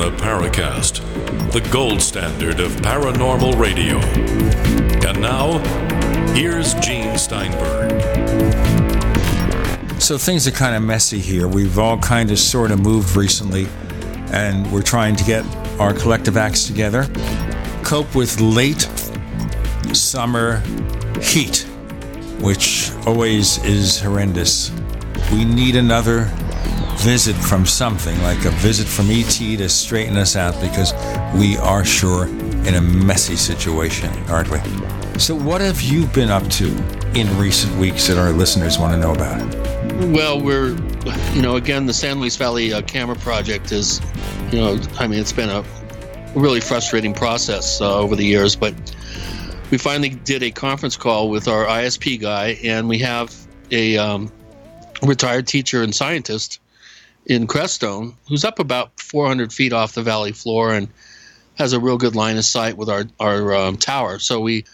The Paracast, the gold standard of paranormal radio. And now, here's Gene Steinberg. So things are kind of messy here. We've all kind of sort of moved recently, and we're trying to get our collective acts together, cope with late summer heat, which always is horrendous. We need another visit from something, like a visit from ET to straighten us out because we are sure in a messy situation, aren't we? So, what have you been up to in recent weeks that our listeners want to know about? Well, we're, you know, again, the San Luis Valley uh, camera project is, you know, I mean, it's been a really frustrating process uh, over the years, but we finally did a conference call with our ISP guy, and we have a um, retired teacher and scientist in Crestone who's up about 400 feet off the valley floor and has a real good line of sight with our our um, tower. So we.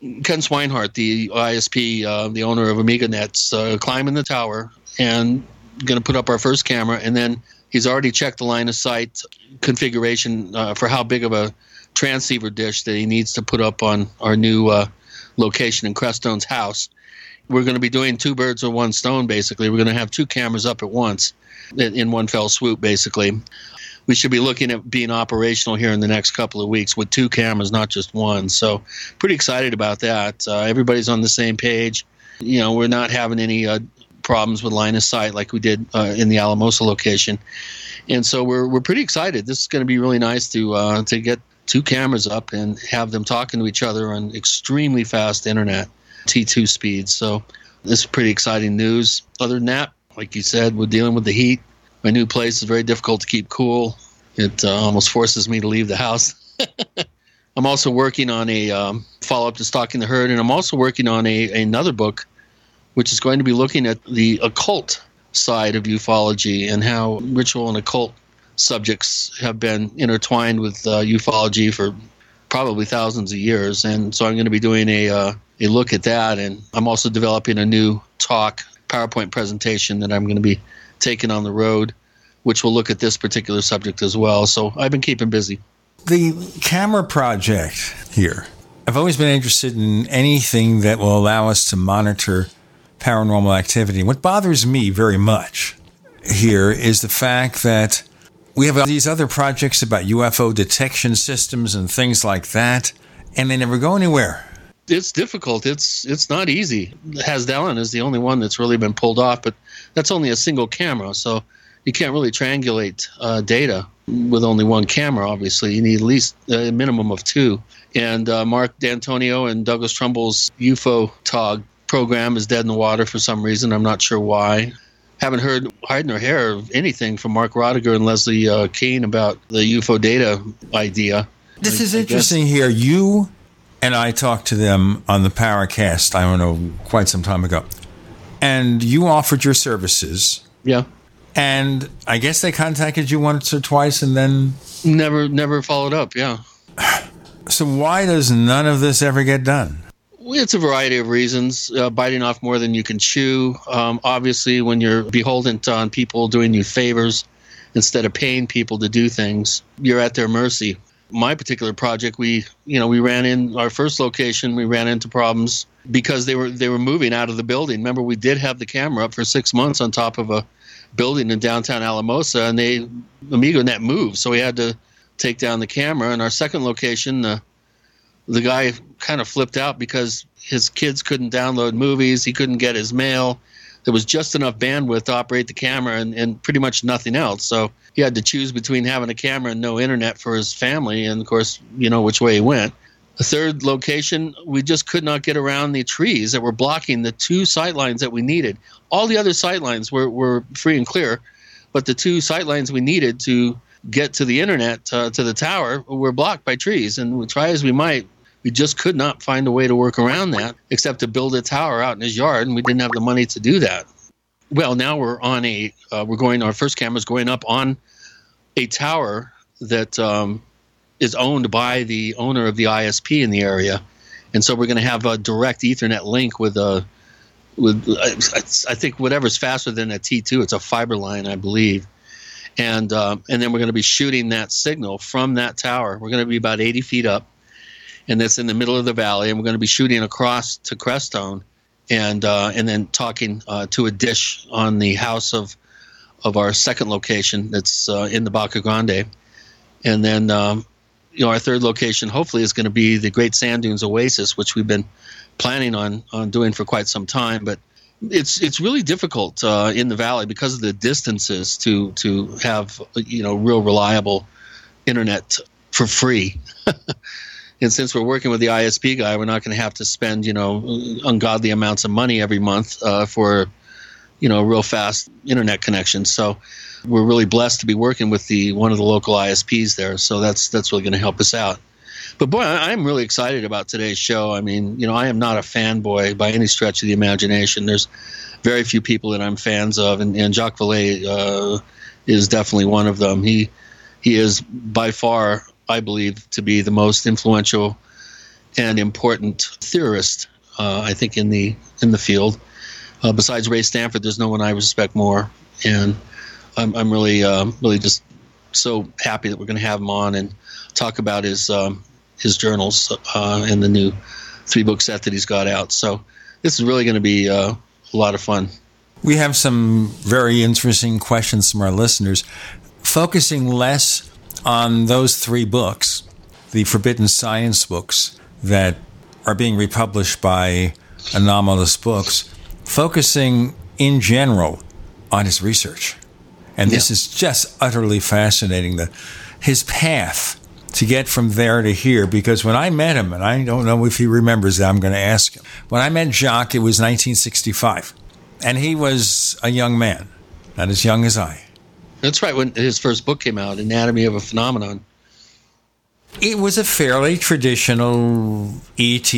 Ken Swinehart, the ISP, uh, the owner of Amigo Nets, uh, climbing the tower and going to put up our first camera. And then he's already checked the line of sight configuration uh, for how big of a transceiver dish that he needs to put up on our new uh, location in Crestone's house. We're going to be doing two birds with one stone, basically. We're going to have two cameras up at once in one fell swoop, basically. We should be looking at being operational here in the next couple of weeks with two cameras, not just one. So, pretty excited about that. Uh, everybody's on the same page. You know, we're not having any uh, problems with line of sight like we did uh, in the Alamosa location, and so we're we're pretty excited. This is going to be really nice to uh, to get two cameras up and have them talking to each other on extremely fast internet, T2 speeds. So this is pretty exciting news. Other than that, like you said, we're dealing with the heat. My new place is very difficult to keep cool. It uh, almost forces me to leave the house. I'm also working on a um, follow up to Stalking the Herd, and I'm also working on a another book, which is going to be looking at the occult side of ufology and how ritual and occult subjects have been intertwined with uh, ufology for probably thousands of years. And so I'm going to be doing a, uh, a look at that. And I'm also developing a new talk PowerPoint presentation that I'm going to be taking on the road, which will look at this particular subject as well. So I've been keeping busy. The camera project here. I've always been interested in anything that will allow us to monitor paranormal activity. What bothers me very much here is the fact that we have all these other projects about UFO detection systems and things like that, and they never go anywhere. It's difficult. It's it's not easy. Hessdalen is the only one that's really been pulled off, but that's only a single camera, so you can't really triangulate uh, data with only one camera. Obviously, you need at least a minimum of two. And uh, Mark D'Antonio and Douglas Trumbull's UFO TOG program is dead in the water for some reason. I'm not sure why haven't heard hide nor hair of anything from Mark Rodeghier and Leslie uh, Kean about the UFO data idea. This I, is interesting here. You and I talked to them on the Paracast, I don't know, quite some time ago. And you offered your services. Yeah. And I guess they contacted you once or twice and then never never followed up, yeah. So why does none of this ever get done? It's a variety of reasons. Uh, biting off more than you can chew. Um, obviously, when you're beholden on people doing you favors instead of paying people to do things, you're at their mercy. My particular project, we you know we ran in our first location. We ran into problems because they were they were moving out of the building. Remember, we did have the camera up for six months on top of a building in downtown Alamosa, and they Amigo Net moved, so we had to take down the camera. And our second location, the the guy kind of flipped out because his kids couldn't download movies. He couldn't get his mail. There was just enough bandwidth to operate the camera and, and pretty much nothing else. So he had to choose between having a camera and no internet for his family. And of course, you know which way he went. The third location, we just could not get around the trees that were blocking the two sight lines that we needed. All the other sight lines were, were free and clear, but the two sight lines we needed to get to the internet, uh, to the tower, were blocked by trees. And we try as we might, we just could not find a way to work around that except to build a tower out in his yard, and we didn't have the money to do that. Well, now we're on a uh, we're going. Our first camera is going up on a tower that um, is owned by the owner of the ISP in the area, and so we're going to have a direct Ethernet link with a with I think whatever's faster than a T2. It's a fiber line, I believe and uh, and then we're going to be shooting that signal from that tower. We're going to be about 80 feet up, and that's in the middle of the valley, and we're going to be shooting across to Crestone, and uh, and then talking uh, to a dish on the house of of our second location that's uh, in the Baca Grande, and then um, you know our third location hopefully is going to be the Great Sand Dunes Oasis, which we've been planning on on doing for quite some time, but it's it's really difficult uh, in the valley because of the distances to to have you know real reliable internet for free. and since we're working with the ISP guy, we're not going to have to spend you know ungodly amounts of money every month uh, for you know real fast internet connection. So we're really blessed to be working with the one of the local ISPs there. So that's that's really going to help us out. But boy, I, am really excited about today's show. I mean, you know, I am not a fanboy by any stretch of the imagination. There's very few people that I'm fans of, and, and Jacques Vallée uh, is definitely one of them. He he is by far, I believe, to be the most influential and important theorist. Uh, I think in the in the field. Uh, besides Ray Stanford, there's no one I respect more, and I'm, I'm really um, really just so happy that we're going to have him on and talk about his um, his journals uh, and the new three book set that he's got out. So this is really going to be uh, a lot of fun. We have some very interesting questions from our listeners, focusing less on those three books, the Forbidden Science books that are being republished by Anomalist Books, focusing in general on his research. And this yeah. is just utterly fascinating. The, his path to get from there to here because when I met him, and I don't know if he remembers that, I'm going to ask him. When I met Jacques, it was 1965, and he was a young man, not as young as I. That's right, when his first book came out, Anatomy of a Phenomenon. It was a fairly traditional ET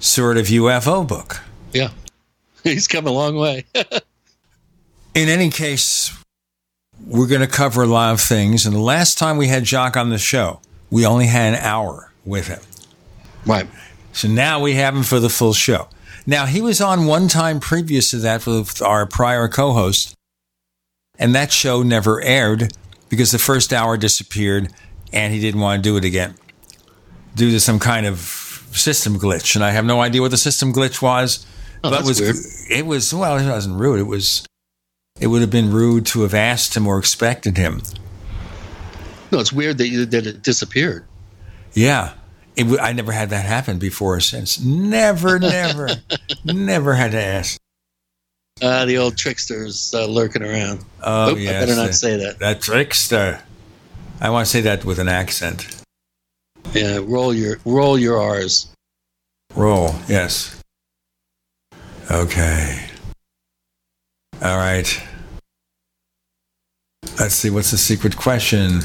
sort of UFO book. Yeah, he's come a long way. In any case, we're going to cover a lot of things. And the last time we had Jacques on the show, we only had an hour with him. Right. So now we have him for the full show. Now, he was on one time previous to that with our prior co host, and that show never aired because the first hour disappeared and he didn't want to do it again due to some kind of system glitch. And I have no idea what the system glitch was. Oh, but it was weird. it was well, it wasn't rude. It was it would have been rude to have asked him or expected him. No, it's weird that you, that it disappeared. Yeah, it, I never had that happen before or since. Never, never, never had to ask. Uh, the old tricksters uh, lurking around. Oh, Oop, yes. I better not say that. That trickster. I want to say that with an accent. Yeah, roll your roll your R's. Roll, yes. Okay. All right. Let's see, what's the secret question?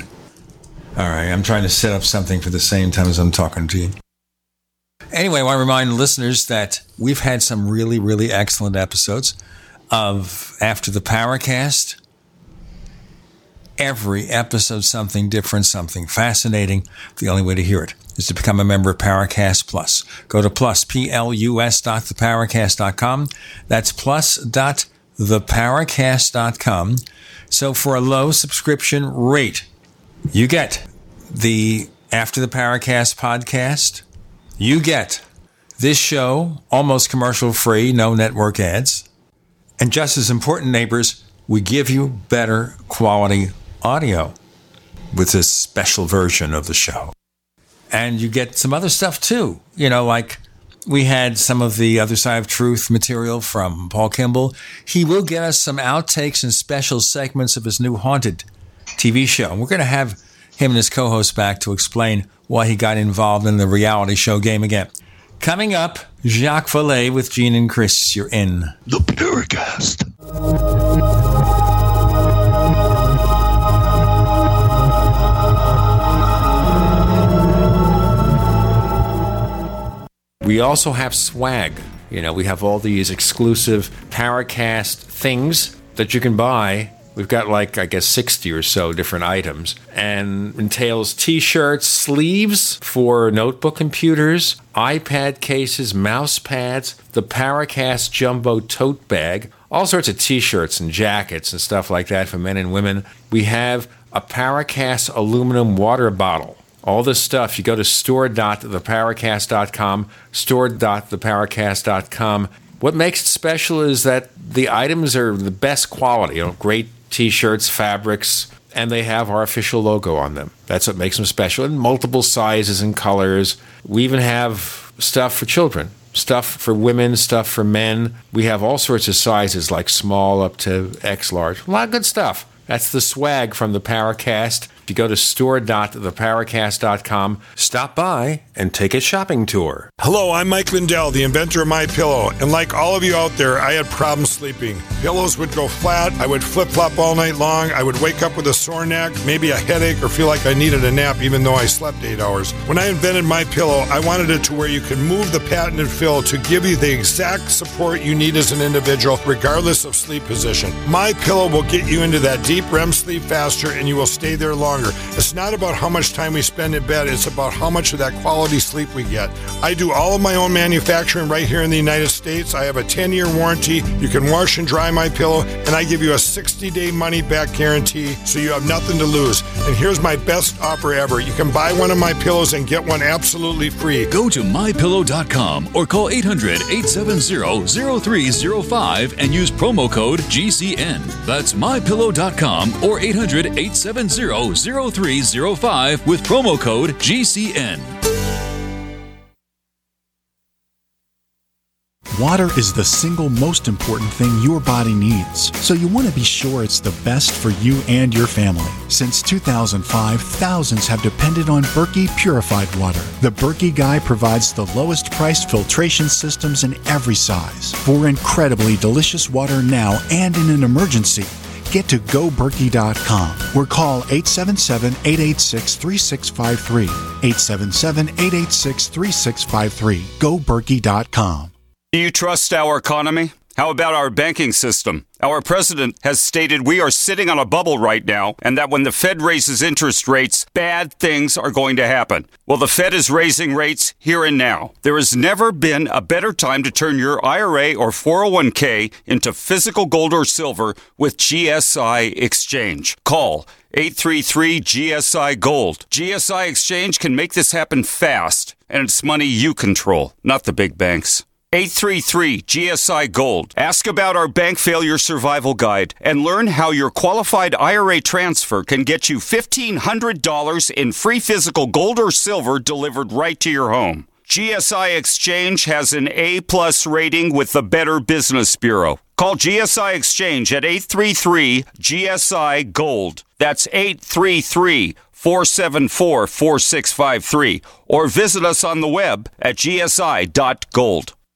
All right, I'm trying to set up something for the same time as I'm talking to you. Anyway, I want to remind listeners that we've had some really, really excellent episodes of After the Paracast. Every episode, something different, something fascinating. The only way to hear it is to become a member of Paracast Plus. Go to plus, P-L-U-S dot theparacast.com. That's plus dot theparacast.com. So for a low subscription rate, you get the After the Paracast podcast. You get this show almost commercial free, no network ads. And just as important, neighbors, we give you better quality audio with this special version of the show. And you get some other stuff too, you know, like we had some of the Other Side of Truth material from Paul Kimball. He will get us some outtakes and special segments of his new Haunted TV show. And we're going to have him and his co host back to explain why he got involved in the reality show game again. Coming up, Jacques Vallée with Gene and Chris. You're in the Paracast. We also have swag. You know, we have all these exclusive Paracast things that you can buy. We've got like, I guess, 60 or so different items and entails t shirts, sleeves for notebook computers, iPad cases, mouse pads, the Paracast Jumbo tote bag, all sorts of T-shirts and jackets and stuff like that for men and women. We have a Paracast aluminum water bottle. All this stuff, you go to store.theparacast.com, store.theparacast.com. What makes it special is that the items are the best quality, you know, great t-shirts, fabrics, and they have our official logo on them. That's what makes them special in multiple sizes and colors. We even have stuff for children, stuff for women, stuff for men. We have all sorts of sizes like small up to X large. A lot of good stuff. That's the swag from the Paracast. If you go to store.theparacast.com, stop by and take a shopping tour. Hello, I'm Mike Lindell, the inventor of My Pillow, and like all of you out there, I had problems sleeping. Pillows would go flat, I would flip-flop all night long, I would wake up with a sore neck, maybe a headache, or feel like I needed a nap even though I slept 8 hours. When I invented My Pillow, I wanted it to where you could move the patented fill to give you the exact support you need as an individual regardless of sleep position. My Pillow will get you into that deep REM sleep faster and you will stay there longer longer. It's not about how much time we spend in bed, it's about how much of that quality sleep we get. I do all of my own manufacturing right here in the United States. I have a 10 year warranty. You can wash and dry my pillow, and I give you a 60 day money back guarantee so you have nothing to lose. And here's my best offer ever you can buy one of my pillows and get one absolutely free. Go to mypillow.com or call 800 870 0305 and use promo code GCN. That's mypillow.com or 800 870 0305 with promo code GCN. Water is the single most important thing your body needs, so you want to be sure it's the best for you and your family. Since 2005, thousands have depended on Berkey purified water. The Berkey Guy provides the lowest priced filtration systems in every size for incredibly delicious water now and in an emergency get to goberkey.com or call 877-886-3653. 877-886-3653. goberkey.com. Do you trust our economy? How about our banking system? Our president has stated we are sitting on a bubble right now and that when the Fed raises interest rates, bad things are going to happen. Well, the Fed is raising rates here and now. There has never been a better time to turn your IRA or 401k into physical gold or silver with GSI Exchange. Call 833 GSI Gold. GSI Exchange can make this happen fast, and it's money you control, not the big banks. 833 GSI Gold. Ask about our bank failure survival guide and learn how your qualified IRA transfer can get you $1,500 in free physical gold or silver delivered right to your home. GSI Exchange has an A plus rating with the Better Business Bureau. Call GSI Exchange at 833 GSI Gold. That's 833 474 4653 or visit us on the web at gsi.gold.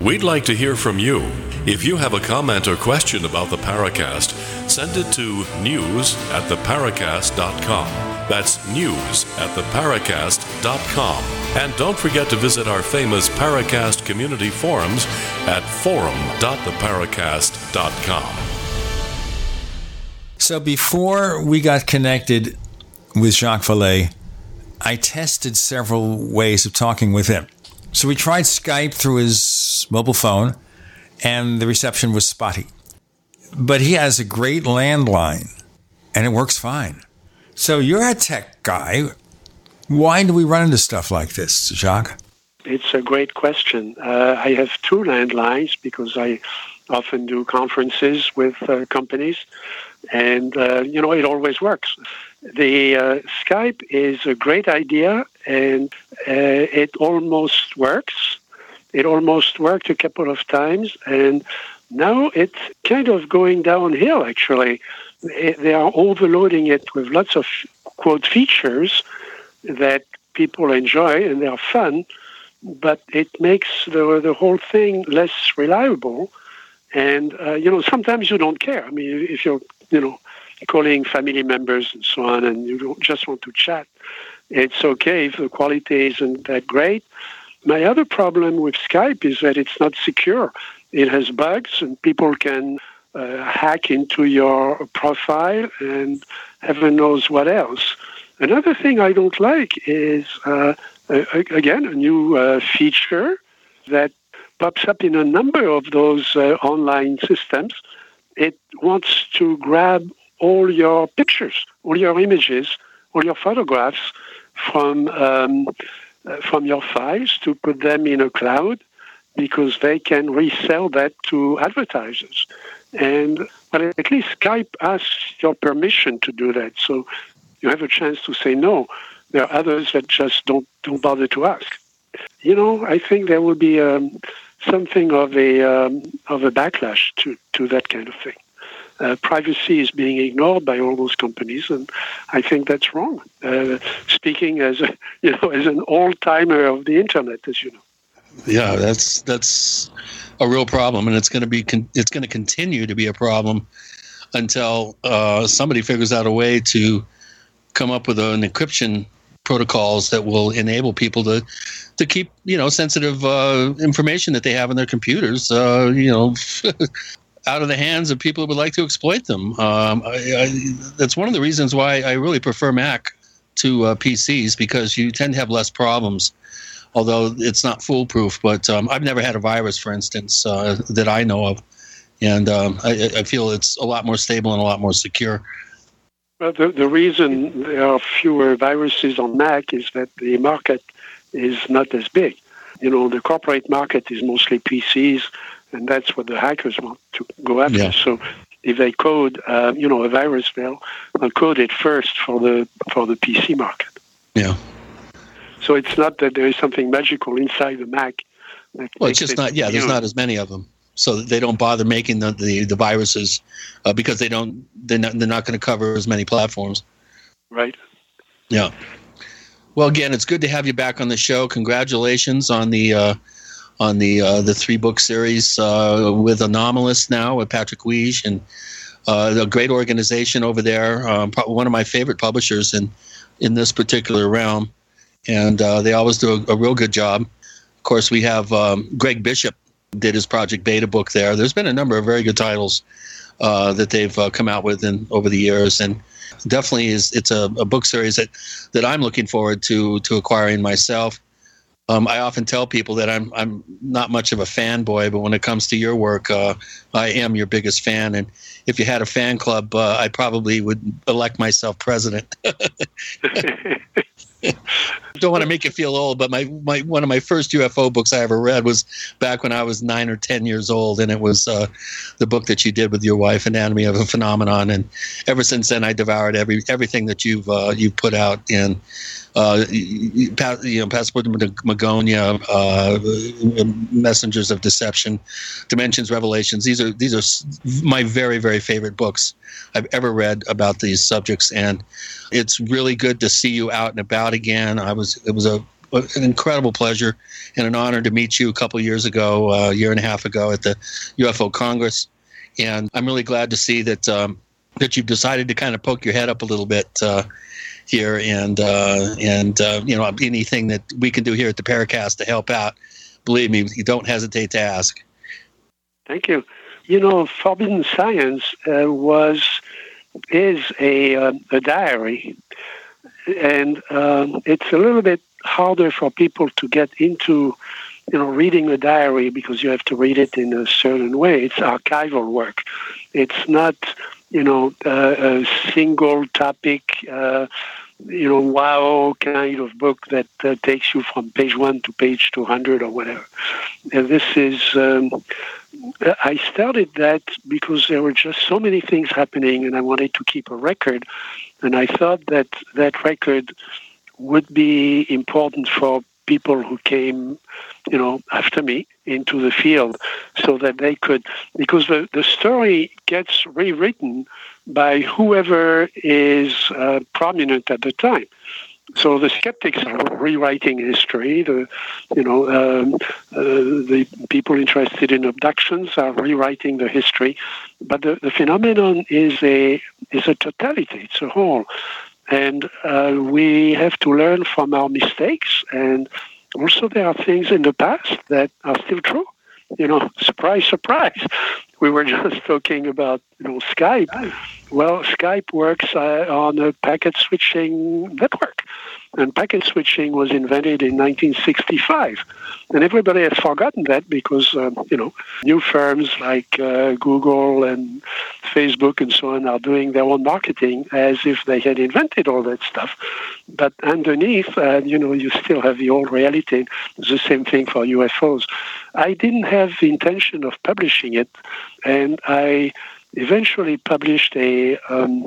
We'd like to hear from you. If you have a comment or question about the Paracast, send it to news at theparacast.com. That's news at theparacast.com. And don't forget to visit our famous Paracast community forums at forum.theparacast.com. So before we got connected with Jacques Vallée, I tested several ways of talking with him. So we tried Skype through his mobile phone, and the reception was spotty. But he has a great landline, and it works fine. So you're a tech guy. Why do we run into stuff like this, Jacques? It's a great question. Uh, I have two landlines because I often do conferences with uh, companies, and uh, you know it always works. The uh, Skype is a great idea, and uh, it almost works. It almost worked a couple of times, and now it's kind of going downhill. Actually, they are overloading it with lots of quote features that people enjoy and they are fun. but it makes the the whole thing less reliable. And uh, you know, sometimes you don't care. I mean, if you're you know calling family members and so on, and you don't just want to chat, it's okay if the quality isn't that great. My other problem with Skype is that it's not secure. It has bugs, and people can uh, hack into your profile and heaven knows what else. Another thing I don't like is, uh, again, a new uh, feature that pops up in a number of those uh, online systems. It wants to grab all your pictures, all your images, all your photographs from um, uh, from your files to put them in a cloud because they can resell that to advertisers. And well, at least Skype asks your permission to do that, so you have a chance to say no. There are others that just don't don't bother to ask. You know, I think there will be um, something of a um, of a backlash to to that kind of thing. Uh, privacy is being ignored by all those companies, and I think that's wrong. Uh, speaking as a, you know as an old timer of the internet, as you know. Yeah, that's that's a real problem, and it's going to be con- it's going to continue to be a problem until uh, somebody figures out a way to come up with an encryption protocols that will enable people to to keep you know sensitive uh, information that they have on their computers uh, you know out of the hands of people who would like to exploit them. Um, I, I, that's one of the reasons why I really prefer Mac to uh, PCs because you tend to have less problems although it's not foolproof. But um, I've never had a virus, for instance, uh, that I know of, and um, I, I, feel it's a lot more stable and a lot more secure. Well, the, the reason there are fewer viruses on Mac is that the market is not as big. You know, the corporate market is mostly PCs, and that's what the hackers want to go after. Yeah. So if they code, uh, you know, a virus, they'll, they'll code it first for the for the PC market. Yeah. So it's not that there is something magical inside the Mac. Well, it's just not. Yeah, there's know. not as many of them, so they don't bother making the the, the viruses uh, because they don't. They're not. They're not going to cover as many platforms. Right. Yeah. Well, again, it's good to have you back on the show. Congratulations on the uh, on the uh, the three book series uh, with Anomalist now with Patrick Huyghe and uh, a great organization over there. Um, one of my favorite publishers in in this particular realm and uh, they always do a, a, real good job. Of course, we have um, Greg Bishop did his Project Beta book there. There's been a number of very good titles uh, that they've come out with in, over the years, and definitely is it's a, a, book series that that I'm looking forward to to acquiring myself. Um, I often tell people that I'm I'm not much of a fanboy, but when it comes to your work, uh, I am your biggest fan. And if you had a fan club, uh, I probably would elect myself president. don't want to make you feel old, but my, my one of my first UFO books I ever read was back when I was nine or ten years old, and it was uh, the book that you did with your wife, Anatomy of a Phenomenon. And ever since then, I devoured every everything that you've uh, you've put out. in uh, you know, Passport to Magonia, uh, Messengers of Deception, Dimensions, Revelations. These are these are my very very favorite books I've ever read about these subjects, and it's really good to see you out and about again. I was it was a an incredible pleasure and an honor to meet you a couple years ago, uh, a year and a half ago at the UFO Congress, and I'm really glad to see that um, that you've decided to kind of poke your head up a little bit uh, here, and uh, and uh, you know anything that we can do here at the Paracast to help out. Believe me, you don't hesitate to ask. Thank you. You know, Forbidden Science uh, was is a, uh, a diary, and um, it's a little bit harder for people to get into, you know, reading a diary because you have to read it in a certain way. It's archival work. It's not, you know, uh, a single topic. Uh, you know, wow kind of book that uh, takes you from page one to page 200 or whatever. And this is, um, I started that because there were just so many things happening and I wanted to keep a record. And I thought that that record would be important for people who came, you know, after me into the field so that they could, because the, the story gets rewritten by whoever is uh, prominent at the time. So the skeptics are rewriting history. The, you know, um, uh, the people interested in abductions are rewriting the history. But the, the phenomenon is a is a totality. It's a whole, and uh, we have to learn from our mistakes. And also, there are things in the past that are still true. You know, surprise, surprise. We were just talking about you know Skype. Well, Skype works uh, on a packet switching network. And packet switching was invented in 1965. And everybody has forgotten that because, um, you know, new firms like uh, Google and Facebook and so on are doing their own marketing as if they had invented all that stuff. But underneath, uh, you know, you still have the old reality. The same thing for UFOs. I didn't have the intention of publishing it, and I eventually published a, um,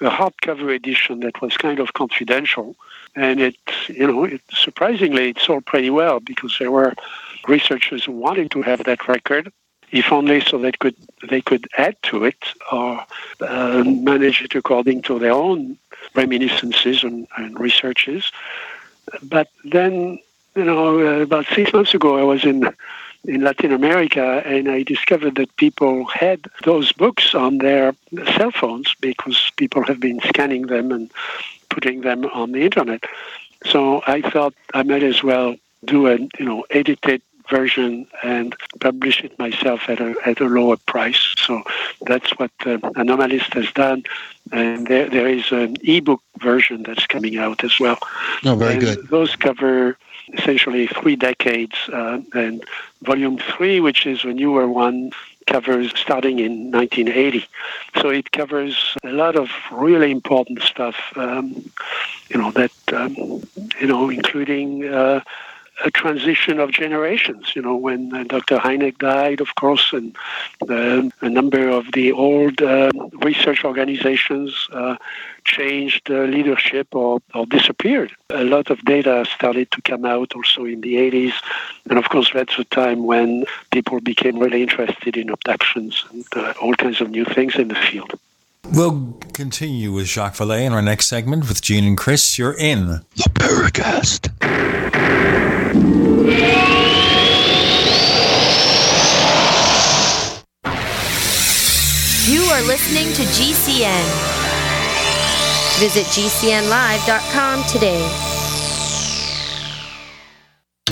a hardcover edition that was kind of confidential and it, you know, it, surprisingly, it sold pretty well because there were researchers who wanted to have that record, if only so they could they could add to it or uh, manage it according to their own reminiscences and, and researches. But then, you know, uh, about six months ago, I was in in Latin America, and I discovered that people had those books on their cell phones because people have been scanning them and putting them on the internet. So I thought I might as well do a you know edited version and publish it myself at a at a lower price. So that's what uh, Anomalist has done, and there there is an ebook version that's coming out as well. Oh, very and good. Those cover essentially three decades, uh, and volume three, which is a newer one, covers starting in 1980. So it covers a lot of really important stuff, um, you know, that, um, you know, including uh, a transition of generations. You know, when uh, Dr. Hynek died, of course, and uh, a number of the old uh, research organizations uh, changed uh, leadership or, or disappeared. A lot of data started to come out also in the 80s. And of course, that's the time when people became really interested in abductions and uh, all kinds of new things in the field. We'll continue with Jacques Vallée in our next segment with Gene and Chris. You're in the Paracast. You are listening to GCN. Visit GCNlive.com today.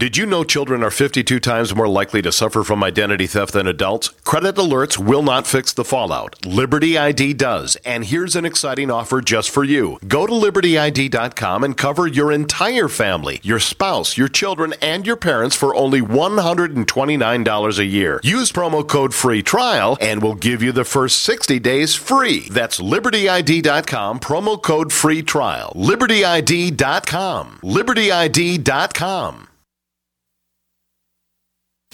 Did you know children are 52 times more likely to suffer from identity theft than adults? Credit alerts will not fix the fallout. Liberty ID does. And here's an exciting offer just for you. Go to libertyid.com and cover your entire family, your spouse, your children, and your parents for only $129 a year. Use promo code free trial and we'll give you the first 60 days free. That's libertyid.com, promo code free trial. libertyid.com. libertyid.com.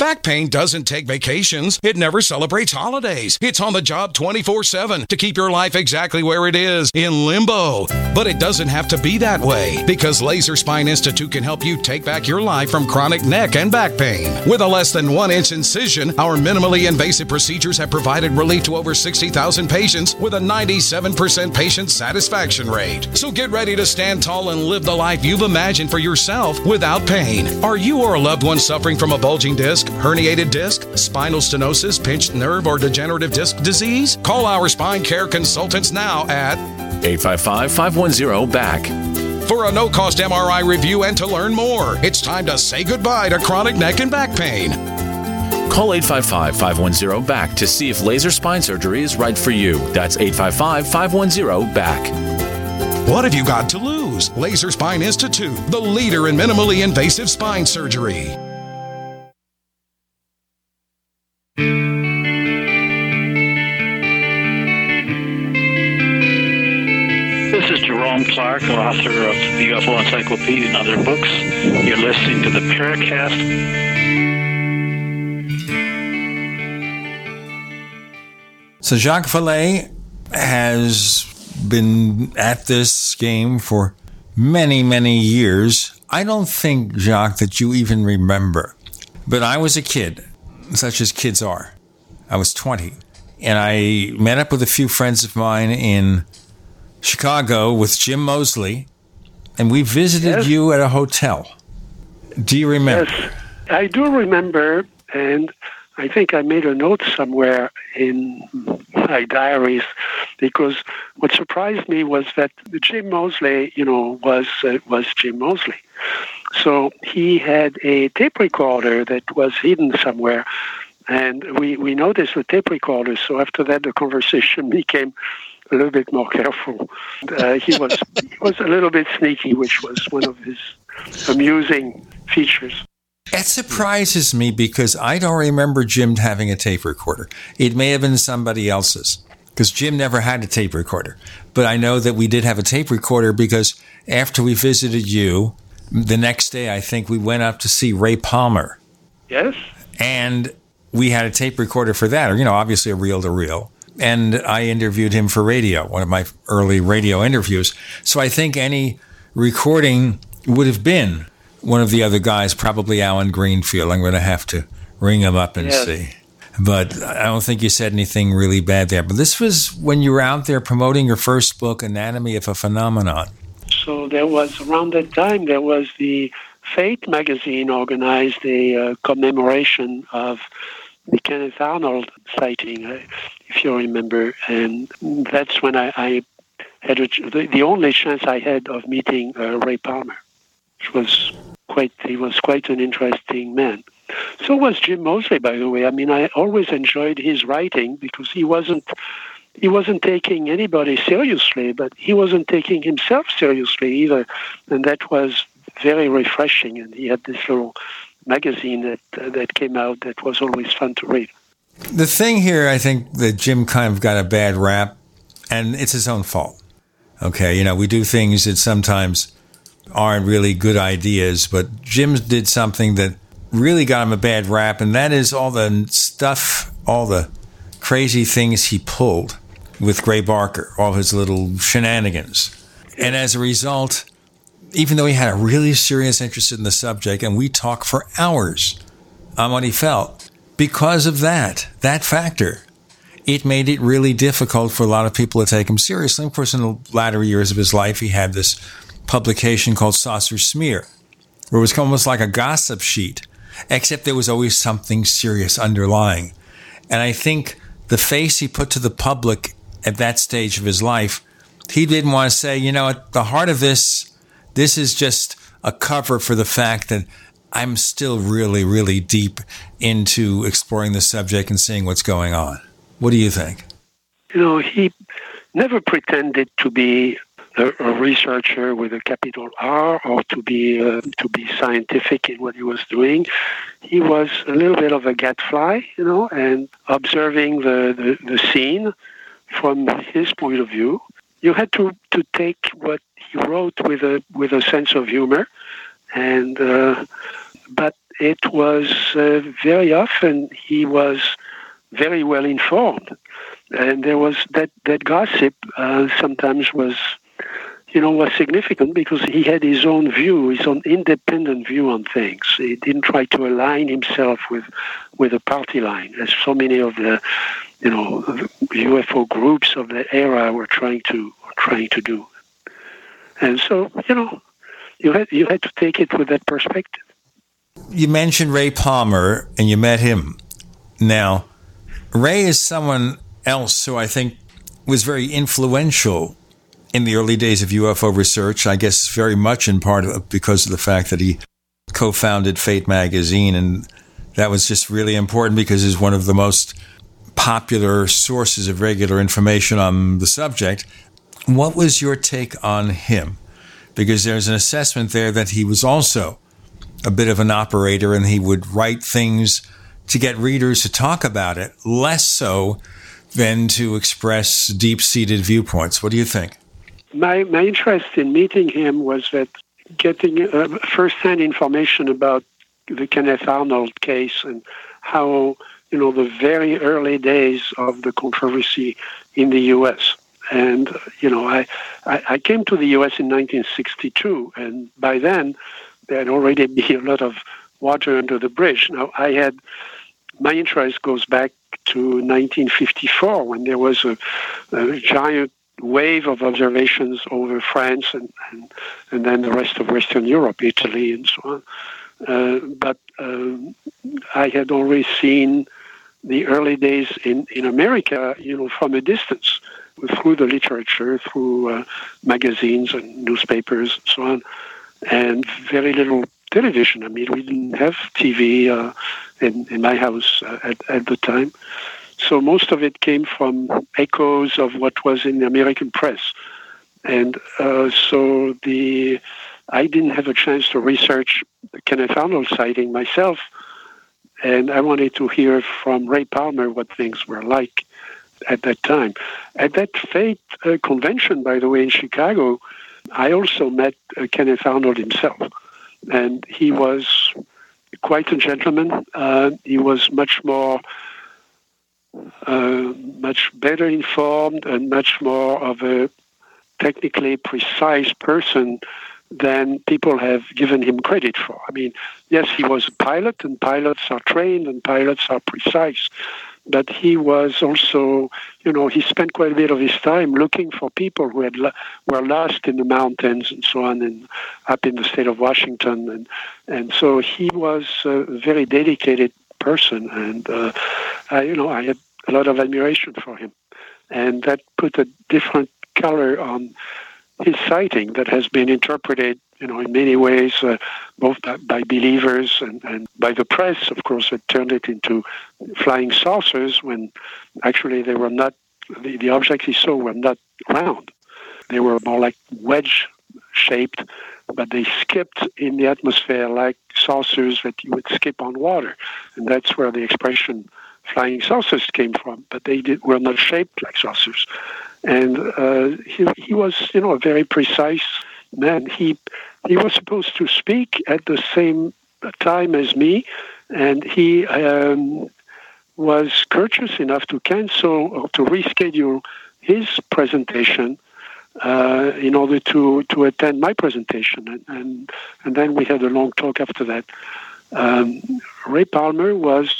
Back pain doesn't take vacations. It never celebrates holidays. It's on the job 24 7 to keep your life exactly where it is in limbo. But it doesn't have to be that way because Laser Spine Institute can help you take back your life from chronic neck and back pain. With a less than one inch incision, our minimally invasive procedures have provided relief to over 60,000 patients with a 97% patient satisfaction rate. So get ready to stand tall and live the life you've imagined for yourself without pain. Are you or a loved one suffering from a bulging disc? Herniated disc, spinal stenosis, pinched nerve, or degenerative disc disease? Call our spine care consultants now at 855 510 BACK. For a no cost MRI review and to learn more, it's time to say goodbye to chronic neck and back pain. Call 855 510 BACK to see if laser spine surgery is right for you. That's 855 510 BACK. What have you got to lose? Laser Spine Institute, the leader in minimally invasive spine surgery. Clark, author of the UFO Encyclopedia and other books. You're listening to the Paracast. So Jacques Vallée has been at this game for many, many years. I don't think, Jacques, that you even remember. But I was a kid, such as kids are. I was 20. And I met up with a few friends of mine in Chicago with Jim Moseley. And we visited Yes. you at a hotel. Do you remember? Yes, I do remember, and I think I made a note somewhere in my diaries because what surprised me was that Jim Moseley, you know, was uh, was Jim Moseley. So he had a tape recorder that was hidden somewhere, and we, we noticed the tape recorder. So after that, the conversation became a little bit more careful. Uh, he was he was a little bit sneaky, which was one of his amusing features. It surprises me because I don't remember Jim having a tape recorder. It may have been somebody else's because Jim never had a tape recorder. But I know that we did have a tape recorder because after we visited you, the next day I think we went up to see Ray Palmer Yes. and we had a tape recorder for that, or, you know, obviously a reel to reel. And I interviewed him for radio, one of my early radio interviews. So I think any recording would have been one of the other guys, probably Allen Greenfield. I'm going to have to ring him up and Yes. see. But I don't think you said anything really bad there. But this was when you were out there promoting your first book, Anatomy of a Phenomenon. So there was around that time there was the Fate magazine organized a uh, commemoration of the Kenneth Arnold sighting, if you remember, and that's when I, I had a, the, the only chance I had of meeting uh, Ray Palmer, which was quite he was quite an interesting man. So was Jim Moseley, by the way. I mean, I always enjoyed his writing because he wasn't he wasn't taking anybody seriously, but he wasn't taking himself seriously either, and that was very refreshing. And he had this little magazine that uh, that came out that was always fun to read. The thing here, I think that Jim kind of got a bad rap, and it's his own fault. Okay, you know, we do things that sometimes aren't really good ideas, but Jim did something that really got him a bad rap, and that is all the stuff, all the crazy things he pulled with Gray Barker, all his little shenanigans. And as a result, even though he had a really serious interest in the subject, and we talked for hours on what he felt, because of that, that factor, it made it really difficult for a lot of people to take him seriously. Of course, in the latter years of his life, he had this publication called Saucer Smear, where it was almost like a gossip sheet, except there was always something serious underlying. And I think the face he put to the public at that stage of his life, he didn't want to say, you know, at the heart of this, this is just a cover for the fact that I'm still really, really deep into exploring the subject and seeing what's going on. What do you think? You know, he never pretended to be a, a researcher with a capital R or to be uh, to be scientific in what he was doing. He was a little bit of a gadfly, you know, and observing the, the, the scene from his point of view. You had to, to take what he wrote with a with a sense of humor, and uh, but it was uh, very often he was very well informed, and there was that that gossip uh, sometimes was you know, was significant because he had his own view, his own independent view on things. He didn't try to align himself with with a party line, as so many of the, you know, UFO groups of the era were trying to trying to do. And so, you know, you had you had to take it with that perspective. You mentioned Ray Palmer, and you met him. Now, Ray is someone else who I think was very influential in the early days of UFO research, I guess very much in part because of the fact that he co founded Fate magazine. And that was just really important because he's one of the most popular sources of regular information on the subject. What was your take on him? Because there's an assessment there that he was also a bit of an operator and he would write things to get readers to talk about it, less so than to express deep seated viewpoints. What do you think? my, my interest in meeting him was that getting uh, first-hand information about the Kenneth Arnold case and how you know the very early days of the controversy in the U.S. And you know, I, I, I came to the U.S. in 1962, and by then there had already been a lot of water under the bridge. Now I had my interest goes back to 1954 when there was a, a giant wave of observations over France and, and, and then the rest of Western Europe, Italy, and so on. Uh, but uh, I had already seen the early days in, in America, you know, from a distance, through the literature, through uh, magazines and newspapers and so on, and very little television. I mean, we didn't have TV uh, in, in my house uh, at, at the time. So most of it came from echoes of what was in the American press. And uh, so the I didn't have a chance to research the Kenneth Arnold sighting myself, and I wanted to hear from Ray Palmer what things were like at that time. At that Fate uh, convention, by the way, in Chicago, I also met uh, Kenneth Arnold himself, and he was quite a gentleman. Uh, he was much more uh, much better informed and much more of a technically precise person than people have given him credit for. I mean, yes, he was a pilot, and pilots are trained, and pilots are precise. But he was also, you know, he spent quite a bit of his time looking for people who had were lost in the mountains and so on, and up in the state of Washington, and and so he was a very dedicated person, and uh, I, you know, I had a lot of admiration for him, and that put a different color on his sighting that has been interpreted, you know, in many ways, uh, both by, believers and, and by the press. Of course, it turned it into flying saucers when actually they were not. The, the objects he saw were not round; they were more like wedge shaped but they skipped in the atmosphere like saucers that you would skip on water. And that's where the expression flying saucers came from, but they did, were not shaped like saucers. And uh, he, he was, you know, a very precise man. He, he was supposed to speak at the same time as me, and he um, was courteous enough to cancel or to reschedule his presentation uh, in order to, to attend my presentation. And, and, and then we had a long talk after that. Um, Ray Palmer was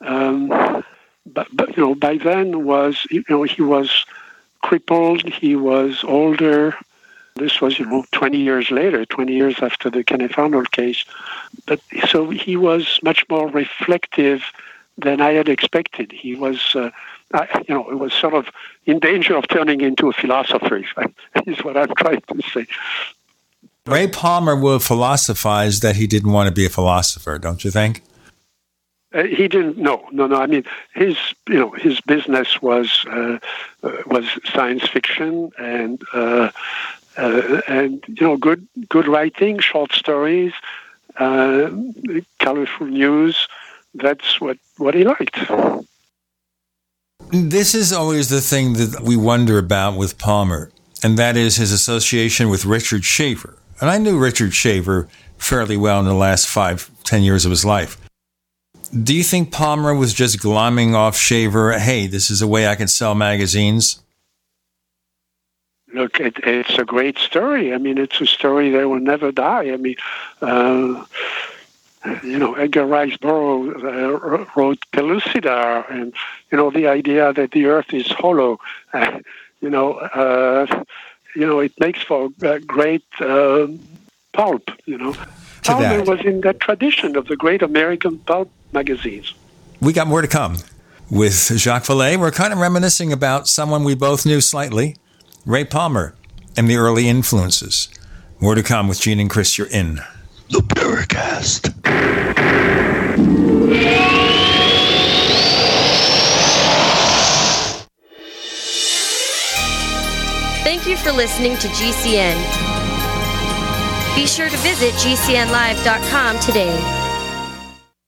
Um, but, but you know, by then was you know he was crippled. He was older. This was, you know, 20 years later, 20 years after the Kenneth Arnold case. But so he was much more reflective than I had expected. He was, uh, I, you know, it was sort of in danger of turning into a philosopher, is what I'm trying to say. Ray Palmer will philosophize that he didn't want to be a philosopher, don't you think? Uh, he didn't. No, no, no. I mean, his you know his business was uh, uh was science fiction and uh, uh, and you know good good writing, short stories, uh, colorful news. That's what what he liked. This is always the thing that we wonder about with Palmer, and that is his association with Richard Shaver. And I knew Richard Shaver fairly well in the last five, ten years of his life. Do you think Palmer was just glomming off Shaver? Hey, this is a way I can sell magazines. Look, it, it's a great story. I mean, it's a story that will never die. I mean, uh, you know, Edgar Rice Burroughs uh, wrote Pellucidar, and you know, the idea that the Earth is hollow. Uh, you know, uh, you know, it makes for great um, pulp. You know, Palmer was in that tradition of the great American pulp magazines. We got more to come. With Jacques Vallée, we're kind of reminiscing about someone we both knew slightly, Ray Palmer, and the early influences. More to come with Gene and Chris. You're in the Paracast. Thank you for listening to GCN. Be sure to visit GCNlive.com today.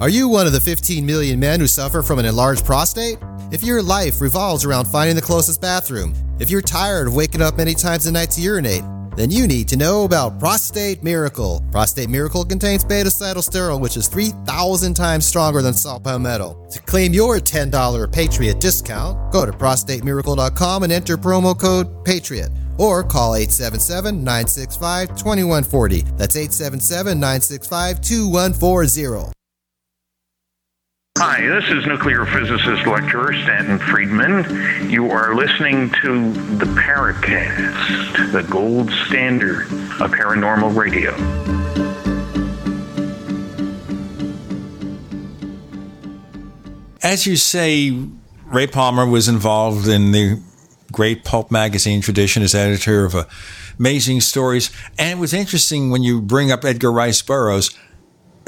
Are you one of the 15 million men who suffer from an enlarged prostate? If your life revolves around finding the closest bathroom, if you're tired of waking up many times a night to urinate, then you need to know about Prostate Miracle. Prostate Miracle contains beta sitosterol, which is 3,000 times stronger than saw palmetto. To claim your $10 Patriot discount, go to prostatemiracle.com and enter promo code PATRIOT or call 877 965 2140. That's 877 965 2140. Hi, this is nuclear physicist lecturer Stanton Friedman. You are listening to the Paracast, the gold standard of paranormal radio. As you say, Ray Palmer was involved in the great pulp magazine tradition as editor of amazing stories. And it was interesting when you bring up Edgar Rice Burroughs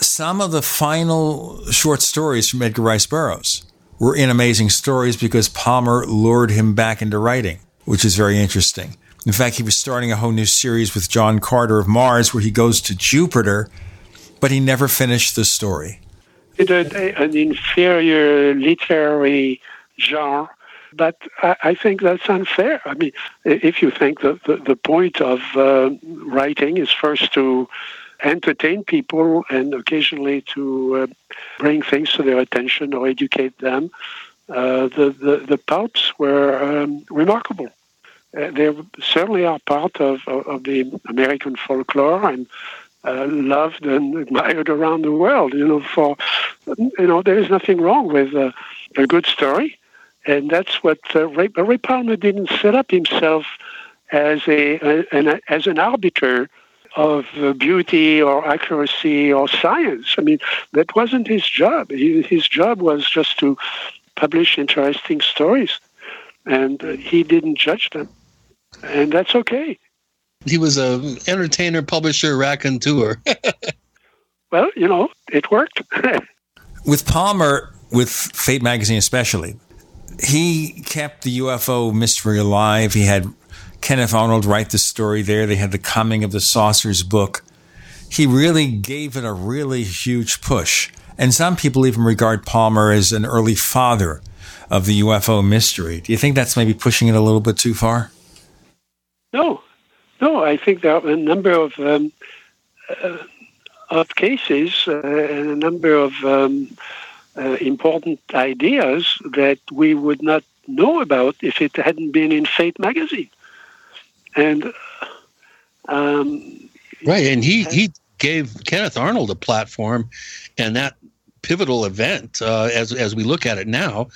some of the final short stories from Edgar Rice Burroughs were in Amazing Stories because Palmer lured him back into writing, which is very interesting. In fact, he was starting a whole new series with John Carter of Mars where he goes to Jupiter, but he never finished the story. It's an inferior literary genre, but I, think that's unfair. I mean, if you think that the, the point of uh, writing is first to entertain people and occasionally to uh, bring things to their attention or educate them. Uh, the, the, the pulps were um, remarkable. Uh, they certainly are part of, of, of the American folklore and uh, loved and admired around the world. You know, for you know, there is nothing wrong with a good story, and that's what uh, Ray, Ray Palmer didn't set up himself as a, a an, as an arbiter of beauty or accuracy or science. I mean, that wasn't his job. He, his job was just to publish interesting stories, and uh, he didn't judge them, and that's okay. He was an entertainer, publisher, raconteur. well, you know, it worked. with Palmer, with Fate magazine especially, he kept the UFO mystery alive. He had Kenneth Arnold write the story there. They had the Coming of the Saucers book. He really gave it a really huge push. And some people even regard Palmer as an early father of the UFO mystery. Do you think that's maybe pushing it a little bit too far? No, no. I think there are a number of um, uh, of cases uh, and a number of um, uh, important ideas that we would not know about if it hadn't been in Fate magazine and um, right, and he he gave Kenneth Arnold a platform, and that pivotal event, uh, as as we look at it now,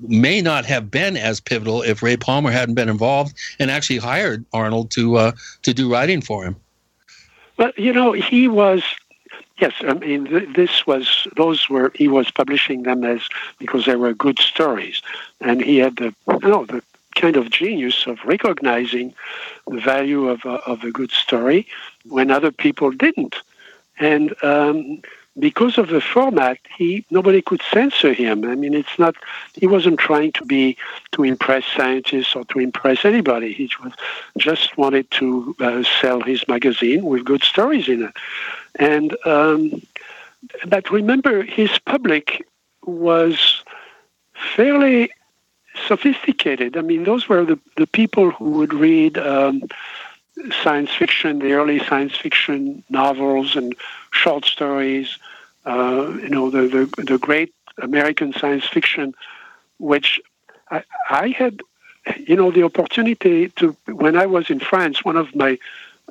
may not have been as pivotal if Ray Palmer hadn't been involved and actually hired Arnold to uh, to do writing for him. But you know, he was Yes, I mean th- this was those were he was publishing them as because they were good stories, and he had the you know the kind of genius of recognizing the value of a, of a good story when other people didn't. And um, because of the format, he nobody could censor him. I mean, it's not he wasn't trying to be to impress scientists or to impress anybody. He just wanted to uh, sell his magazine with good stories in it. And um, but remember, his public was fairly sophisticated. I mean, those were the, the people who would read um, science fiction, the early science fiction novels and short stories, uh, you know, the, the, the great American science fiction, which I, I had, you know, the opportunity to, when I was in France, one of my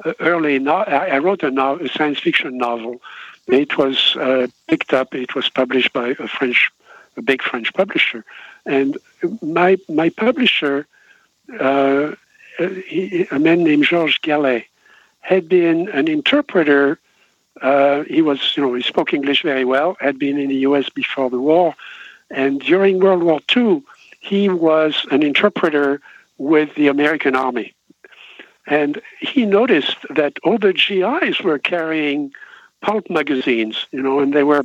uh, early, no- I wrote a, no- a science fiction novel. It was uh, picked up, it was published by a French, a big French publisher. And my, my publisher, uh, he, a man named Georges Gallet, had been an interpreter uh, he was, you know, he spoke English very well, had been in the U.S. before the war. And during World War II, he was an interpreter with the American Army. And he noticed that all the GIs were carrying pulp magazines, you know, and they were,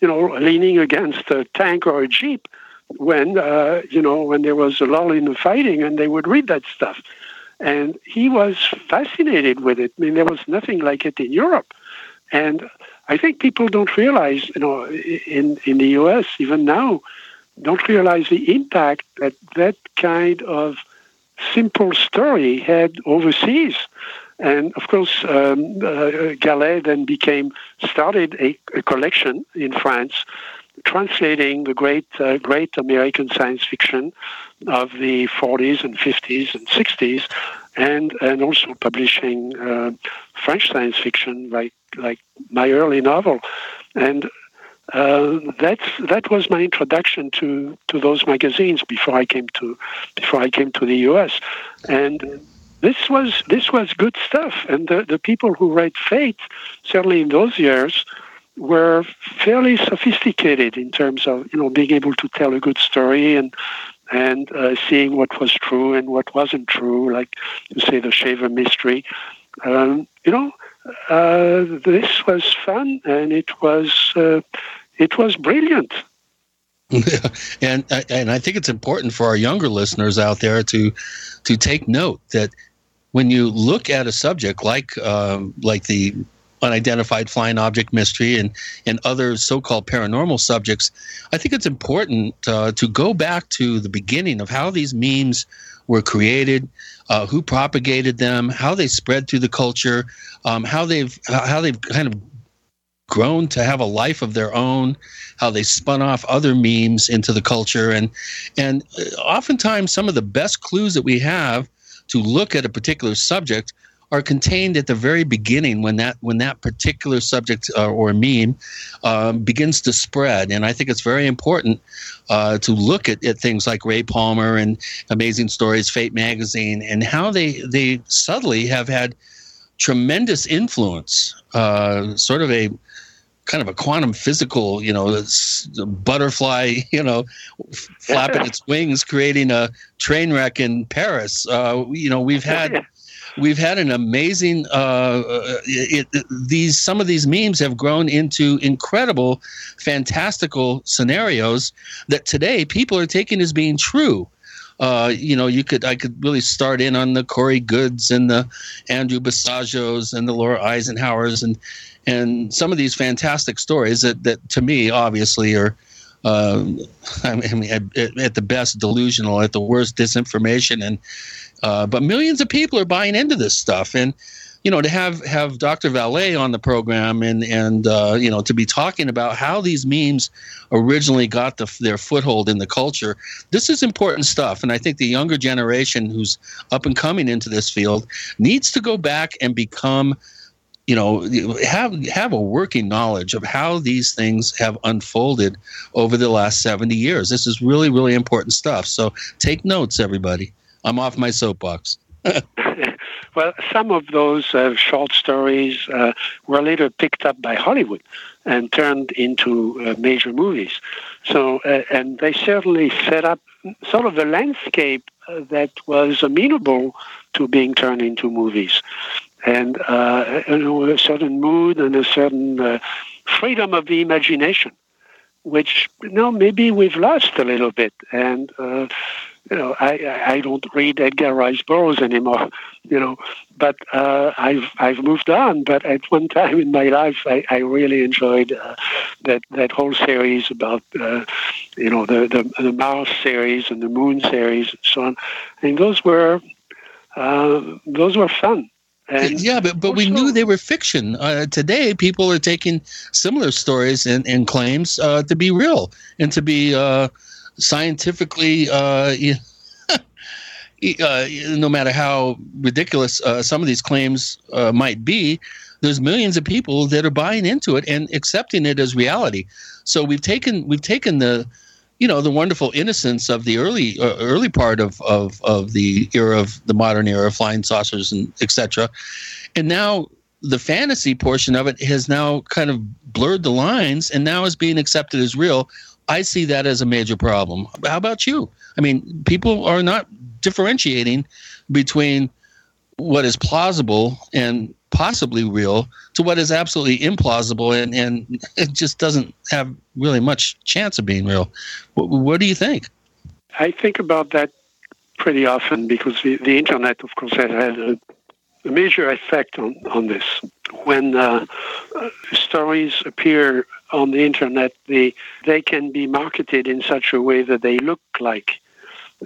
you know, leaning against a tank or a jeep when, uh, you know, when there was a lull in the fighting, and they would read that stuff. And he was fascinated with it. I mean, there was nothing like it in Europe. And I think people don't realize, you know, in, in the US, even now, don't realize the impact that that kind of simple story had overseas. And of course, um, uh, then became started a, a, collection in France, translating the great uh, great American science fiction of the 40s and 50s and 60s, and and also publishing uh, French science fiction like like my early novel, and uh, that's that was my introduction to to those magazines before I came to before I came to the U.S. and this was this was good stuff. And the the people who write Fate, certainly in those years, were fairly sophisticated in terms of you know being able to tell a good story and and uh, seeing what was true and what wasn't true, like you say the Shaver mystery. Um, you know, uh, this was fun and it was uh, it was brilliant. and and I think it's important for our younger listeners out there to to take note that when you look at a subject like um, like the unidentified flying object mystery and and other so-called paranormal subjects, I think it's important uh, to go back to the beginning of how these memes were created, uh, who propagated them, how they spread through the culture, um, how they've how they've kind of grown to have a life of their own, how they spun off other memes into the culture, and and uh, oftentimes some of the best clues that we have to look at a particular subject are contained at the very beginning when that when that particular subject uh, or meme um, begins to spread. And I think it's very important uh, to look at, at things like Ray Palmer and Amazing Stories, Fate magazine, and how they they subtly have had tremendous influence. Uh, sort of a kind of a quantum physical, you know, butterfly, you know, flapping its wings, creating a train wreck in Paris. Uh, you know, we've had we've had an amazing uh, it, it, these some of these memes have grown into incredible fantastical scenarios that today people are taking as being true uh, you know, you could I could really start in on the Corey Goodes and the Andrew Basiagos and the Laura Eisenhowers and and some of these fantastic stories that that to me obviously are. Uh, I mean, at, at, the best delusional, at the worst disinformation, and uh, but millions of people are buying into this stuff, and you know to have have Dr. Vallée on the program and and uh, you know to be talking about how these memes originally got the, their foothold in the culture. This is important stuff, and I think the younger generation who's up and coming into this field needs to go back and become you know have have a working knowledge of how these things have unfolded over the last 70 years this is really really important stuff so take notes everybody I'm off my soapbox. well, some of those uh, short stories uh, were later picked up by Hollywood and turned into uh, major movies. So, uh, and they certainly set up sort of the landscape uh, that was amenable to being turned into movies. And uh, a certain mood and a certain freedom of the imagination, which you maybe we've lost a little bit. And you know, I, I don't read Edgar Rice Burroughs anymore, you know, but uh, I've I've moved on. But at one time in my life, I, I really enjoyed uh, that that whole series about uh, you know the, the the Mars series and the Moon series and so on. And those were uh, those were fun. And yeah, but but we knew they were fiction. Uh, today, people are taking similar stories and, and claims uh, to be real and to be uh, scientifically. Uh, uh, no matter how ridiculous uh, some of these claims might be, there's millions of people that are buying into it and accepting it as reality. So we've taken we've taken the you know the wonderful innocence of the early uh, early part of, of of the era of the modern era, of flying saucers and etc. And now the fantasy portion of it has now kind of blurred the lines, and now is being accepted as real. I see that as a major problem. How about you? I mean, people are not differentiating between what is plausible and possibly real to what is absolutely implausible and, and it just doesn't have really much chance of being real. What, what do you think? I think about that pretty often because the, the internet, of course, has had a, a major effect on, on this. When uh, uh, stories appear on the internet, they, they can be marketed in such a way that they look like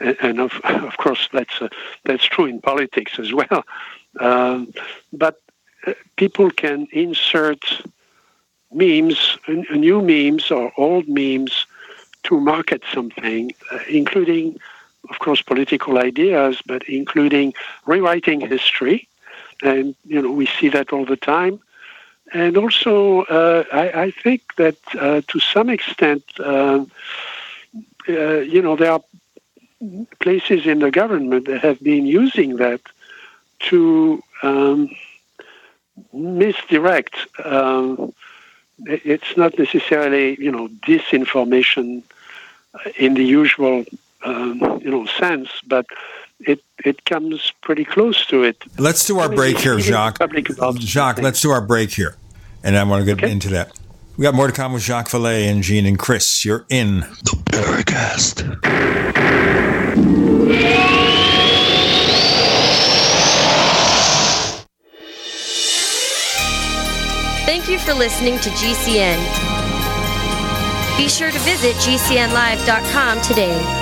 and of, of course that's uh, that's true in politics as well. Um, but people can insert memes, new memes or old memes to market something, uh, including, of course, political ideas, but including rewriting history. And, you know, we see that all the time. And also, uh, I, I, think that uh, to some extent, uh, you know, there are places in the government that have been using that to um, misdirect. Um, it's not necessarily, you know, disinformation in the usual, um, you know, sense, but it it comes pretty close to it. Let's do our break here, Jacques. Jacques, let's do our break here, and I want to get okay. into that. We got more to come with Jacques Vallée and Gene and Chris. You're in the Paracast. Thank you for listening to GCN. Be sure to visit GCNlive.com today.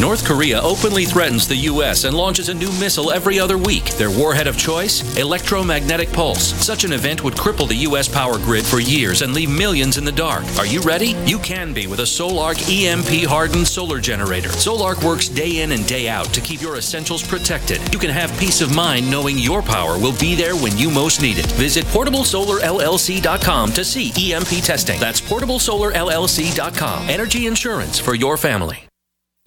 North Korea openly threatens the U.S. and launches a new missile every other week. Their warhead of choice? Electromagnetic pulse. Such an event would cripple the U.S. power grid for years and leave millions in the dark. Are you ready? You can be with a Solark EMP hardened solar generator. Solark works day in and day out to keep your essentials protected. You can have peace of mind knowing your power will be there when you most need it. Visit portablesolarllc.com to see EMP testing. That's portablesolarllc.com. Energy insurance for your family.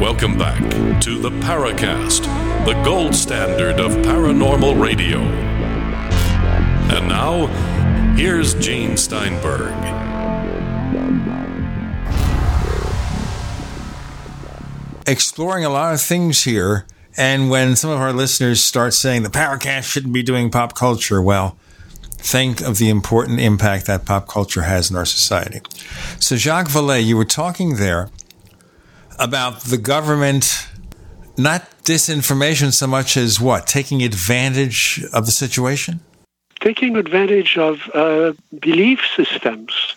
Welcome back to the Paracast, the gold standard of paranormal radio. And now, here's Gene Steinberg. Exploring a lot of things here, and when some of our listeners start saying the Paracast shouldn't be doing pop culture, well, think of the important impact that pop culture has in our society. So, Jacques Vallée, you were talking there about the government not disinformation so much as what? Taking advantage of the situation? Taking advantage of uh, belief systems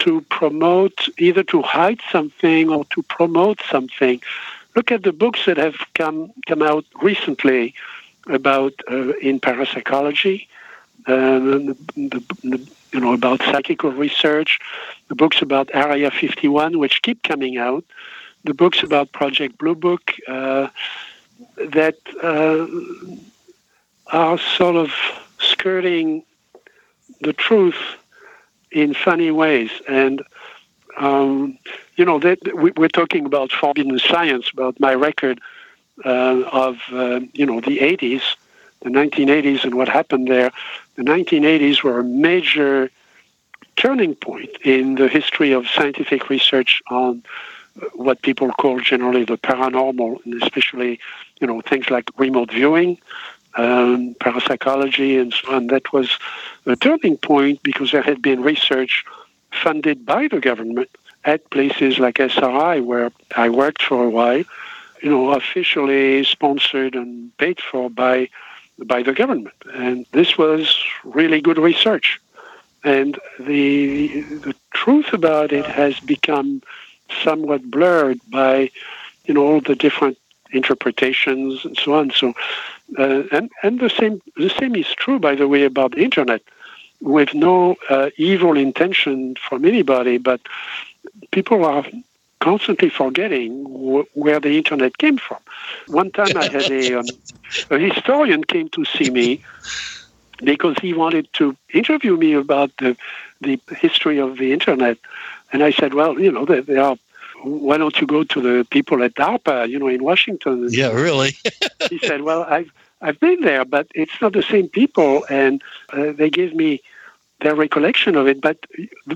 to promote, either to hide something or to promote something. Look at the books that have come come out recently about uh, in parapsychology, uh, the, the, the, you know about psychical research, the books about Area 51, which keep coming out, the books about Project Blue Book uh, that uh, are sort of skirting the truth in funny ways. And, um, you know, that we, are talking about forbidden science, about my record uh, of, uh, you know, the 80s, the 1980s and what happened there. The 1980s were a major turning point in the history of scientific research on what people call generally the paranormal, and especially, you know, things like remote viewing, um, parapsychology, and so on. That was a turning point because there had been research funded by the government at places like SRI, where I worked for a while, you know, officially sponsored and paid for by by the government. And this was really good research. And the the truth about it has become somewhat blurred by, you know, all the different interpretations and so on. So, uh, and and the same the same is true, by the way, about the internet, with no uh, evil intention from anybody, but people are constantly forgetting wh- where the internet came from. One time, I had a, um, a historian came to see me because he wanted to interview me about the the history of the internet and I said, well, you know, they, they are. Why don't you go to the people at DARPA, you know, in Washington? Yeah, really. he said, well, I've I've been there, but it's not the same people, and uh, they gave me their recollection of it. But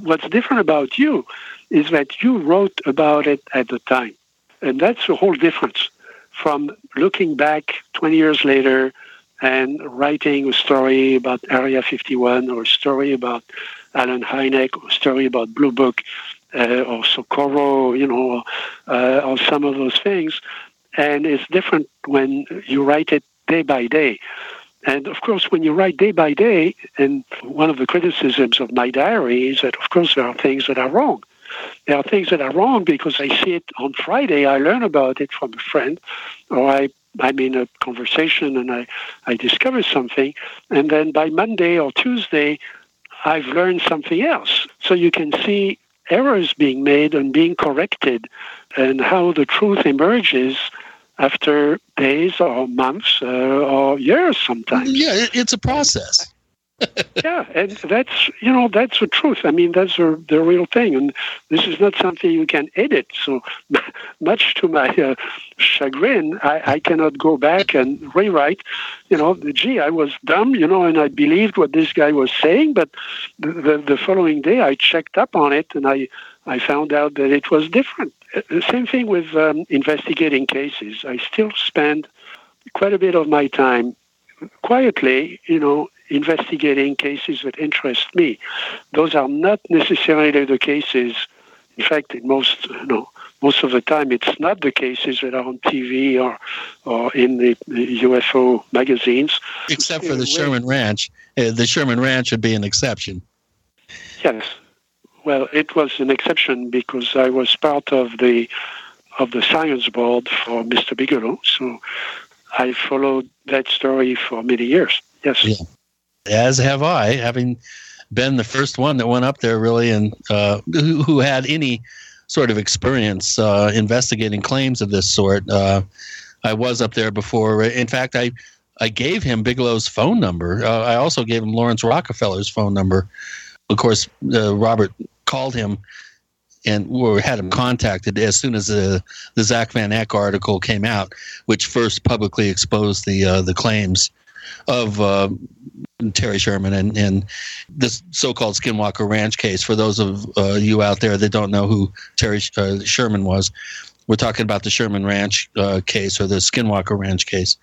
what's different about you is that you wrote about it at the time, and that's a whole difference from looking back 20 years later and writing a story about Area 51 or a story about Allen Hynek, or a story about Blue Book, uh, or Socorro, you know, uh, or some of those things. And it's different when you write it day by day. And of course, when you write day by day, and one of the criticisms of my diary is that, of course, there are things that are wrong. There are things that are wrong because I see it on Friday, I learn about it from a friend, or I I'm in a conversation and I, I discover something, and then by Monday or Tuesday, I've learned something else. So you can see errors being made and being corrected, and how the truth emerges after days or months uh, or years sometimes. Yeah, it's a process. yeah, and that's you know that's the truth. I mean that's the, the real thing, and this is not something you can edit. So much to my uh, chagrin, I, I cannot go back and rewrite. You know, gee, I was dumb, you know, and I believed what this guy was saying, but the the, the following day I checked up on it, and I I found out that it was different. Uh, same thing with um, investigating cases. I still spend quite a bit of my time quietly, you know, investigating cases that interest me. Those are not necessarily the cases. In fact, in most, you know, most of the time, it's not the cases that are on TV or, or in the, the UFO magazines. Except for the Sherman Ranch. Uh, the Sherman Ranch would be an exception. Yes. Well, it was an exception because I was part of the of the science board for Mr. Bigelow, so I followed that story for many years. Yes. Yeah as have I, having been the first one that went up there really and uh, who, who, had any sort of experience uh, investigating claims of this sort. Uh, I was up there before. In fact, I I gave him Bigelow's phone number. Uh, I also gave him Laurance Rockefeller's phone number. Of course, uh, Robert called him and or had him contacted as soon as the the Zack Van Eyck article came out, which first publicly exposed the uh, the claims of uh, Terry Sherman and, and this so-called Skinwalker Ranch case. For those of uh, you out there that don't know who Terry uh, Sherman was, we're talking about the Sherman Ranch uh, case or the Skinwalker Ranch case.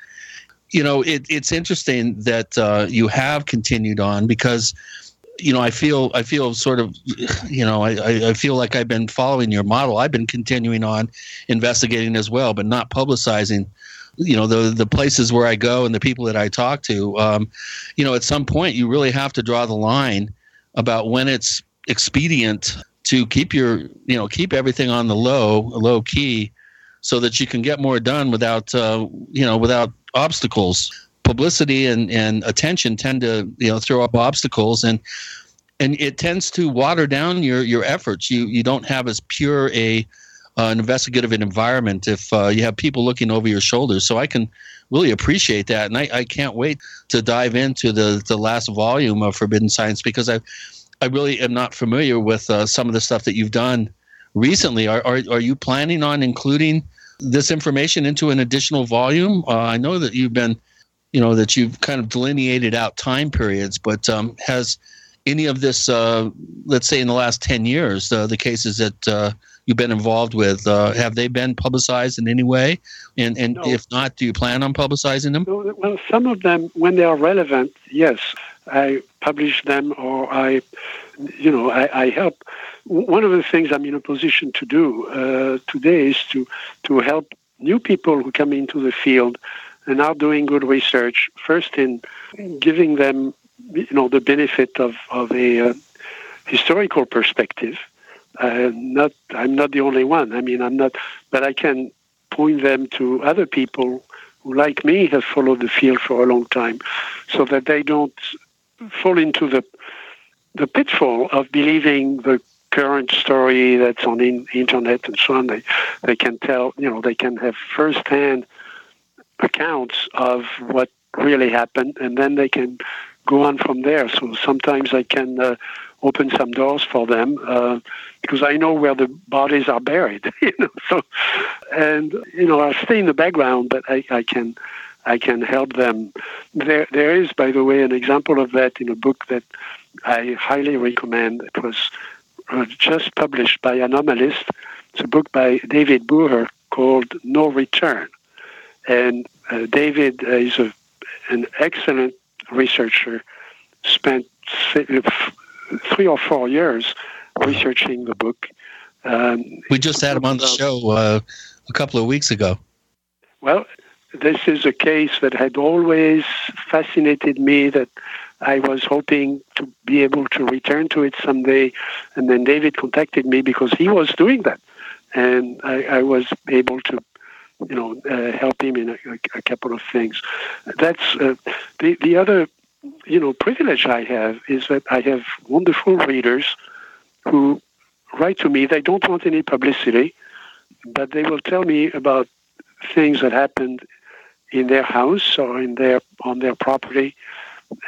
you know, it, it's interesting that uh, you have continued on because, you know, I feel I feel sort of, you know, I, I feel like I've been following your model. I've been continuing on investigating as well, but not publicizing. You know, the the places where I go and the people that I talk to. Um, you know, at some point, you really have to draw the line about when it's expedient to keep your, you know, keep everything on the low, low key, so that you can get more done without, uh, you know, without obstacles. Publicity and, and attention tend to you know throw up obstacles and and it tends to water down your your efforts. You you don't have as pure a uh, an investigative environment if uh, you have people looking over your shoulders. So I can really appreciate that, and I, I can't wait to dive into the the last volume of Forbidden Science because I I really am not familiar with uh, some of the stuff that you've done recently. Are, are are you planning on including this information into an additional volume? Uh, I know that you've been, you know, that you've kind of delineated out time periods, but um, has any of this, uh, let's say in the last 10 years, uh, the cases that uh, you've been involved with, uh, have they been publicized in any way? And, and No. if not, do you plan on publicizing them? Well, some of them, when they are relevant, yes, I publish them or I, you know, I, I help. One of the things I'm in a position to do uh, today is to to help new people who come into the field and are doing good research. First, in giving them, you know, the benefit of of a uh, historical perspective. Not, I'm not the only one. I mean, I'm not, but I can point them to other people who, like me, have followed the field for a long time, so that they don't fall into the the pitfall of believing the current story that's on the internet and so on. They they can tell, you know, they can have firsthand accounts of what really happened, and then they can go on from there. So sometimes I can uh, open some doors for them uh, because I know where the bodies are buried. You know, so and you know I stay in the background, but I, I can I can help them. There there is, by the way, an example of that in a book that I highly recommend. It was uh, just published by Anomalist. It's a book by David Booher called No Return. And uh, David uh, is a, an excellent researcher, spent f- three or four years researching the book. Um, We just had him on the show uh, a couple of weeks ago. well, this is a case that had always fascinated me that I was hoping to be able to return to it someday. And then David contacted me because he was doing that. And I, I was able to, you know, uh, help him in a, a couple of things. That's uh, the, the other, you know, privilege I have is that I have wonderful readers who write to me. They don't want any publicity, but they will tell me about things that happened in their house or in their on their property,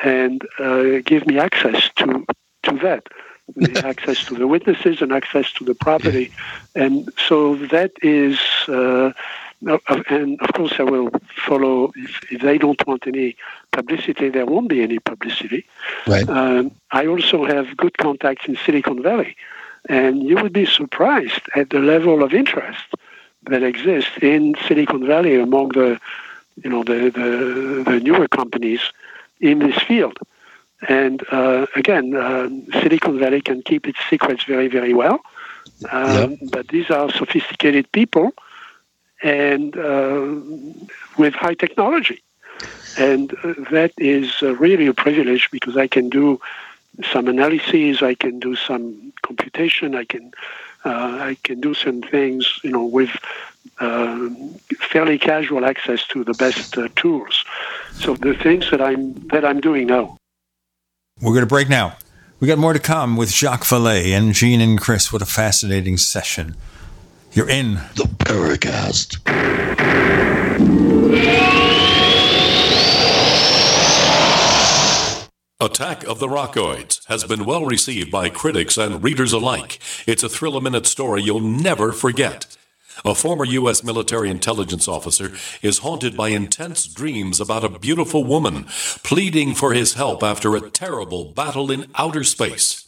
and uh, give me access to to that, access to the witnesses and access to the property, and so that is. Uh, and of course, I will follow. If, if they don't want any publicity, there won't be any publicity. Right. Um, I also have good contacts in Silicon Valley, and you would be surprised at the level of interest that exists in Silicon Valley among the, you know, the the, the newer companies in this field. And uh, again, uh, Silicon Valley can keep its secrets very, very well. Um, But these are sophisticated people and uh, with high technology. And uh, that is uh, really a privilege because I can do some analyses, I can do some computation, I can uh, I can do some things, you know, with uh, fairly casual access to the best uh, tools. So the things that I'm that I'm doing now. We're going to break now. We got more to come with Jacques Vallée and Gene and Chris. What a fascinating session. You're in the Paracast. Attack of the Rockoids has been well received by critics and readers alike. It's a thrill a minute story you'll never forget. A former U.S. military intelligence officer is haunted by intense dreams about a beautiful woman pleading for his help after a terrible battle in outer space.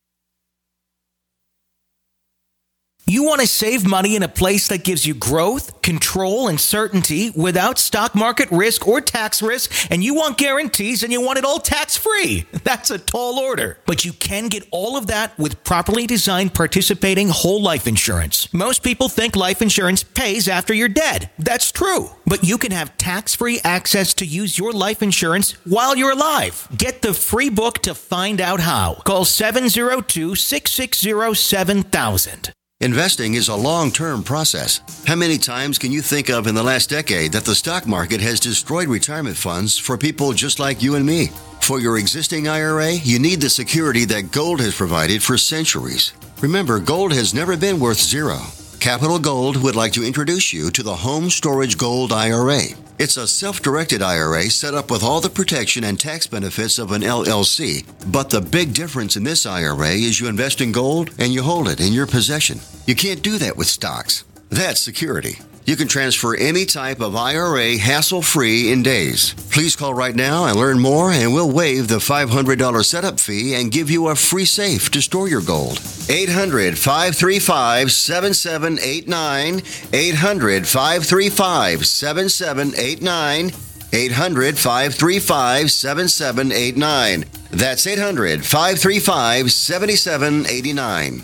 You want to save money in a place that gives you growth, control, and certainty without stock market risk or tax risk, and you want guarantees and you want it all tax free. That's a tall order. But you can get all of that with properly designed participating whole life insurance. Most people think life insurance pays after you're dead. That's true. But you can have tax free access to use your life insurance while you're alive. Get the free book to find out how. Call 702 660 7000. Investing is a long term process. How many times can you think of in the last decade that the stock market has destroyed retirement funds for people just like you and me? For your existing IRA, you need the security that gold has provided for centuries. Remember, gold has never been worth zero. Capital Gold would like to introduce you to the Home Storage Gold IRA. It's a self directed IRA set up with all the protection and tax benefits of an LLC. But the big difference in this IRA is you invest in gold and you hold it in your possession. You can't do that with stocks. That's security. You can transfer any type of IRA hassle free in days. Please call right now and learn more, and we'll waive the $500 setup fee and give you a free safe to store your gold. 800 535 7789. 800 535 7789. 800 535 7789. That's 800 535 7789.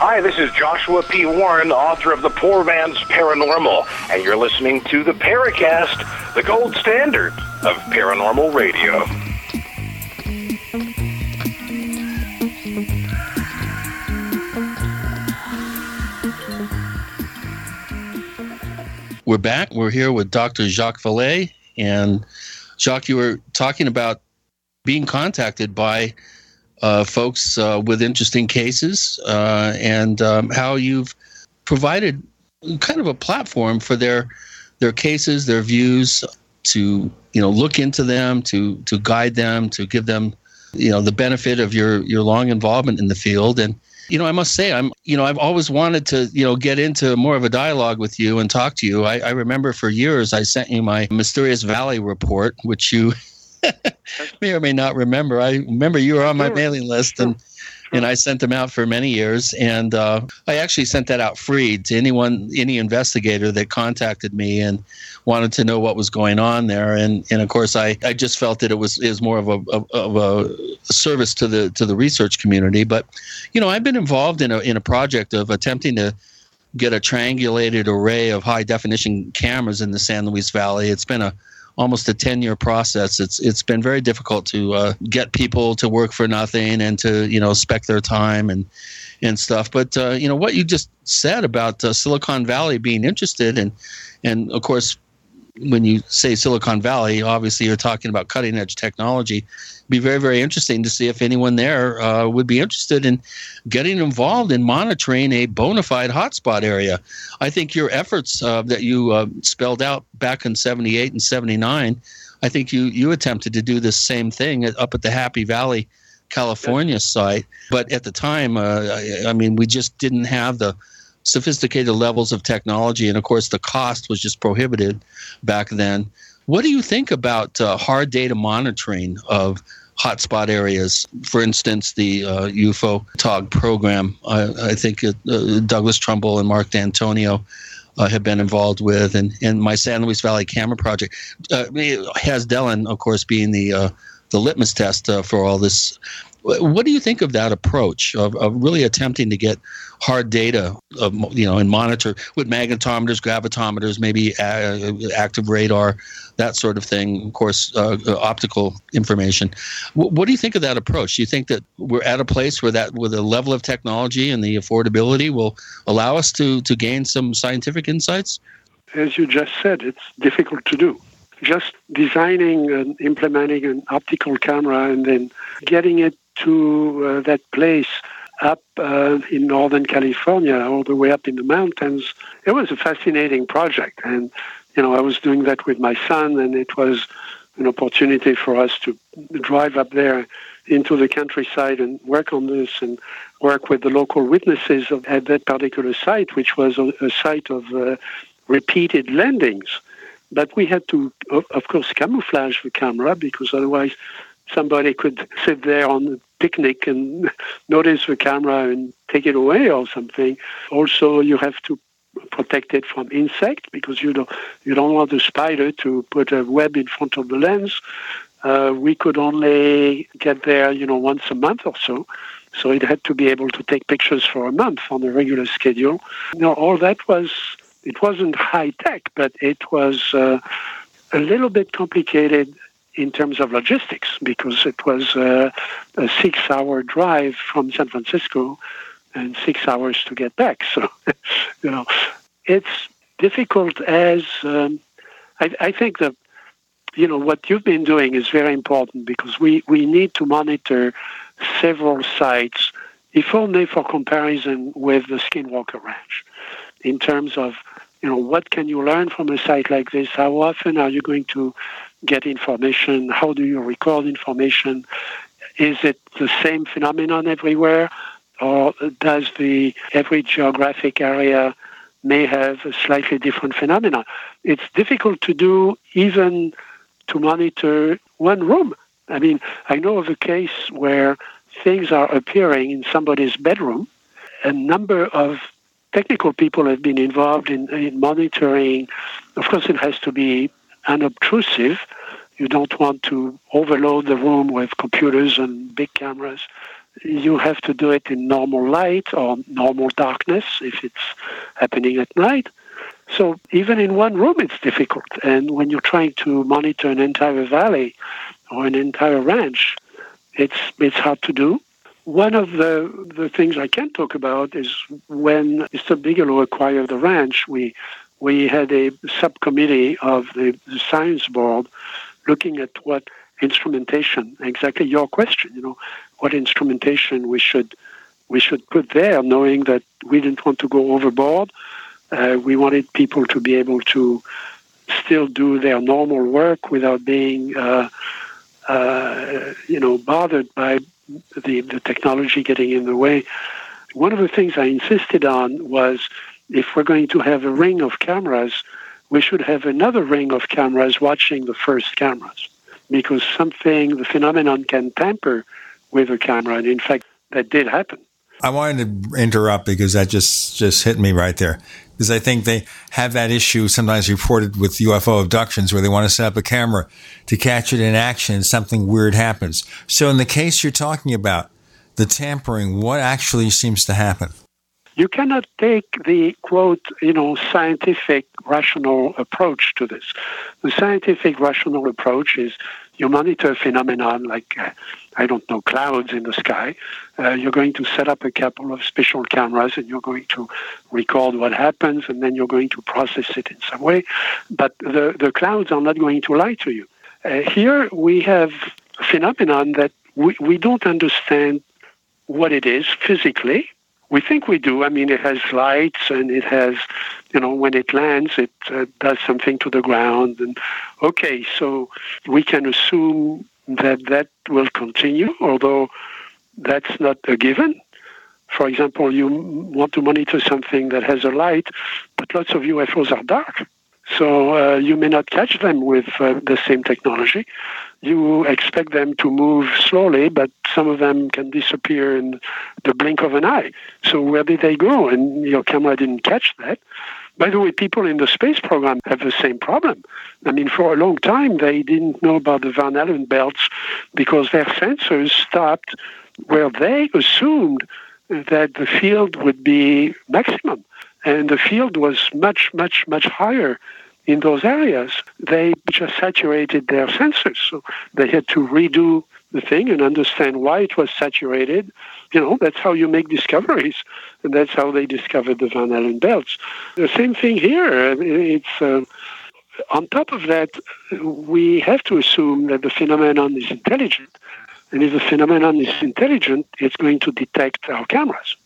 Hi, this is Joshua P. Warren, author of The Poor Man's Paranormal, and you're listening to the Paracast, the gold standard of paranormal radio. We're back. We're here with Dr. Jacques Vallée. And Jacques, you were talking about being contacted by uh, folks uh, with interesting cases uh, and um, how you've provided kind of a platform for their their cases, their views to you know look into them, to to guide them, to give them you know the benefit of your your long involvement in the field. And you know i must say i'm you know i've always wanted to you know get into more of a dialogue with you and talk to you. I, I remember for years i sent you my mysterious valley report which you may or may not remember. I remember you were on my mailing list, and and I sent them out for many years. And uh, I actually sent that out free to anyone, any investigator that contacted me and wanted to know what was going on there. And and of course, I, I just felt that it was is more of a of, of a service to the to the research community. But you know, I've been involved in a in a project of attempting to get a triangulated array of high definition cameras in the San Luis Valley. It's been a almost a 10 year process. It's it's been very difficult to uh, get people to work for nothing and to you know spec their time and and stuff. But uh, you know what you just said about uh, Silicon Valley being interested and and of course when you say Silicon Valley, obviously you're talking about cutting edge technology. Be very, very interesting to see if anyone there uh, would be interested in getting involved in monitoring a bona fide hotspot area. I think your efforts uh, that you uh, spelled out back in 78 and 79, I think you, you attempted to do the same thing up at the Happy Valley, California site. But at the time, uh, I, I mean, we just didn't have the sophisticated levels of technology, and of course, the cost was just prohibited back then. What do you think about uh, hard data monitoring of hotspot areas? For instance, the uh, UFO TOG program. I, I think uh, Douglas Trumbull and Mark D'Antonio uh, have been involved with, and, and my San Luis Valley camera project uh, Hessdalen, of course, being the uh, the litmus test for all this. What do you think of that approach of, of really attempting to get hard data, of, you know, and monitor with magnetometers, gravitometers, maybe uh, active radar, that sort of thing. Of course, uh, uh, optical information. W- what do you think of that approach? Do you think that we're at a place where that, with a level of technology and the affordability, will allow us to to gain some scientific insights? As you just said, it's difficult to do. Just designing and implementing an optical camera and then getting it to uh, that place up uh, in Northern California, all the way up in the mountains. It was a fascinating project. And, you know, I was doing that with my son, and it was an opportunity for us to drive up there into the countryside and work on this and work with the local witnesses of, at that particular site, which was a, a site of uh, repeated landings. But we had to, of, of course, camouflage the camera because otherwise somebody could sit there on picnic and notice the camera and take it away or something. Also, you have to protect it from insect because you don't you don't want the spider to put a web in front of the lens. Uh, we could only get there, you know, once a month or so. So it had to be able to take pictures for a month on a regular schedule. You know, all that was it wasn't high tech, but it was uh, a little bit complicated in terms of logistics because it was uh, a six hour drive from San Francisco and six hours to get back. So, you know, it's difficult as um, I, I think that, you know, what you've been doing is very important because we, we need to monitor several sites, if only for comparison with the Skinwalker Ranch, in terms of, you know, what can you learn from a site like this? How often are you going to get information? How do you record information? Is it the same phenomenon everywhere, or does the every geographic area may have a slightly different phenomenon? It's difficult to do even to monitor one room. I mean, I know of a case where things are appearing in somebody's bedroom. A number of technical people have been involved in, in monitoring. Of course, it has to be unobtrusive. You don't want to overload the room with computers and big cameras. You have to do it in normal light or normal darkness if it's happening at night. So even in one room, it's difficult. And when you're trying to monitor an entire valley or an entire ranch, it's it's hard to do. One of the the things I can talk about is when Mr. Bigelow acquired the ranch, we we had a subcommittee of the, the science board looking at what instrumentation, exactly your question, you know, what instrumentation we should we should put there, knowing that we didn't want to go overboard. Uh, we wanted people to be able to still do their normal work without being, uh, uh, you know, bothered by the, the technology getting in the way. One of the things I insisted on was if we're going to have a ring of cameras, we should have another ring of cameras watching the first cameras because something, the phenomenon can tamper with a camera. And in fact, that did happen. I wanted to interrupt because that just, just hit me right there. Because I think they have that issue sometimes reported with UFO abductions where they want to set up a camera to catch it in action and something weird happens. So in the case you're talking about, the tampering, what actually seems to happen? You cannot take the quote, you know, scientific rational approach to this. The scientific rational approach is you monitor a phenomenon like, uh, I don't know, clouds in the sky. Uh, you're going to set up a couple of special cameras and you're going to record what happens and then you're going to process it in some way. But the, the clouds are not going to lie to you. Uh, here we have a phenomenon that we, we don't understand what it is physically we think we do. I mean, it has lights and it has, you know, when it lands, it uh, does something to the ground. And okay, so we can assume that that will continue, although that's not a given. For example, you want to monitor something that has a light, but lots of UFOs are dark. So uh, you may not catch them with uh, the same technology you expect them to move slowly, but some of them can disappear in the blink of an eye. So where did they go? And your camera didn't catch that. By the way, people in the space program have the same problem. I mean, for a long time, they didn't know about the Van Allen belts because their sensors stopped where they assumed that the field would be maximum. And the field was much, much, much higher in those areas, they just saturated their sensors. So they had to redo the thing and understand why it was saturated. You know, that's how you make discoveries. And that's how they discovered the Van Allen belts. The same thing here. It's. Uh, on top of that, we have to assume that the phenomenon is intelligent. And if the phenomenon is intelligent, it's going to detect our cameras.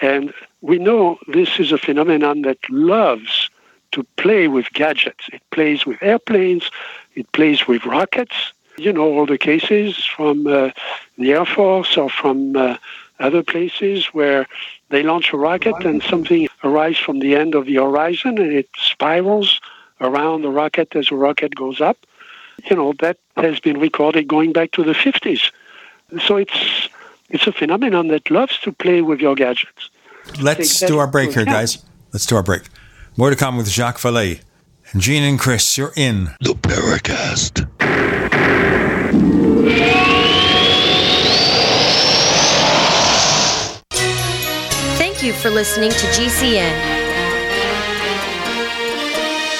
And we know this is a phenomenon that loves to play with gadgets. It plays with airplanes, it plays with rockets. You know, all the cases from uh, the Air Force or from uh, other places where they launch a rocket and something arrives from the end of the horizon and it spirals around the rocket as the rocket goes up. You know, that has been recorded going back to the 50s. So it's it's a phenomenon that loves to play with your gadgets. Let's do our break here, guys. Let's do our break. More to come with Jacques Vallée. And Gene and Chris, you're in the Paracast. Thank you for listening to GCN.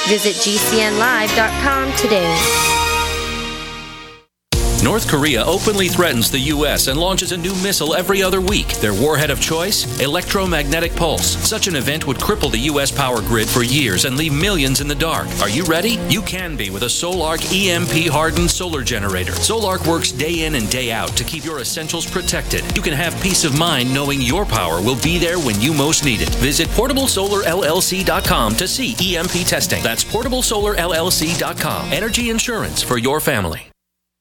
Visit GCNlive.com today. North Korea openly threatens the U.S. and launches a new missile every other week. Their warhead of choice? Electromagnetic pulse. Such an event would cripple the U.S. power grid for years and leave millions in the dark. Are you ready? You can be with a Solark EMP hardened solar generator. Solark works day in and day out to keep your essentials protected. You can have peace of mind knowing your power will be there when you most need it. Visit portablesolarllc.com to see EMP testing. That's portablesolarllc.com. Energy insurance for your family.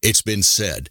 It's been said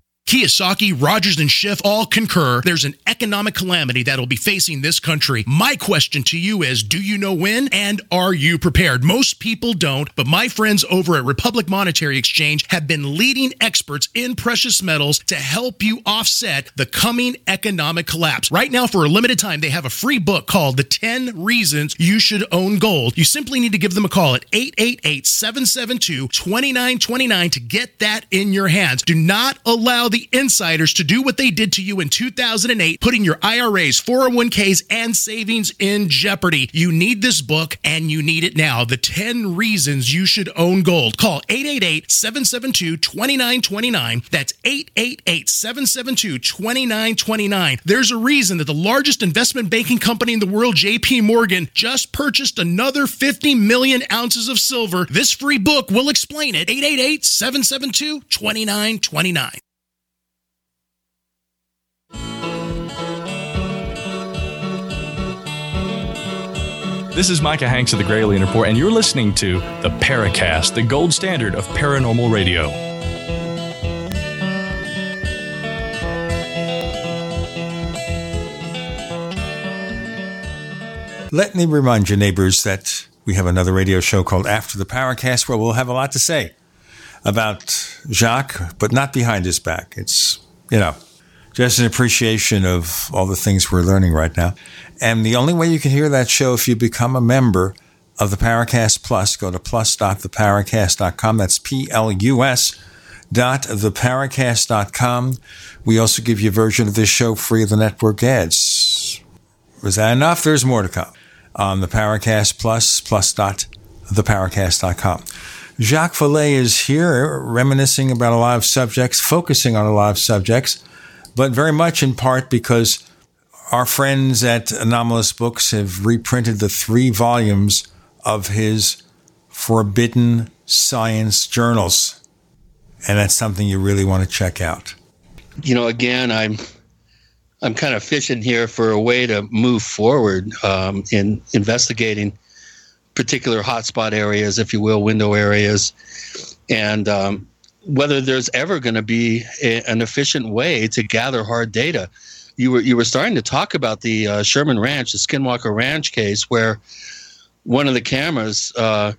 Kiyosaki, Rogers, and Schiff all concur there's an economic calamity that'll be facing this country. My question to you is do you know when and are you prepared? Most people don't, but my friends over at Republic Monetary Exchange have been leading experts in precious metals to help you offset the coming economic collapse. Right now, for a limited time, they have a free book called The 10 Reasons You Should Own Gold. You simply need to give them a call at 888 772 2929 to get that in your hands. Do not allow the insiders to do what they did to you in 2008, putting your IRAs, 401ks, and savings in jeopardy. You need this book and you need it now. The 10 reasons you should own gold. Call 888 772 2929. That's 888 772 2929. There's a reason that the largest investment banking company in the world, JP Morgan, just purchased another 50 million ounces of silver. This free book will explain it. 888 772 2929. This is Micah Hanks of the Gralien Report, and you're listening to the Paracast, the gold standard of paranormal radio. Let me remind you, neighbors, that we have another radio show called After the Paracast where we'll have a lot to say about Jacques, but not behind his back. It's, you know, just an appreciation of all the things we're learning right now. And the only way you can hear that show if you become a member of the Paracast Plus, go to plus.theparacast.com. That's P L U S dot theparacast.com. We also give you a version of this show free of the network ads. Was that enough? There's more to come on the Paracast Plus, dot plus.theparacast.com. Jacques Vallée is here reminiscing about a lot of subjects, focusing on a lot of subjects, but very much in part because our friends at Anomalist Books have reprinted the three volumes of his Forbidden Science journals. And that's something you really want to check out. You know, again, I'm I'm kind of fishing here for a way to move forward um, in investigating particular hotspot areas, if you will, window areas, and um, whether there's ever going to be a, an efficient way to gather hard data. You were you were starting to talk about the uh, Sherman Ranch, the Skinwalker Ranch case, where one of the cameras uh,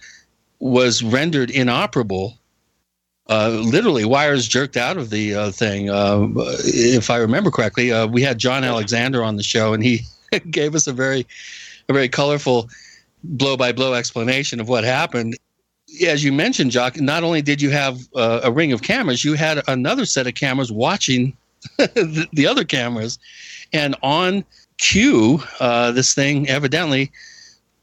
was rendered inoperable. Uh, literally, wires jerked out of the uh, thing. Uh, if I remember correctly, uh, we had John Alexander on the show, and he gave us a very, a very colorful blow by blow explanation of what happened. As you mentioned, Jacques, not only did you have a ring of cameras, you had another set of cameras watching the, the, other cameras. And on cue, uh, this thing evidently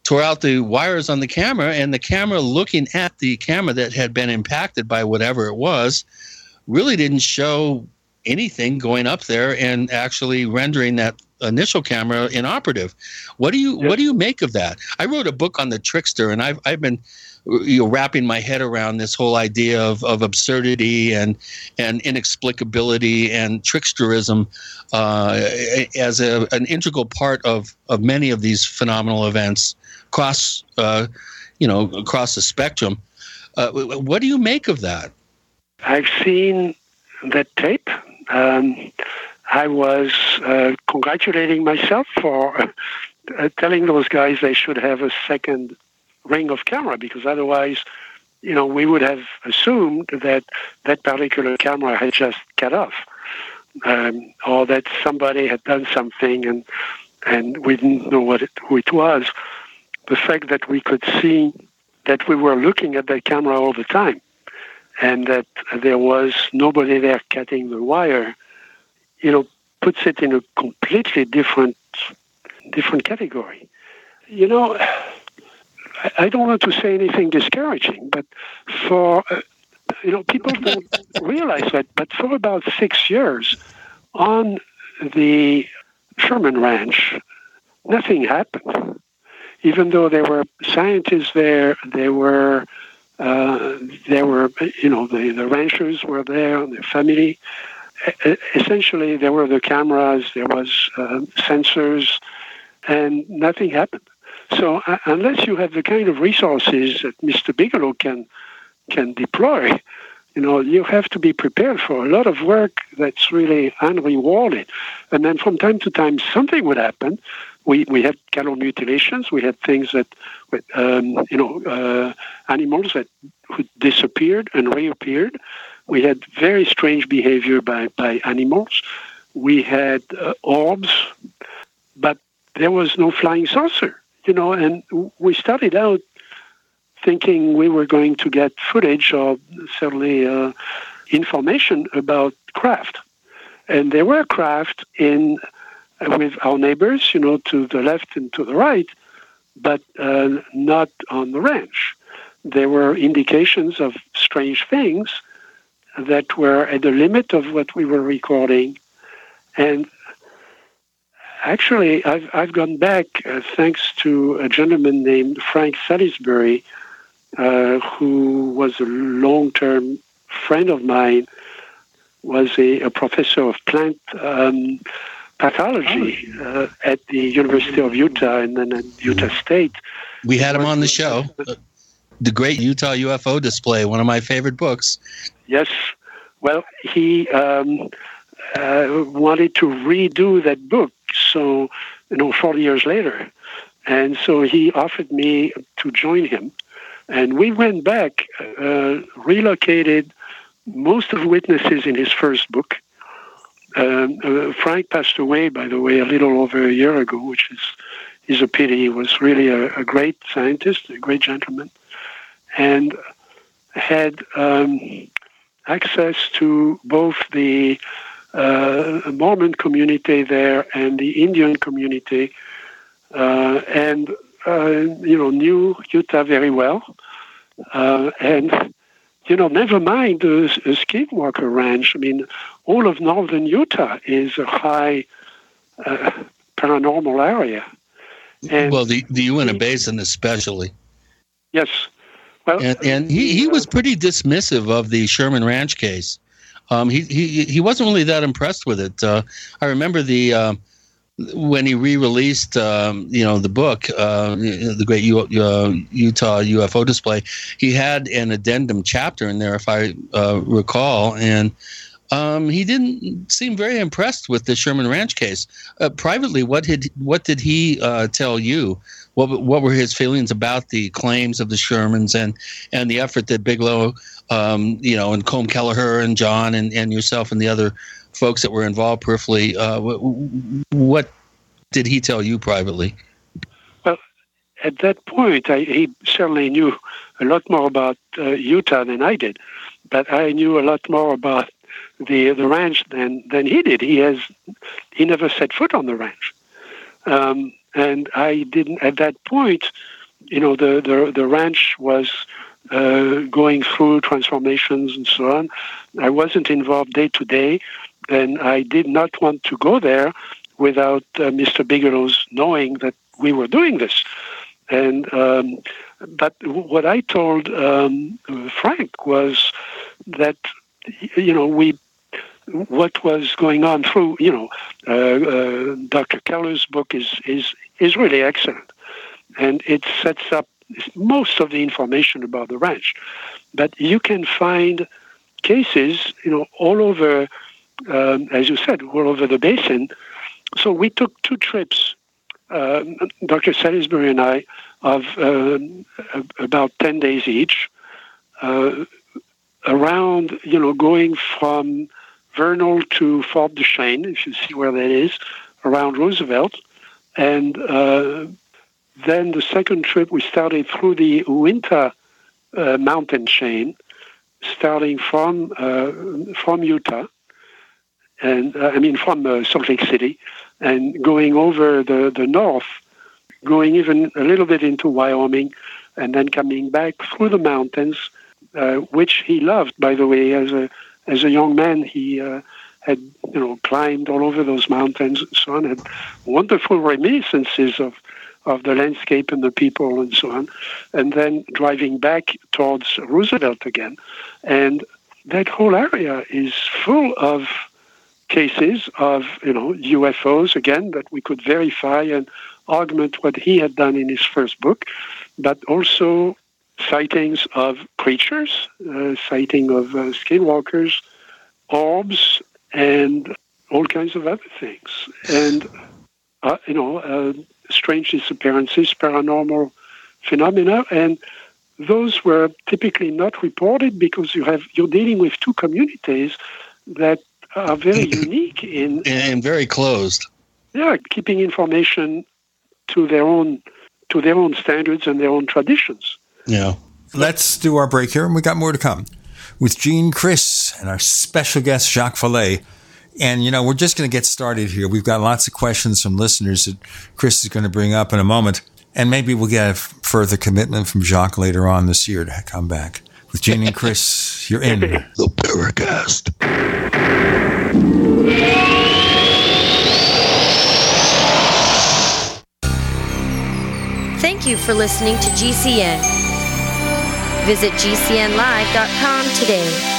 tore out the wires on the camera, and the camera looking at the camera that had been impacted by whatever it was really didn't show anything going up there and actually rendering that initial camera inoperative. What do you what do you make of that? I wrote a book on the trickster, and I've I've been you know wrapping my head around this whole idea of, of absurdity and and inexplicability and tricksterism uh, as a, an integral part of of many of these phenomenal events across uh, you know across the spectrum. Uh, what do you make of that? I've seen that tape. Um, I was uh, congratulating myself for uh, telling those guys they should have a second ring of camera because otherwise, you know, we would have assumed that that particular camera had just cut off. um, or that somebody had done something and and we didn't know what it, who it was. The fact that we could see that we were looking at that camera all the time and that there was nobody there cutting the wire, you know, puts it in a completely different different category. You know, I don't want to say anything discouraging, but for uh, you know, people don't realize that, but for about six years on the Sherman Ranch, nothing happened. Even though there were scientists there, there were uh, there were you know the, the ranchers were there, and their family. Essentially, there were the cameras, there was uh, sensors, and nothing happened. So uh, unless you have the kind of resources that Mr. Bigelow can can deploy, you know, you have to be prepared for a lot of work that's really unrewarded. And then from time to time, something would happen. We, we had cattle mutilations. We had things that, um, you know, uh, animals that disappeared and reappeared. We had very strange behavior by, by animals. We had uh, orbs, but there was no flying saucer, you know, and we started out thinking we were going to get footage or certainly uh, information about craft. And there were craft in uh, with our neighbors, you know, to the left and to the right, but uh, not on the ranch. There were indications of strange things that were at the limit of what we were recording. And actually, I've, I've gone back uh, thanks to a gentleman named Frank Salisbury, uh, who was a long-term friend of mine, was a, a professor of plant um, pathology uh, at the University of Utah and then at Utah State. We had him on the show. The Great Utah UFO Display, one of my favorite books. Yes. Well, he um, uh, wanted to redo that book, so, you know, 40 years later. And so he offered me to join him. And we went back, uh, relocated most of the witnesses in his first book. Um, uh, Frank passed away, by the way, a little over a year ago, which is is a pity. He was really a, a great scientist, a great gentleman, and had um, access to both the Mormon community there and the Indian community, uh, and uh, you know, knew Utah very well. Uh, and, you know, never mind a, the Skinwalker Ranch. I mean, all of northern Utah is a high uh, paranormal area. And well, the, the Uinta Basin especially. Yes. Well, and, and he, he was pretty dismissive of the Sherman Ranch case. Um, he, he he wasn't really that impressed with it. Uh, I remember the uh, when he re-released, um, you know, the book, uh, the Great U- uh, Utah UFO Display, he had an addendum chapter in there, if I uh, recall, and um, he didn't seem very impressed with the Sherman Ranch case. Uh, privately, what did what did he tell you? What what were his feelings about the claims of the Shermans and and the effort that Bigelow, um, you know, and Colm Kelleher and John and, and yourself and the other folks that were involved peripherally. Uh, what did he tell you privately? Well, at that point, I, he certainly knew a lot more about uh, Utah than I did, but I knew a lot more about the the ranch than than he did. He has he never set foot on the ranch, um, and I didn't at that point. You know, the the the ranch was uh, going through transformations and so on. I wasn't involved day to day, and I did not want to go there without uh, Mr. Bigelow's knowing that we were doing this. And um, but what I told um, Frank was that you know we what was going on through you know uh, uh, Dr. Kelleher's book is is is really excellent, and it sets up most of the information about the ranch. But you can find cases you know all over um, as you said, all over the basin. So we took two trips, uh, Dr. Salisbury and I, of uh, about 10 days each, uh, around, you know, going from Vernal to Fort Duchesne, if you see where that is, around Roosevelt. And uh, then the second trip, we started through the Uinta uh, mountain chain, starting from uh, from Utah, and uh, I mean from uh, Salt Lake City, and going over the the north, going even a little bit into Wyoming, and then coming back through the mountains, uh, which he loved, by the way, as a as a young man. He uh, had you know climbed all over those mountains and so on, had wonderful reminiscences of of the landscape and the people and so on, and then driving back towards Roosevelt again, and that whole area is full of cases of you know UFOs again that we could verify and augment what he had done in his first book, but also sightings of creatures, uh, sighting of uh, skinwalkers, orbs, and all kinds of other things, and uh, you know uh, strange disappearances, paranormal phenomena, and those were typically not reported because you have you're dealing with two communities that are very unique in and very closed. Yeah, keeping information to their own to their own standards and their own traditions. Yeah. Let's do our break here, and we got more to come with Gene Chris and our special guest Jacques Vallée. And you know, we're just going to get started here. We've got lots of questions from listeners that Chris is going to bring up in a moment, and maybe we'll get a further commitment from Jacques later on this year to come back with Gene and Chris. You're in the Paracast. Thank you for listening to GCN. Visit GCNlive.com today.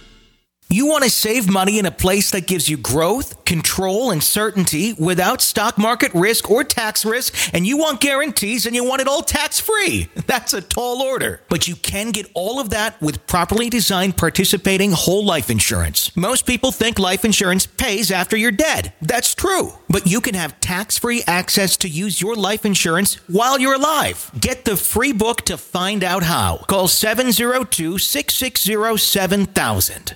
You want to save money in a place that gives you growth, control, and certainty without stock market risk or tax risk, and you want guarantees and you want it all tax free. That's a tall order. But you can get all of that with properly designed participating whole life insurance. Most people think life insurance pays after you're dead. That's true. But you can have tax free access to use your life insurance while you're alive. Get the free book to find out how. Call 702 660 7000.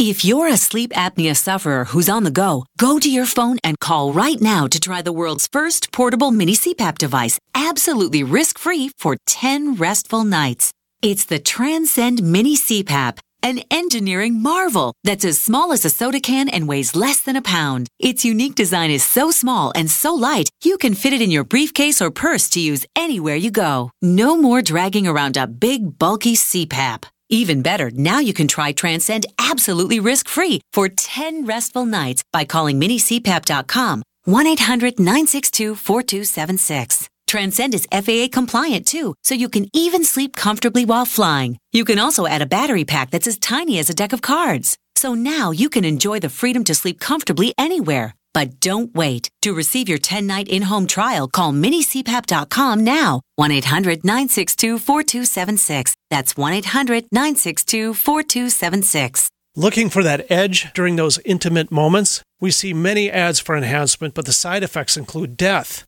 If you're a sleep apnea sufferer who's on the go, go to your phone and call right now to try the world's first portable mini CPAP device, absolutely risk free for 10 restful nights. It's the Transcend Mini CPAP, an engineering marvel that's as small as a soda can and weighs less than a pound. Its unique design is so small and so light, you can fit it in your briefcase or purse to use anywhere you go. No more dragging around a big, bulky CPAP. Even better, now you can try Transcend absolutely risk free for 10 restful nights by calling minicpap.com 1 800 962 4276. Transcend is FAA compliant too, so you can even sleep comfortably while flying. You can also add a battery pack that's as tiny as a deck of cards. So now you can enjoy the freedom to sleep comfortably anywhere. But don't wait. To receive your 10 night in home trial, call minicpap.com now. 1 800 962 4276. That's 1 800 962 4276. Looking for that edge during those intimate moments? We see many ads for enhancement, but the side effects include death.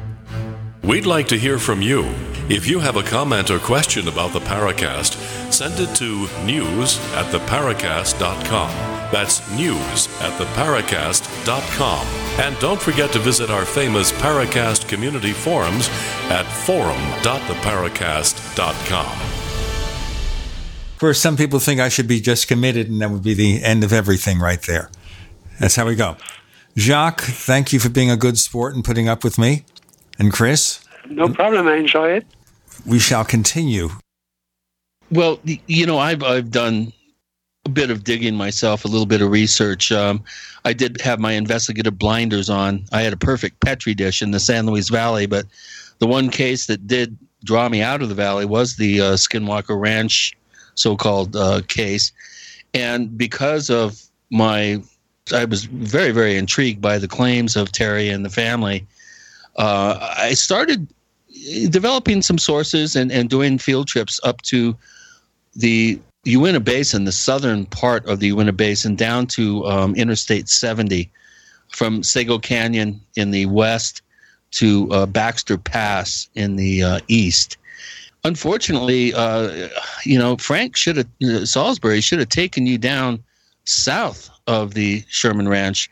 We'd like to hear from you. If you have a comment or question about the Paracast, send it to news at theparacast.com. That's news at theparacast.com. And don't forget to visit our famous Paracast community forums at forum.theparacast.com. Where some people think I should be just committed and that would be the end of everything right there. That's how we go. Jacques, thank you for being a good sport and putting up with me. And Chris? No problem. I enjoy it. We shall continue. Well, you know, I've I've done a bit of digging myself, a little bit of research. Um, I did have my investigative blinders on. I had a perfect petri dish in the San Luis Valley, but the one case that did draw me out of the valley was the uh, Skinwalker Ranch so-called uh, case, and because of my, I was very very intrigued by the claims of Terry and the family uh, I started developing some sources and, and doing field trips up to the Uinta Basin, the southern part of the Uinta Basin, down to um, Interstate 70, from Sego Canyon in the west to uh, Baxter Pass in the uh, east. Unfortunately, uh, you know, Frank should have, uh, Salisbury should have taken you down south of the Sherman Ranch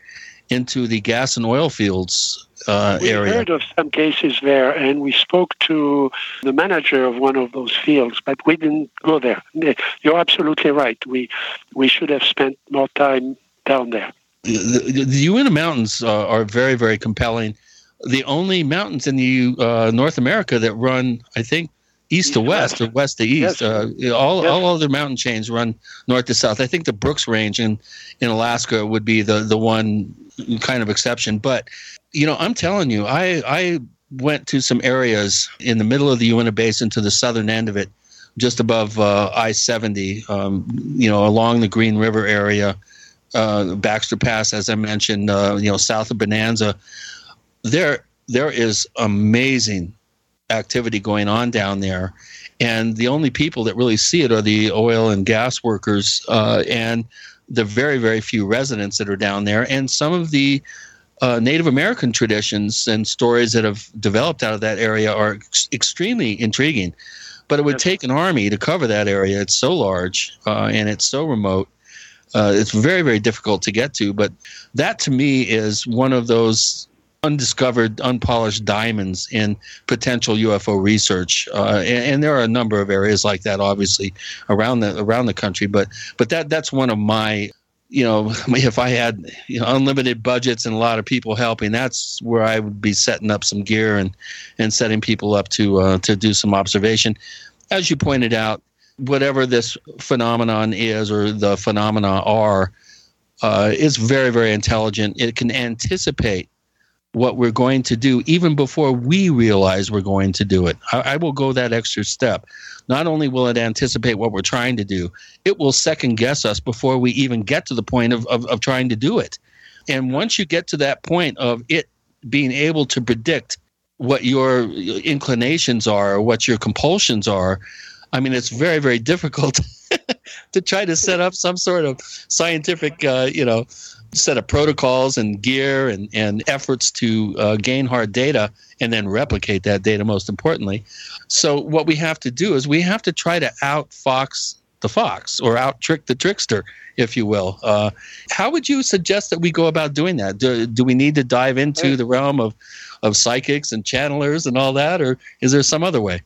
into the gas and oil fields uh, we area. heard of some cases there, and we spoke to the manager of one of those fields, but we didn't go there. You're absolutely right. We we should have spent more time down there. The, the, Uinta Mountains uh, are very, very compelling. The only mountains in the uh, North America that run, I think, east, to west, or west to east. Yes. Uh, all Yes. all other mountain chains run north to south. I think the Brooks Range in in Alaska would be the the one kind of exception. But you know, I'm telling you, I I went to some areas in the middle of the Uinta Basin to the southern end of it, just above uh, I-70. Um, you know, along the Green River area, uh, Baxter Pass, as I mentioned. Uh, you know, south of Bonanza. There there is amazing activity going on down there. And the only people that really see it are the oil and gas workers uh, and the very, very few residents that are down there, and some of the uh, Native American traditions and stories that have developed out of that area are ex- extremely intriguing. But it would take an army to cover that area. It's so large uh, and it's so remote. Uh, it's very, very difficult to get to. But that to me is one of those undiscovered, unpolished diamonds in potential UFO research, uh, and, and there are a number of areas like that, obviously around the around the country. But but that that's one of my, you know, if I had you know, unlimited budgets and a lot of people helping, that's where I would be setting up some gear and and setting people up to uh, to do some observation. As you pointed out, whatever this phenomenon is or the phenomena are, uh, very very intelligent. It can anticipate what we're going to do even before we realize we're going to do it. I, I will go that extra step. Not only will it anticipate what we're trying to do, it will second guess us before we even get to the point of, of, of trying to do it. And once you get to that point of it being able to predict what your inclinations are or what your compulsions are, I mean, it's very, very difficult to try to set up some sort of scientific, uh, you know, set of protocols and gear and, and efforts to uh, gain hard data and then replicate that data most importantly so what we have to do is we have to try to outfox the fox or out trick the trickster, if you will. Uh, how would you suggest that we go about doing that? Do, do we need to dive into the realm of, of psychics and channelers and all that, or is there some other way?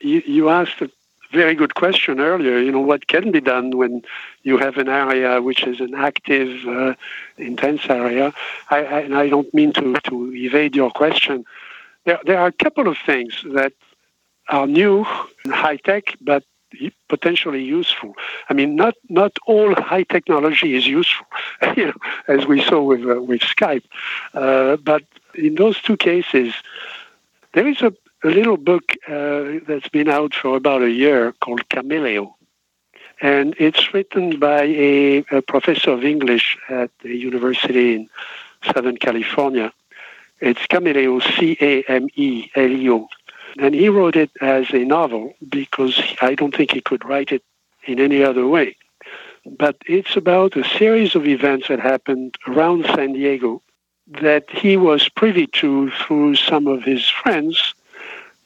You, you asked a very good question earlier. You know, what can be done when you have an area which is an active, uh, intense area? I, I, and I don't mean to, to evade your question. There, there are a couple of things that are new and high tech, but potentially useful. I mean, not not all high technology is useful, you know, as we saw with uh, with Skype. Uh, but in those two cases, there is a, a little book uh, that's been out for about a year called Chameleo. And it's written by a, a professor of English at the university in Southern California. It's Chameleo, C A M E L E O. And he wrote it as a novel because I don't think he could write it in any other way. But it's about a series of events that happened around San Diego that he was privy to through some of his friends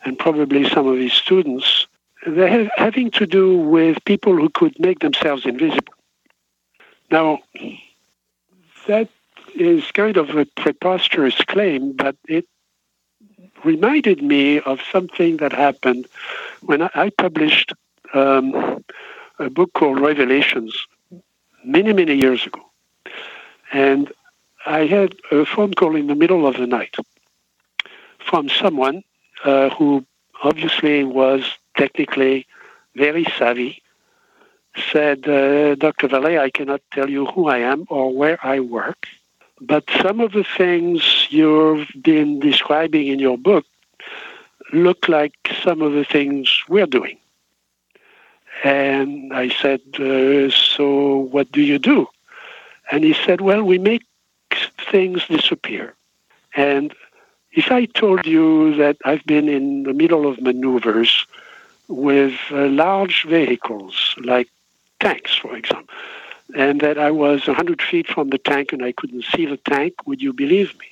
and probably some of his students. They're having to do with people who could make themselves invisible. Now, that is kind of a preposterous claim, but it reminded me of something that happened when I, published um, a book called Revelations many, many years ago. And I had a phone call in the middle of the night from someone uh, who obviously was technically very savvy, said, uh, Dr. Vallée, I cannot tell you who I am or where I work. But some of the things you've been describing in your book look like some of the things we're doing. And I said, uh, So what do you do? And he said, Well, we make things disappear. And if I told you that I've been in the middle of maneuvers with uh, large vehicles, like tanks, for example, and that I was 100 feet from the tank and I couldn't see the tank, would you believe me?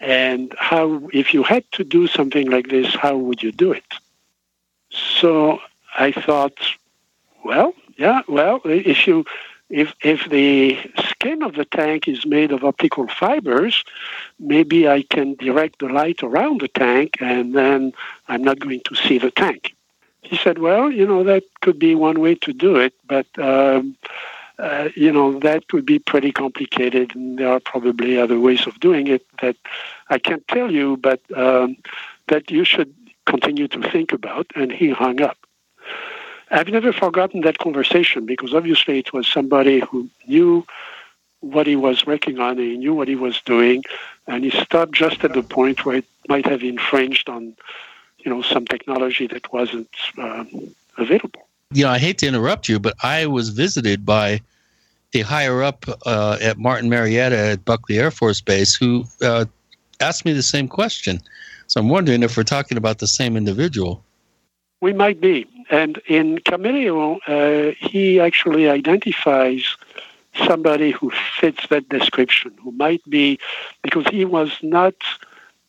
And how, if you had to do something like this, how would you do it? So I thought, well, yeah, well, if you, if if the skin of the tank is made of optical fibers, maybe I can direct the light around the tank, and then I'm not going to see the tank. He said, well, you know, that could be one way to do it, but um, uh, you know, that would be pretty complicated, and there are probably other ways of doing it that I can't tell you, but um, that you should continue to think about. And he hung up. I've never forgotten that conversation because obviously it was somebody who knew what he was working on, he knew what he was doing, and he stopped just at the point where it might have infringed on, you know, some technology that wasn't um, available you know, I hate to interrupt you, but I was visited by a higher up uh, at Martin Marietta at Buckley Air Force Base who uh, asked me the same question. So I'm wondering if we're talking about the same individual. We might be. And in Chameleo, uh, he actually identifies somebody who fits that description, who might be, because he was not,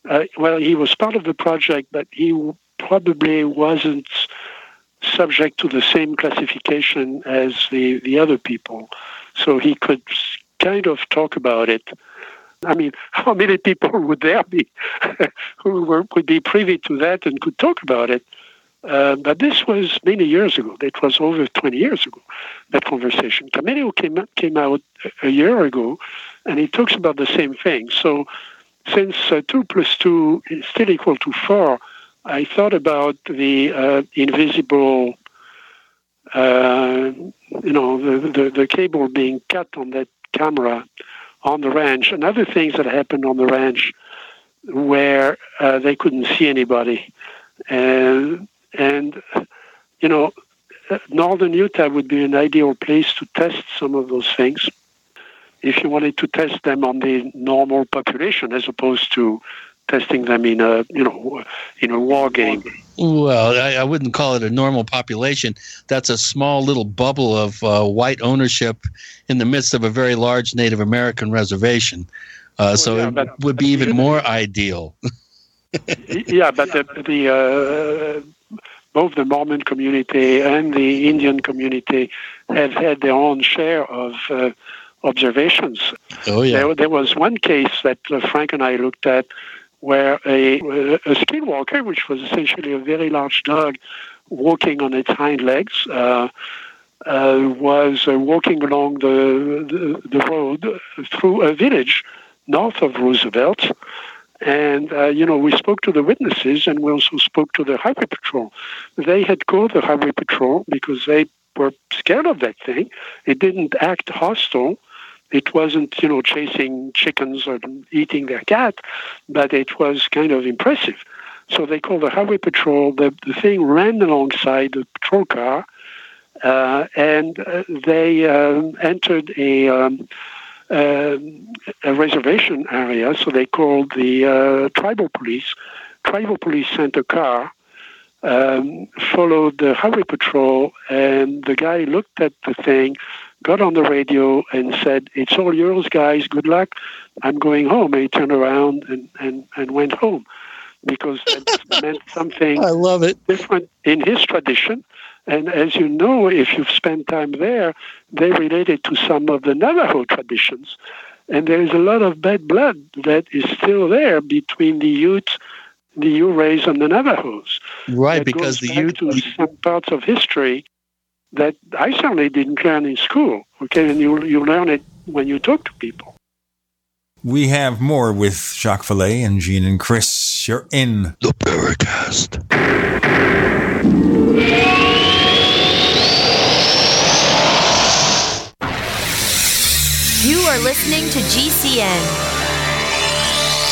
uh, well, he was part of the project, but he probably wasn't subject to the same classification as the, the other people. So he could kind of talk about it. I mean, how many people would there be who were, would be privy to that and could talk about it? Uh, but this was many years ago. It was over 20 years ago, that conversation. Chameleo came, came out a year ago, and he talks about the same thing. So since uh, 2 plus 2 is still equal to 4, I thought about the uh, invisible, uh, you know, the, the, the cable being cut on that camera on the ranch, and other things that happened on the ranch where uh, they couldn't see anybody, and and you know, northern Utah would be an ideal place to test some of those things if you wanted to test them on the normal population as opposed to testing them in a you know in a war game. Well, I, I wouldn't call it a normal population. That's a small little bubble of uh, white ownership in the midst of a very large Native American reservation. Uh, well, so yeah, it but, would be even more ideal. yeah, but the, the uh, both the Mormon community and the Indian community have had their own share of uh, observations. Oh, yeah. There, there, was one case that uh, Frank and I looked at where a, a skinwalker, which was essentially a very large dog walking on its hind legs, uh, uh, was uh, walking along the, the, the road through a village north of Roosevelt. And, uh, you know, we spoke to the witnesses and we also spoke to the highway patrol. They had called the highway patrol because they were scared of that thing. It didn't act hostile. It wasn't, you know, chasing chickens or eating their cat, but it was kind of impressive. So they called the highway patrol. The, the thing ran alongside the patrol car, uh, and uh, they um, entered a, um, uh, a reservation area. So they called the uh, tribal police. Tribal police sent a car, um, followed the highway patrol, and the guy looked at the thing, got on the radio, and said, "It's all yours, guys. Good luck. I'm going home." And he turned around and, and, and went home because that meant something I love it. different in his tradition. And as you know, if you've spent time there, they related to some of the Navajo traditions. And there is a lot of bad blood that is still there between the Utes, the Urays, and the Navajos. Right, because the Utes. to some parts of history that I certainly didn't learn in school. Okay, and you, you learn it when you talk to people. We have more with Jacques Vallée and Gene and Chris. You're in the Paracast. You are listening to GCN.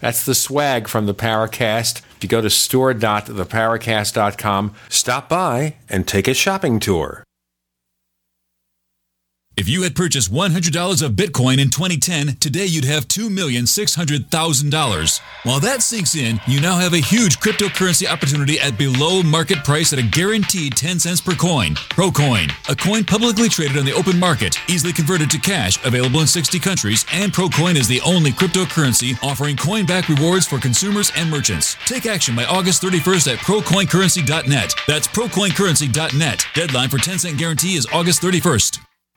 That's the swag from the Paracast. If you go to store.theparacast.com, stop by and take a shopping tour. If you had purchased $100 of Bitcoin in 2010, today you'd have $2,600,000. While that sinks in, you now have a huge cryptocurrency opportunity at below market price at a guaranteed 10 cents per coin. Procoin, a coin publicly traded on the open market, easily converted to cash, available in 60 countries, and Procoin is the only cryptocurrency offering coin back rewards for consumers and merchants. Take action by August 31st at procoincurrency.net. That's procoincurrency.net. Deadline for 10 cent guarantee is August 31st.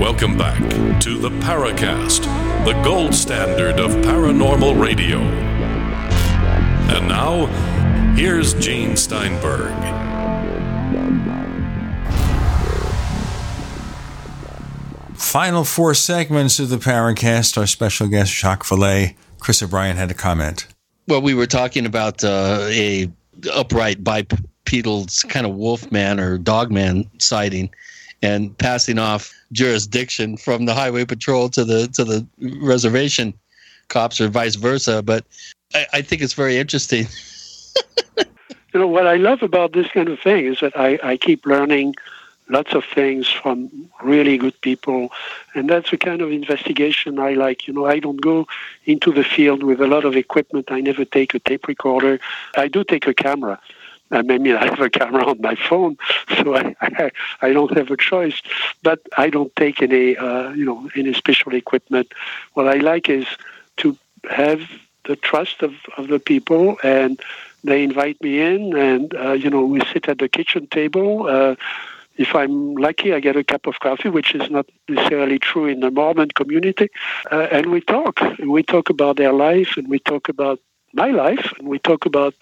Welcome back to the Paracast, the gold standard of paranormal radio. And now, here's Gene Steinberg. Final four segments of the Paracast. Our special guest, Jacques Vallée. Chris O'Brien had a comment. Well, we were talking about uh, a upright bipedal kind of wolf man or dog man sighting and passing off jurisdiction from the highway patrol to the to the reservation cops or vice versa. But I, I think it's very interesting. you know what I love about this kind of thing is that I, I keep learning lots of things from really good people. And that's the kind of investigation I like. You know, I don't go into the field with a lot of equipment. I never take a tape recorder. I do take a camera. I mean, I have a camera on my phone, so I, I, I don't have a choice. But I don't take any, uh, you know, any special equipment. What I like is to have the trust of, of the people and they invite me in and uh, you know we sit at the kitchen table uh, if I'm lucky, I get a cup of coffee, which is not necessarily true in the Mormon community. Uh, and we talk. And we talk about their life, and we talk about my life, and we talk about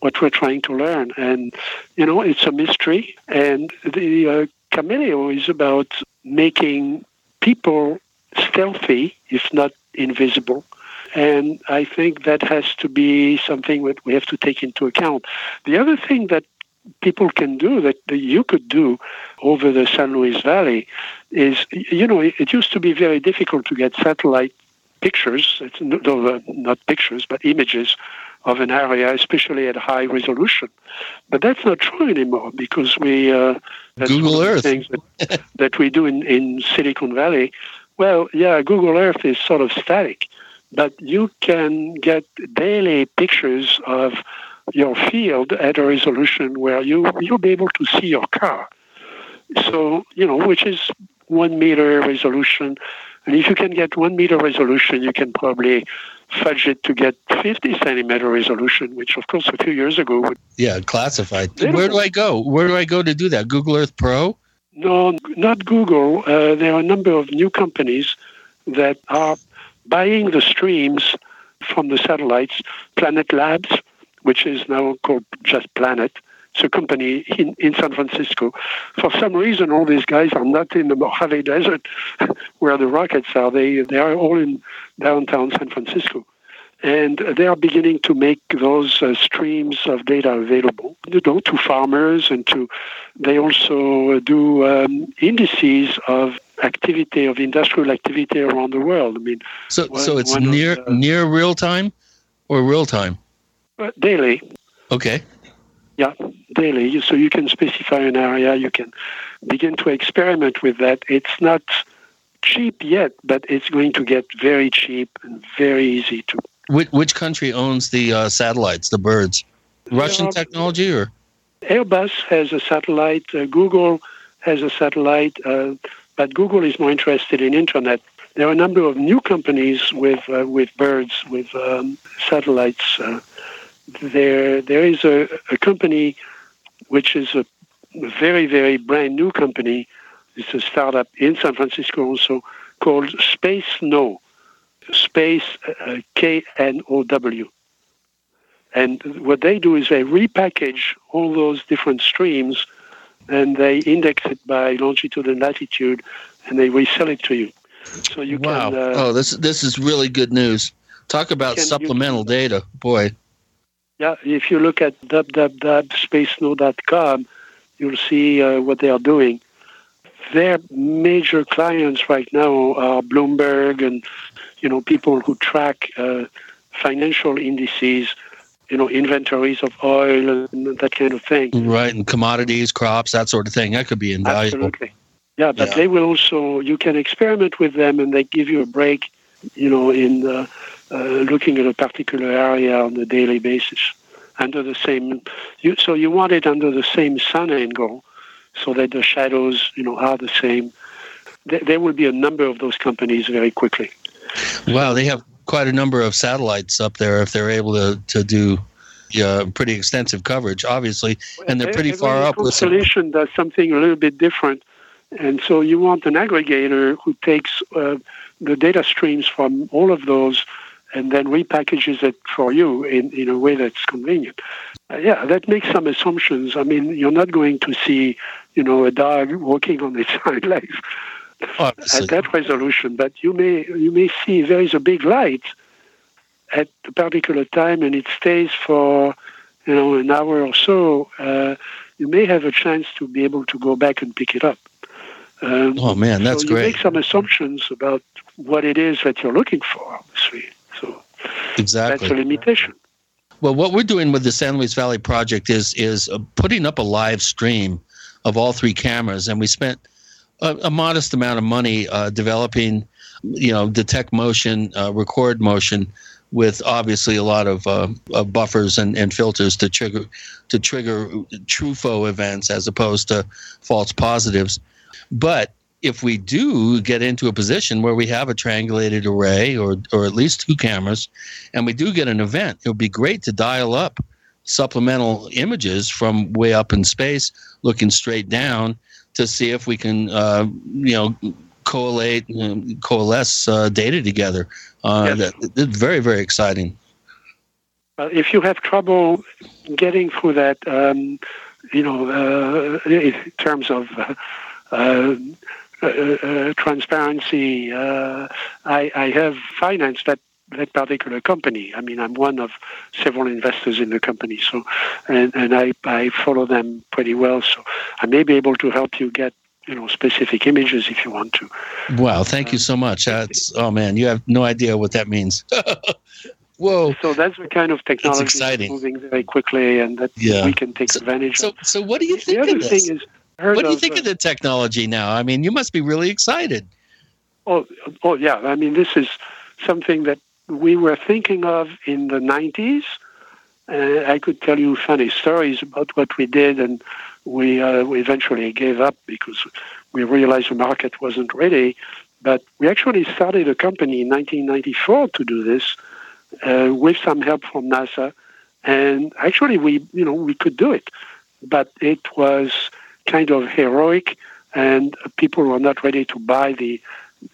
what we're trying to learn. And, you know, it's a mystery. And the uh, is about making people stealthy, if not invisible. And I think that has to be something that we have to take into account. The other thing that people can do that, that you could do over the San Luis Valley is, you know, it, used to be very difficult to get satellite pictures, it's, no, not pictures, but images of an area, especially at high resolution. But that's not true anymore because we uh, Google Earth things that, that we do in, in Silicon Valley. Well, yeah, Google Earth is sort of static, but you can get daily pictures of your field at a resolution where you you'll be able to see your car. So you know, which is one meter resolution, and if you can get one meter resolution, you can probably fudge it to get 50 centimeter resolution, which of course a few years ago would yeah classified. Where do I go? Where do I go to do that? Google Earth Pro? No, not Google. Uh, there are a number of new companies that are buying the streams from the satellites. Planet Labs which is now called just Planet. It's a company in, in San Francisco. For some reason, all these guys are not in the Mojave Desert where the rockets are. They, they are all in downtown San Francisco. And they are beginning to make those uh, streams of data available you know, to farmers and to, they also do um, indices of activity, of industrial activity around the world. I mean, so, one, so it's near, the, near real time or real time? Uh, daily. Okay. Yeah, daily. So you can specify an area. You can begin to experiment with that. It's not cheap yet, but it's going to get very cheap and very easy to. Which, which country owns the uh, satellites, the birds? Russian technology or? Airbus has a satellite. Uh, Google has a satellite, uh, but Google is more interested in internet. There are a number of new companies with uh, with birds with um, satellites uh, there there is a, a company which is a very very brand new company. It's a startup in San Francisco also called SpaceKnow, Space uh, K N O W. And what they do is they repackage all those different streams and they index it by longitude and latitude and they resell it to you. So you wow. can. Uh, oh, this this is really good news. Talk about supplemental data, boy. Yeah, if you look at www.spaceknow.com, you'll see uh, what they are doing. Their major clients right now are Bloomberg and you know people who track uh, financial indices, you know inventories of oil and that kind of thing. Right, and commodities, crops, that sort of thing. That could be invaluable. Absolutely. Yeah, but Yeah. they will also you can experiment with them and they give you a break, you know, in uh, looking at a particular area on a daily basis under the same. You, so you want it under the same sun angle, so that the shadows, you know, are the same. There, there will be a number of those companies very quickly. Wow, they have quite a number of satellites up there if they're able to, to do yeah, pretty extensive coverage, obviously, and they're pretty Every far up with some. does something a little bit different, and so you want an aggregator who takes uh, the data streams from all of those and then repackages it for you in, in a way that's convenient. Uh, yeah, that makes some assumptions. I mean, you're not going to see, you know, a dog walking on its hind legs Obviously. at that resolution, but you may you may see there is a big light at a particular time, and it stays for you know an hour or so. Uh, you may have a chance to be able to go back and pick it up. Um, Oh, man, that's so great. You make some assumptions about what it is that you're looking for, obviously. Exactly. that's a limitation. Well, what we're doing with the San Luis Valley project is is uh, putting up a live stream of all three cameras, and we spent a, a modest amount of money uh, developing, you know, detect motion, uh, record motion, with obviously a lot of, uh, of buffers and, and filters to trigger to trigger trufo events as opposed to false positives. But if we do get into a position where we have a triangulated array or, or at least two cameras and we do get an event, it would be great to dial up supplemental images from way up in space looking straight down to see if we can, uh, you know, collate, um, coalesce uh, data together. Uh, Yes. that, that's very, very exciting. Uh, if you have trouble getting through that, um, you know, uh, in terms of uh, uh, transparency, uh, I, I have financed that that particular company. I mean, I'm one of several investors in the company, so and, and I, I follow them pretty well. So I may be able to help you get you know specific images if you want to. Wow, thank you so much. That's oh man, you have no idea what that means. Whoa! So that's the kind of technology that's exciting. moving very quickly, and that Yeah. we can take advantage So, of. so what do you think? The other of this? thing is, heard what do you think uh, of the technology now? I mean, you must be really excited. Oh, oh yeah. I mean, this is something that we were thinking of in the 90s. Uh, I could tell you funny stories about what we did, and we, uh, we eventually gave up because we realized the market wasn't ready. But we actually started a company in 1994 to do this uh, with some help from NASA. And actually, we, you know, we could do it, but it was kind of heroic, and people were not ready to buy the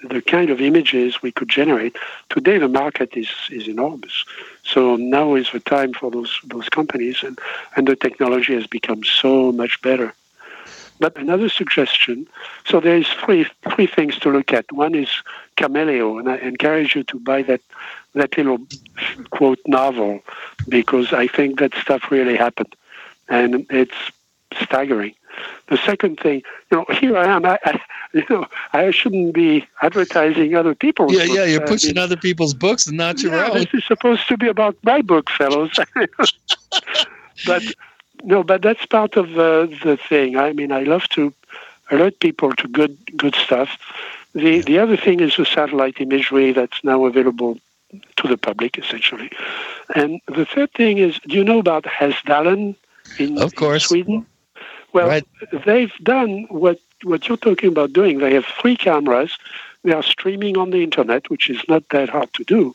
the kind of images we could generate. Today, the market is, is enormous. So now is the time for those those companies, and, and the technology has become so much better. But another suggestion. So there is three three things to look at. One is Chameleo, and I encourage you to buy that that little quote novel because I think that stuff really happened, and it's staggering. The second thing, you know, here I am. I, I you know, I shouldn't be advertising other people's. Yeah, yeah, books. you're I pushing mean, other people's books and not your yeah, own. this is supposed to be about my book, fellows. but no, but that's part of uh, the thing. I mean, I love to alert people to good good stuff. The the other thing is the satellite imagery that's now available to the public, essentially. And the third thing is, do you know about Hessdalen in, Of course. in Sweden? Well, they've done what what you're talking about doing. They have three cameras. They are streaming on the internet, which is not that hard to do.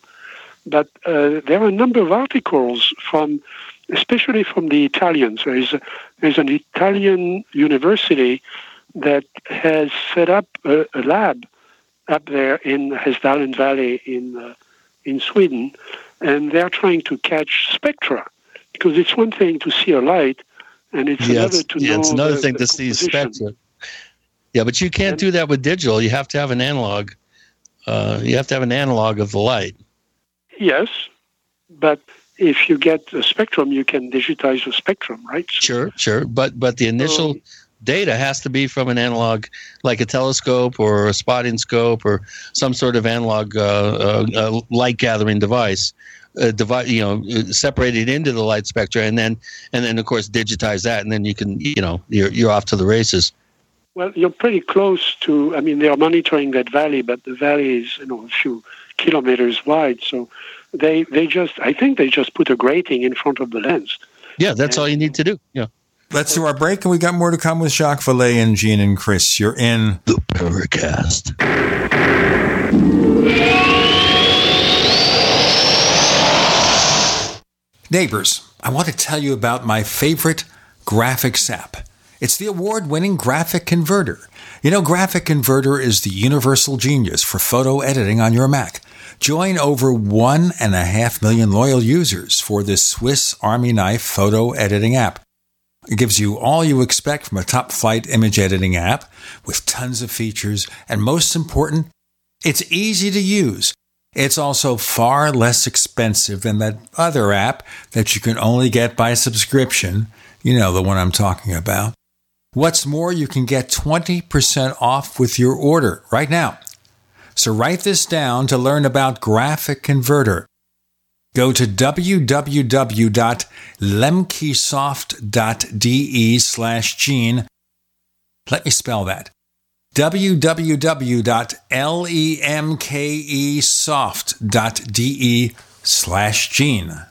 But uh, there are a number of articles from, especially from the Italians. There is a, there's an Italian university that has set up a, a lab up there in Hessdalen Valley in uh, in Sweden, and they're trying to catch spectra because it's one thing to see a light, and it's yeah, another it's, to yeah, know it's another the- thing the to see spectra. Yeah, but you can't do that with digital. You have to have an analog. Uh, you have to have an analog of the light. Yes, but if you get a spectrum, you can digitize the spectrum, right? Sure, sure. But but the initial Um, data has to be from an analog, like a telescope or a spotting scope or some sort of analog uh, uh, uh, light gathering device. Uh, divide, you know, uh, separated into the light spectra, and then and then of course digitize that, and then you can, you know, you're you're off to the races. Well, you're pretty close to. I mean, they are monitoring that valley, but the valley is you know a few kilometers wide. So they they just. I think they just put a grating in front of the lens. Yeah, that's all you need to do. Yeah. Let's do our break, and we got more to come with Jacques Vallée and Gene and Chris. You're in the Paracast. Neighbors, I want to tell you about my favorite graphics app. It's the award winning Graphic Converter. You know, Graphic Converter is the universal genius for photo editing on your Mac. Join over one and a half million loyal users for this Swiss Army knife photo editing app. It gives you all you expect from a top flight image editing app with tons of features, and most important, it's easy to use. It's also far less expensive than that other app that you can only get by subscription. You know, the one I'm talking about. What's more, you can get 20% off with your order right now. So write this down to learn about Graphic Converter. Go to www.lemkesoft.de slash gene Let me spell that www.lemkesoft.de slash gene.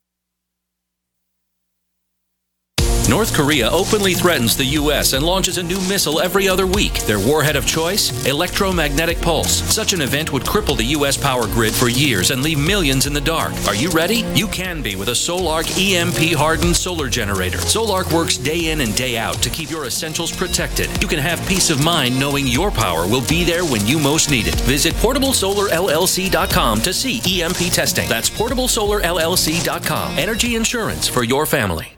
North Korea openly threatens the U.S. and launches a new missile every other week. Their warhead of choice? Electromagnetic pulse. Such an event would cripple the U.S. power grid for years and leave millions in the dark. Are you ready? You can be with a Solark EMP hardened solar generator. Solark works day in and day out to keep your essentials protected. You can have peace of mind knowing your power will be there when you most need it. Visit portablesolarllc.com to see EMP testing. That's portablesolarllc.com. Energy insurance for your family.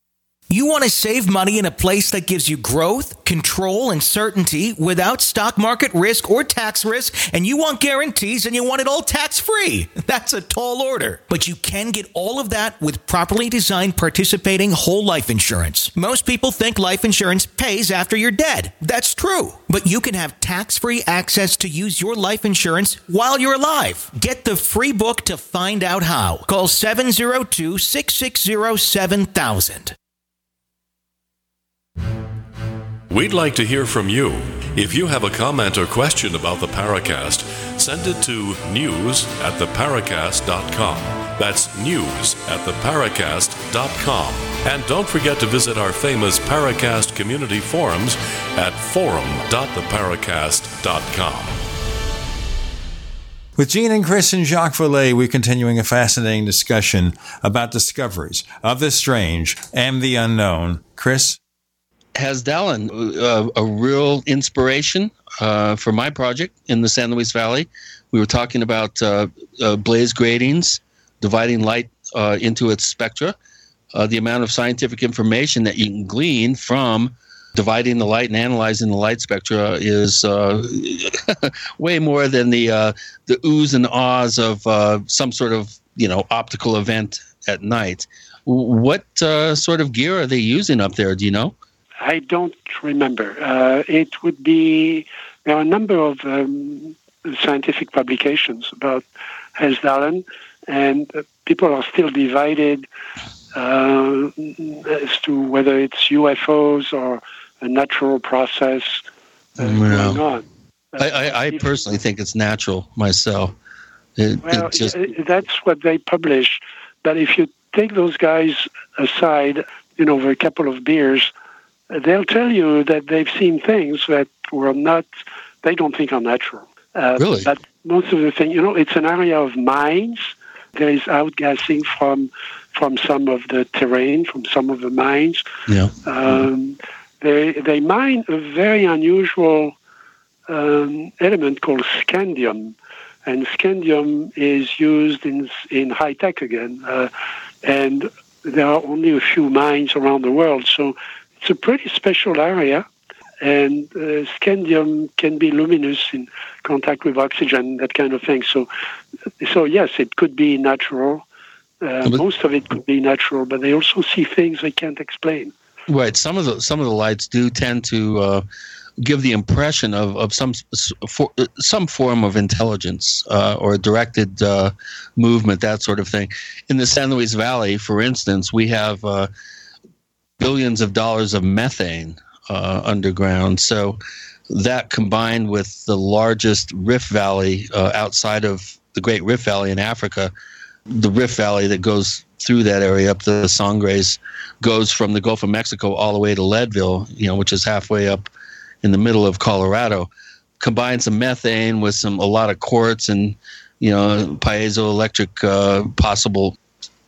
You want to save money in a place that gives you growth, control, and certainty without stock market risk or tax risk, and you want guarantees and you want it all tax free. That's a tall order. But you can get all of that with properly designed participating whole life insurance. Most people think life insurance pays after you're dead. That's true. But you can have tax free access to use your life insurance while you're alive. Get the free book to find out how. Call 702 660 7000. We'd like to hear from you. If you have a comment or question about the Paracast, send it to news at theparacast.com. That's news at theparacast.com. And don't forget to visit our famous Paracast community forums at forum.theparacast.com. With Gene and Chris and Jacques Vallée, we're continuing a fascinating discussion about discoveries of the strange and the unknown. Chris? Hessdalen uh, a real inspiration uh, for my project in the San Luis Valley. We were talking about uh, uh blaze gratings, dividing light uh, into its spectra, uh, the amount of scientific information that you can glean from dividing the light and analyzing the light spectra is way more than the the oohs and ahs of some sort of you know optical event at night. What sort of gear are they using up there? Do you know? I don't remember. Uh, it would be there are a number of um, scientific publications about Hessdalen, and uh, people are still divided uh, as to whether it's UFOs or a natural process uh, going on. I, I, I, personally think it's natural myself. It, well, it just... that's what they publish. But if you take those guys aside, you know, over a couple of beers, they'll tell you that they've seen things that were not, they don't think are natural. Uh, really? But most of the thing, you know, it's an area of mines. There is outgassing from from some of the terrain, from some of the mines. Yeah. Um, they they mine a very unusual um, element called scandium, and scandium is used in in high tech again, uh, and there are only a few mines around the world, so it's a pretty special area. And uh, scandium can be luminous in contact with oxygen, that kind of thing. So, so yes, it could be natural. Uh, most of it could be natural, but they also see things they can't explain. Right. Some of the some of the lights do tend to uh, give the impression of, of some for, some form of intelligence uh, or directed uh, movement, that sort of thing. In the San Luis Valley, for instance, we have uh, billions of dollars of methane uh, underground. So that combined with the largest Rift Valley uh, outside of the Great Rift Valley in Africa, the Rift Valley that goes through that area up the Sangres goes from the Gulf of Mexico all the way to Leadville, you know, which is halfway up in the middle of Colorado. Combine some methane with some a lot of quartz and you know piezoelectric uh, possible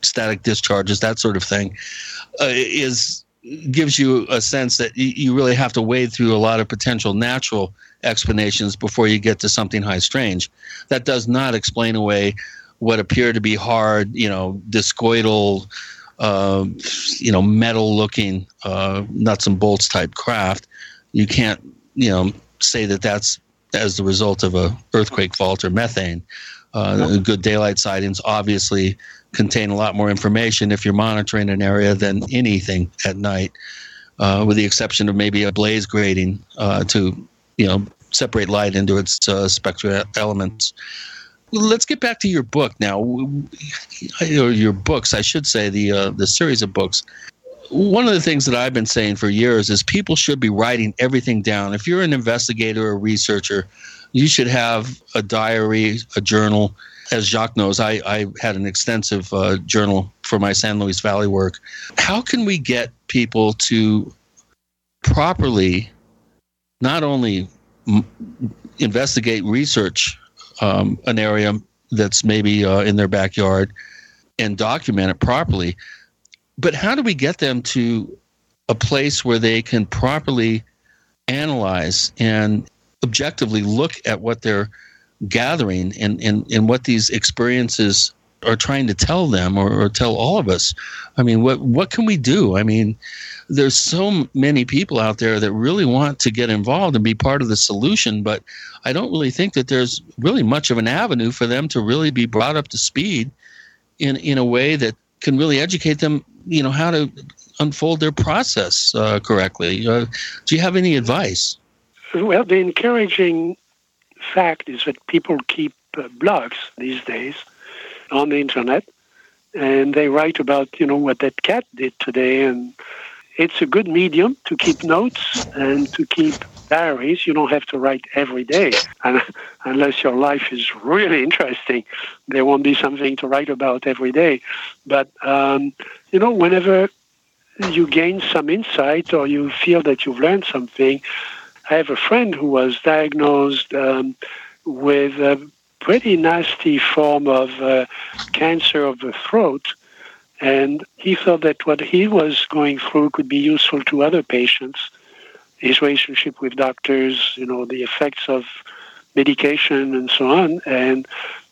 static discharges, that sort of thing, uh, is gives you a sense that you really have to wade through a lot of potential natural explanations before you get to something high strange. That does not explain away what appear to be hard, you know, discoidal, uh, you know, metal looking uh, nuts and bolts type craft. You can't, you know, say that that's as the result of a earthquake fault or methane. Uh, good daylight sightings obviously contain a lot more information if you're monitoring an area than anything at night, uh, with the exception of maybe a blaze grating uh, to, you know, separate light into its uh, spectral elements let's get back to your book now, or your books, I should say, the uh, the series of books. One of the things that I've been saying for years is people should be writing everything down. If you're an investigator or researcher, you should have a diary, a journal. As Jacques knows, I, I had an extensive uh, journal for my San Luis Valley work. How can we get people to properly not only m- investigate research um, an area that's maybe uh, in their backyard and document it properly. But how do we get them to a place where they can properly analyze and objectively look at what they're gathering and, and, and what these experiences are trying to tell them or, or tell all of us? I mean, what, what can we do? I mean, there's so many people out there that really want to get involved and be part of the solution, but I don't really think that there's really much of an avenue for them to really be brought up to speed in in a way that can really educate them, you know, how to unfold their process uh, correctly. Uh, do you have any advice? Well, the encouraging fact is that people keep uh, blogs these days on the internet, and they write about you know what that cat did today and it's a good medium to keep notes and to keep diaries. You don't have to write every day. And unless your life is really interesting, there won't be something to write about every day. But, um, you know, whenever you gain some insight or you feel that you've learned something, I have a friend who was diagnosed um, with a pretty nasty form of uh, cancer of the throat and he felt that what he was going through could be useful to other patients. His relationship with doctors, you know, the effects of medication and so on. And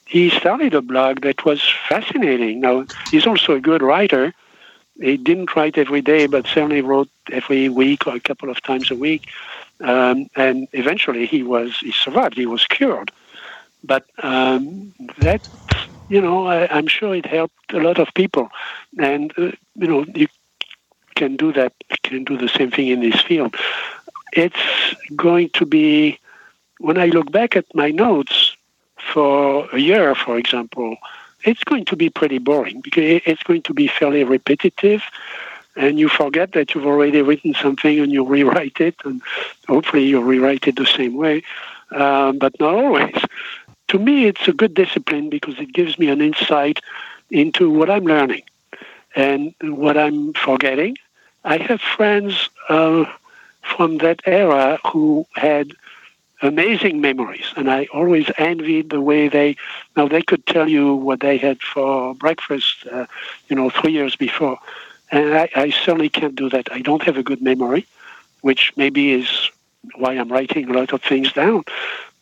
he started a blog that was fascinating. Now, he's also a good writer. He didn't write every day, but certainly wrote every week or a couple of times a week. Um, and eventually he was, he survived, he was cured. But um, that you know, I, am sure it helped a lot of people. And, uh, you know, you can do that, can do the same thing in this field. It's going to be, when I look back at my notes for a year, for example, it's going to be pretty boring because it's going to be fairly repetitive and you forget that you've already written something and you rewrite it and hopefully you rewrite it the same way. Um, but not always. To me, it's a good discipline because it gives me an insight into what I'm learning and what I'm forgetting. I have friends uh, from that era who had amazing memories, and I always envied the way they now they could tell you what they had for breakfast, uh, you know, three years before, and I, I certainly can't do that. I don't have a good memory, which maybe is why I'm writing a lot of things down.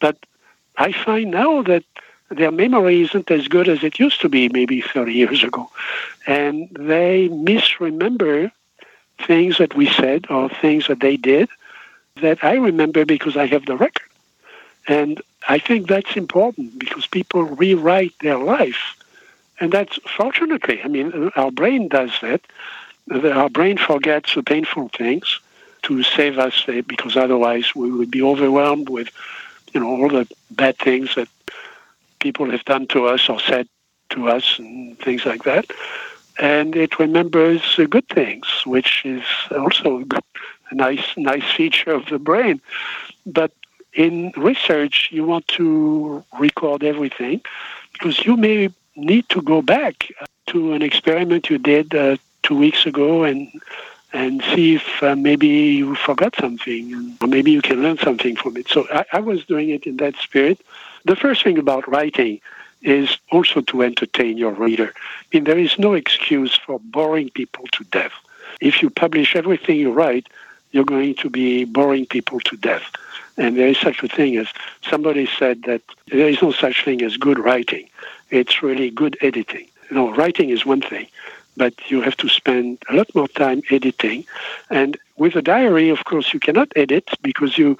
But I find now that their memory isn't as good as it used to be maybe 30 years ago. And they misremember things that we said or things that they did that I remember because I have the record. And I think that's important because people rewrite their life. And that's fortunately, I mean, our brain does that. Our brain forgets the painful things to save us eh, because otherwise we would be overwhelmed with, you know, all the bad things that people have done to us or said to us and things like that. And it remembers the good things, which is also a, nice, nice feature of the brain. But in research, you want to record everything because you may need to go back to an experiment you did uh, two weeks ago and and see if uh, maybe you forgot something or maybe you can learn something from it. So I, I was doing it in that spirit. The first thing about writing is also to entertain your reader. I mean, there is no excuse for boring people to death. If you publish everything you write, you're going to be boring people to death. And there is such a thing as somebody said that there is no such thing as good writing. It's really good editing. You know, writing is one thing, but you have to spend a lot more time editing. And with a diary, of course, you cannot edit because you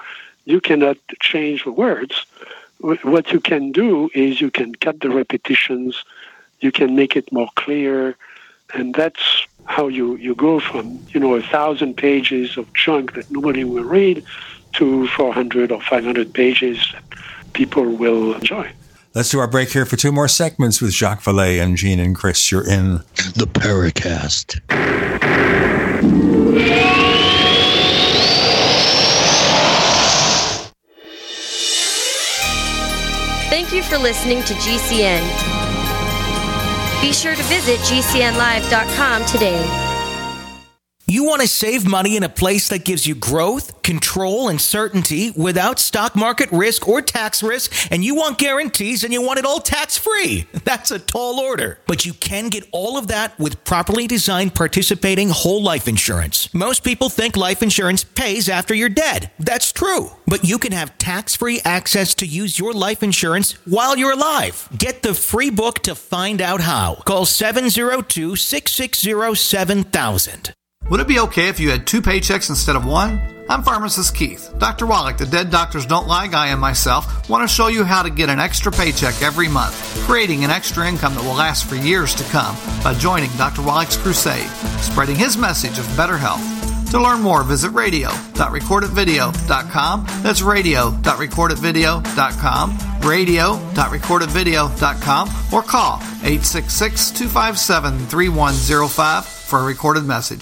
you cannot change the words. What you can do is you can cut the repetitions, you can make it more clear, and that's how you, you go from you know a thousand pages of junk that nobody will read to 400 or 500 pages that people will enjoy. Let's do our break here for two more segments with Jacques Vallée and Gene and Chris. You're in the Paracast. Thank you for listening to GCN. Be sure to visit GCNlive.com today. You want to save money in a place that gives you growth, control, and certainty without stock market risk or tax risk, and you want guarantees and you want it all tax free. That's a tall order. But you can get all of that with properly designed participating whole life insurance. Most people think life insurance pays after you're dead. That's true. But you can have tax free access to use your life insurance while you're alive. Get the free book to find out how. Call 702 660 7000. Would it be okay if you had two paychecks instead of one? I'm pharmacist Keith. Dr. Wallach, the Dead Doctors Don't Lie guy, and myself want to show you how to get an extra paycheck every month, creating an extra income that will last for years to come by joining Dr. Wallach's crusade, spreading his message of better health. To learn more, visit radio.recordedvideo.com. That's radio.recordedvideo.com, radio.recordedvideo.com, or call 866 257 3105 for a recorded message.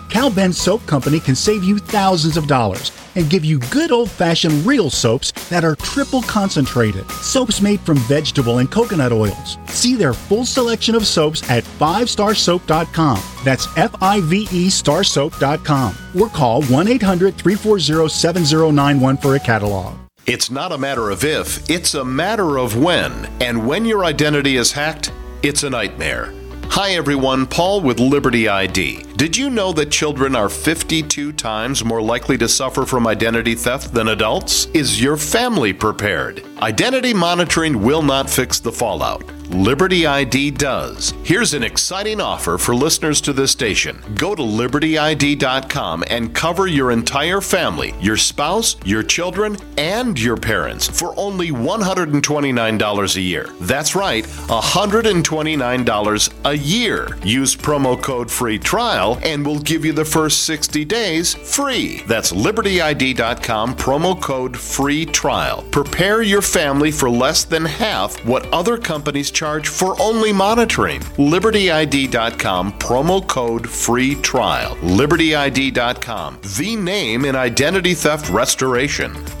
Cal Ben Soap Company can save you thousands of dollars and give you good old fashioned real soaps that are triple concentrated. Soaps made from vegetable and coconut oils. See their full selection of soaps at 5starsoap.com. That's F I V E starsoap.com. Or call 1 800 340 7091 for a catalog. It's not a matter of if, it's a matter of when. And when your identity is hacked, it's a nightmare. Hi everyone, Paul with Liberty ID. Did you know that children are 52 times more likely to suffer from identity theft than adults? Is your family prepared? Identity monitoring will not fix the fallout. Liberty ID does. Here's an exciting offer for listeners to this station. Go to libertyid.com and cover your entire family, your spouse, your children, and your parents for only $129 a year. That's right, $129 a year. Use promo code free trial and we'll give you the first 60 days free. That's libertyid.com promo code free trial. Prepare your family for less than half what other companies charge for only monitoring. libertyid.com promo code free trial. libertyid.com, the name in identity theft restoration.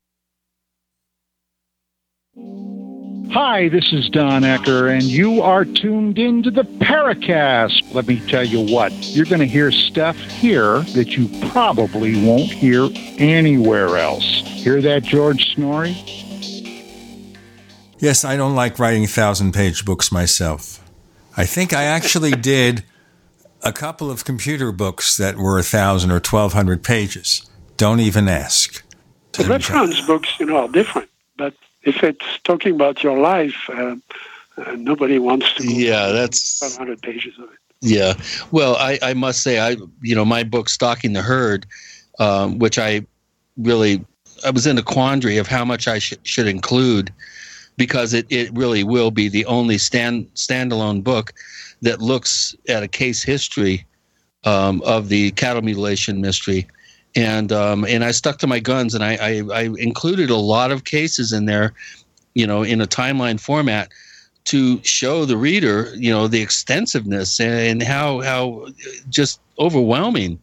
Hi, this is Don Ecker, and you are tuned into the Paracast. Let me tell you what, you're going to hear stuff here that you probably won't hear anywhere else. Hear that, George Noory? Yes, I don't like writing thousand page books myself. I think I actually did a couple of computer books that were a thousand or twelve hundred pages. Don't even ask. The reference books, you know, different, but if it's talking about your life, uh, uh, nobody wants to. Yeah, that's 500 pages of it. Yeah. Well, I, I must say, I you know, my book "Stalking the Herd," um, which I really I was in a quandary of how much I sh- should include because it, it really will be the only stand standalone book that looks at a case history um, of the cattle mutilation mystery and um, and I stuck to my guns, and I, I, I included a lot of cases in there, you know, in a timeline format to show the reader, you know, the extensiveness and how how just overwhelming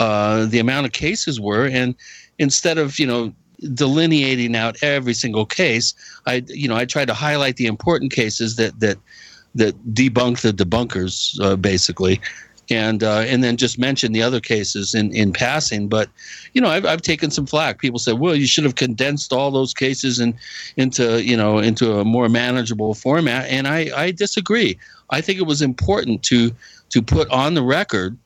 uh, the amount of cases were, and instead of you know delineating out every single case, I you know I tried to highlight the important cases that that that debunk the debunkers uh, basically and uh, and then just mention the other cases in, in passing. But you know, I've, I've taken some flack. People said, well, you should have condensed all those cases in, into you know into a more manageable format, and I, I disagree. I think it was important to to put on the record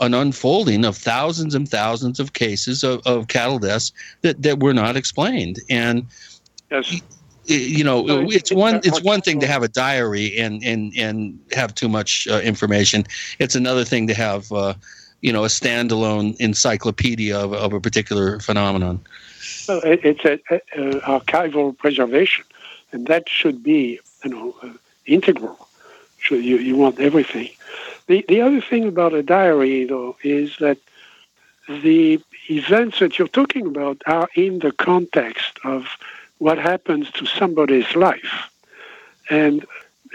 an unfolding of thousands and thousands of cases of, of cattle deaths that, that were not explained. And yes you know it's one it's one thing to have a diary and and and have too much uh, information. It's another thing to have uh, you know a standalone encyclopedia of, of a particular phenomenon. Well it's a, a, a, archival preservation and that should be you know uh, integral. So you, you want everything. The the other thing about a diary though is that the events that you're talking about are in the context of what happens to somebody's life. And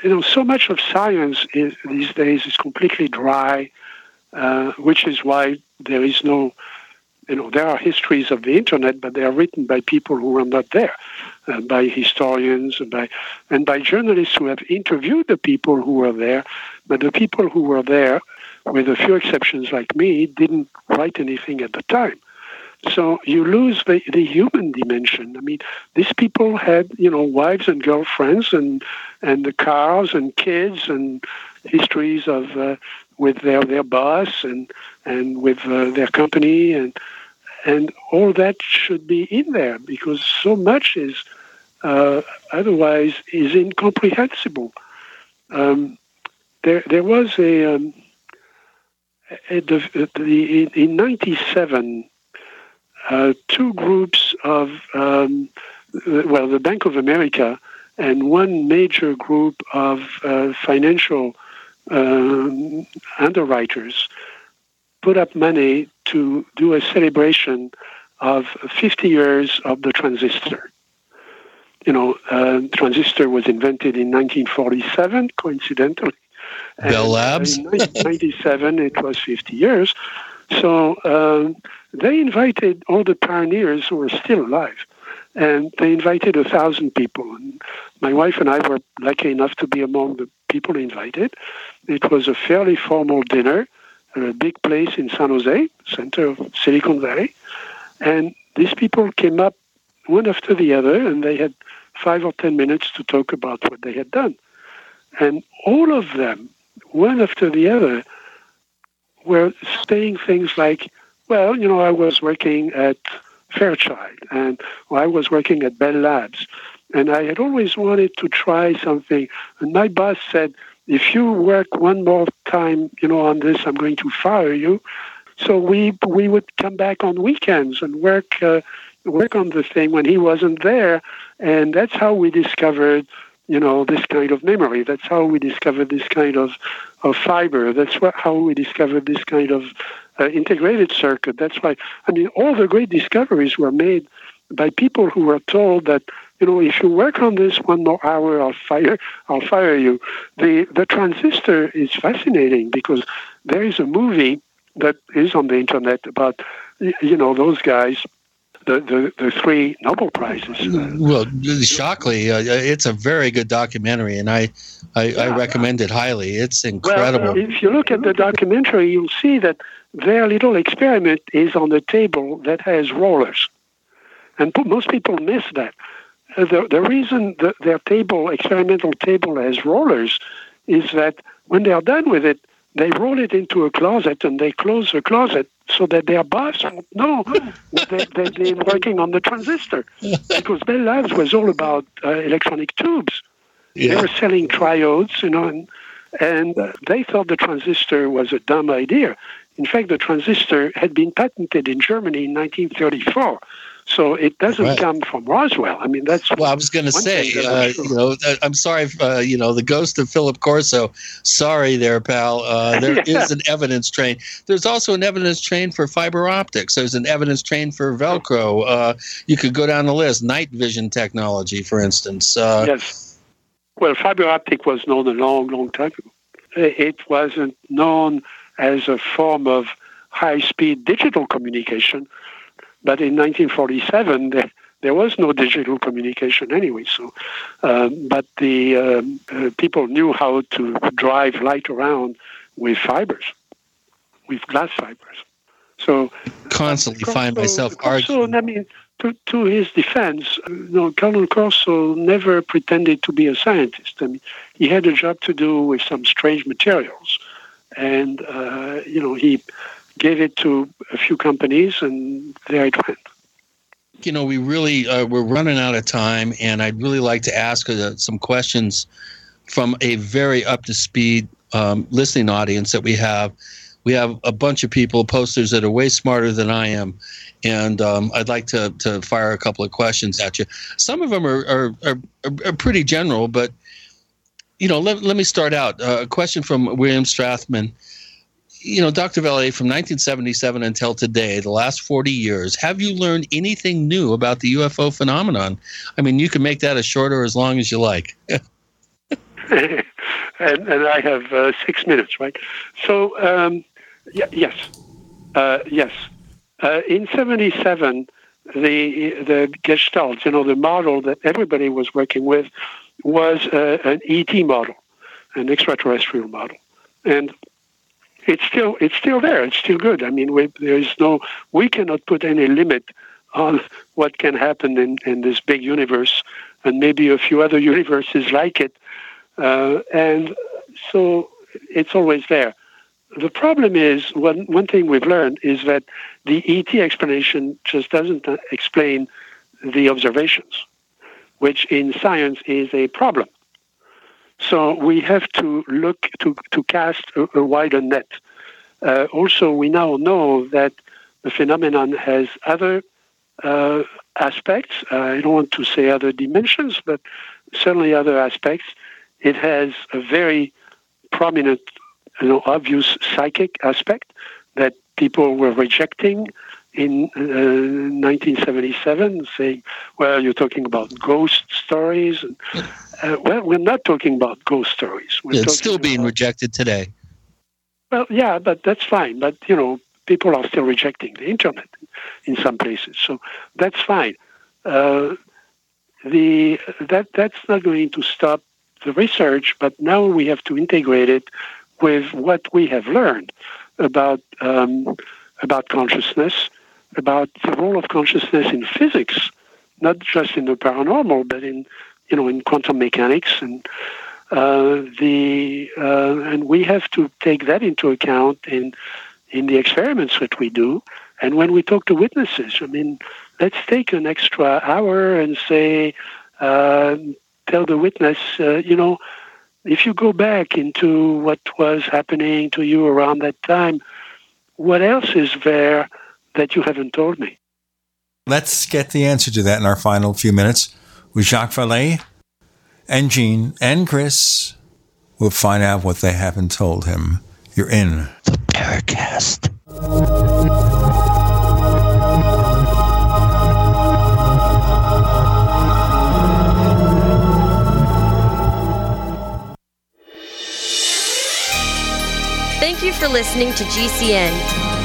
you know, so much of science is, these days is completely dry, uh, which is why there is no, you know, there are histories of the internet, but they are written by people who were not there, uh, by historians, by and by journalists who have interviewed the people who were there. But the people who were there, with a few exceptions like me, didn't write anything at the time. So you lose the, the human dimension. I mean, these people had, you know, wives and girlfriends and and the cars and kids and histories of uh, with their their boss and and with uh, their company and and all that should be in there because so much is uh, otherwise is incomprehensible. Um, there there was a, um, in, in 97 uh, two groups of, um, well, the Bank of America and one major group of uh, financial um, underwriters put up money to do a celebration of 50 years of the transistor. You know, uh, transistor was invented in 1947, coincidentally. Bell Labs. in 1997, it was 50 years. So um, they invited all the pioneers who were still alive, and they invited a thousand people. And my wife and I were lucky enough to be among the people invited. It was a fairly formal dinner at a big place in San Jose, center of Silicon Valley, and these people came up one after the other, and they had five or ten minutes to talk about what they had done. And all of them, one after the other, were saying things like, well, you know, I was working at Fairchild and I was working at Bell Labs and I had always wanted to try something. And my boss said, if you work one more time, you know, on this, I'm going to fire you. So we we would come back on weekends and work uh, work on the thing when he wasn't there, and that's how we discovered you know this kind of memory. That's how we discovered this kind of of fiber. That's what, how we discovered this kind of uh, integrated circuit. That's why I mean all the great discoveries were made by people who were told that you know if you work on this one more hour, I'll fire I'll fire you. The the transistor is fascinating because there is a movie that is on the internet about you know those guys the, the, the three Nobel prizes. Well, Shockley, uh, it's a very good documentary, and I, I, yeah. I recommend it highly. It's incredible. Well, if you look at the documentary, you'll see that their little experiment is on a table that has rollers, and most people miss that. Uh, the, the reason that their table, experimental table, has rollers is that when they are done with it, they roll it into a closet and they close the closet so that their boss won't know that they, they've been working on the transistor. Because Bell Labs was all about uh, electronic tubes. Yeah. They were selling triodes, you know, and, and uh, they thought the transistor was a dumb idea. In fact, the transistor had been patented in Germany in 1934. So it doesn't right. come from Roswell. I mean, that's well. I was going to say, uh, sure. you know, I'm sorry, uh, you know, the ghost of Philip Corso. Sorry, there, pal. Uh, there yeah. is an evidence train. There's also an evidence train for fiber optics. There's an evidence train for Velcro. Uh, you could go down the list. Night vision technology, for instance. Uh, yes. Well, fiber optic was known a long, long time ago. It wasn't known as a form of high-speed digital communication but in 1947, there, there was no digital communication anyway. So, um, but the um, uh, people knew how to drive light around with fibers, with glass fibers. So constantly Corso, find myself arguing. I mean, to, to his defense, uh, you know, Colonel Corso never pretended to be a scientist. I mean, he had a job to do with some strange materials, and uh, you know, he gave it to a few companies, and there it went. You know, we really uh, we're running out of time, and I'd really like to ask uh, some questions from a very up to speed um, listening audience that we have. We have a bunch of people, posters that are way smarter than I am, and um, I'd like to to fire a couple of questions at you. Some of them are are, are, are pretty general, but you know, let, let me start out. Uh, a question from William Strathman you know, Dr. Vallée, from 1977 until today, the last 40 years, have you learned anything new about the UFO phenomenon? I mean, you can make that as short or as long as you like. and, and, I have uh, six minutes, right? So, um, y- yes, uh, yes. Uh, in 77, the the Gestalt, you know, the model that everybody was working with was an ET model, an extraterrestrial model. And it's still it's still there. It's still good. I mean, we, there is no we cannot put any limit on what can happen in, in this big universe, and maybe a few other universes like it. Uh, and so it's always there. The problem is one one thing we've learned is that the ET explanation just doesn't explain the observations, which in science is a problem. So we have to look to, to cast a, a wider net. Uh, also, we now know that the phenomenon has other uh, aspects. Uh, I don't want to say other dimensions, but certainly other aspects. It has a very prominent, you know, obvious psychic aspect that people were rejecting in uh, 1977, saying, "Well, you're talking about ghost stories." Uh, well, we're not talking about ghost stories. We're it's still being about, rejected today. Well, yeah, but that's fine. But you know, people are still rejecting the internet in some places, so that's fine. Uh, the that that's not going to stop the research, but now we have to integrate it with what we have learned about um, about consciousness, about the role of consciousness in physics, not just in the paranormal, but in you know in quantum mechanics and uh, the uh, and we have to take that into account in in the experiments that we do and when we talk to witnesses. I mean, let's take an extra hour and say, uh, tell the witness, uh, you know, if you go back into what was happening to you around that time, what else is there that you haven't told me? Let's get the answer to that in our final few minutes with Jacques Vallée and Gene and Chris. We'll find out what they haven't told him. You're in the Paracast. Thank you for listening to GCN.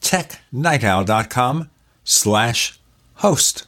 technightowl.com slash host.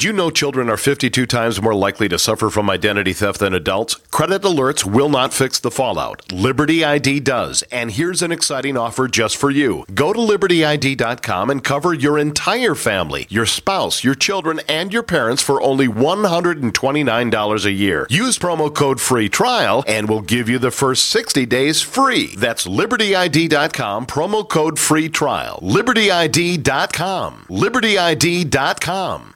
you know children are 52 times more likely to suffer from identity theft than adults? Credit alerts will not fix the fallout. Liberty ID does. And here's an exciting offer just for you. Go to libertyid.com and cover your entire family, your spouse, your children, and your parents for only $129 a year. Use promo code FREE TRIAL and we'll give you the first 60 days free. That's libertyid.com, promo code FREE TRIAL. libertyid.com. libertyid.com.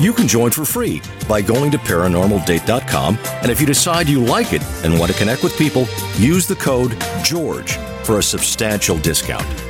You can join for free by going to paranormaldate.com. And if you decide you like it and want to connect with people, use the code GEORGE for a substantial discount.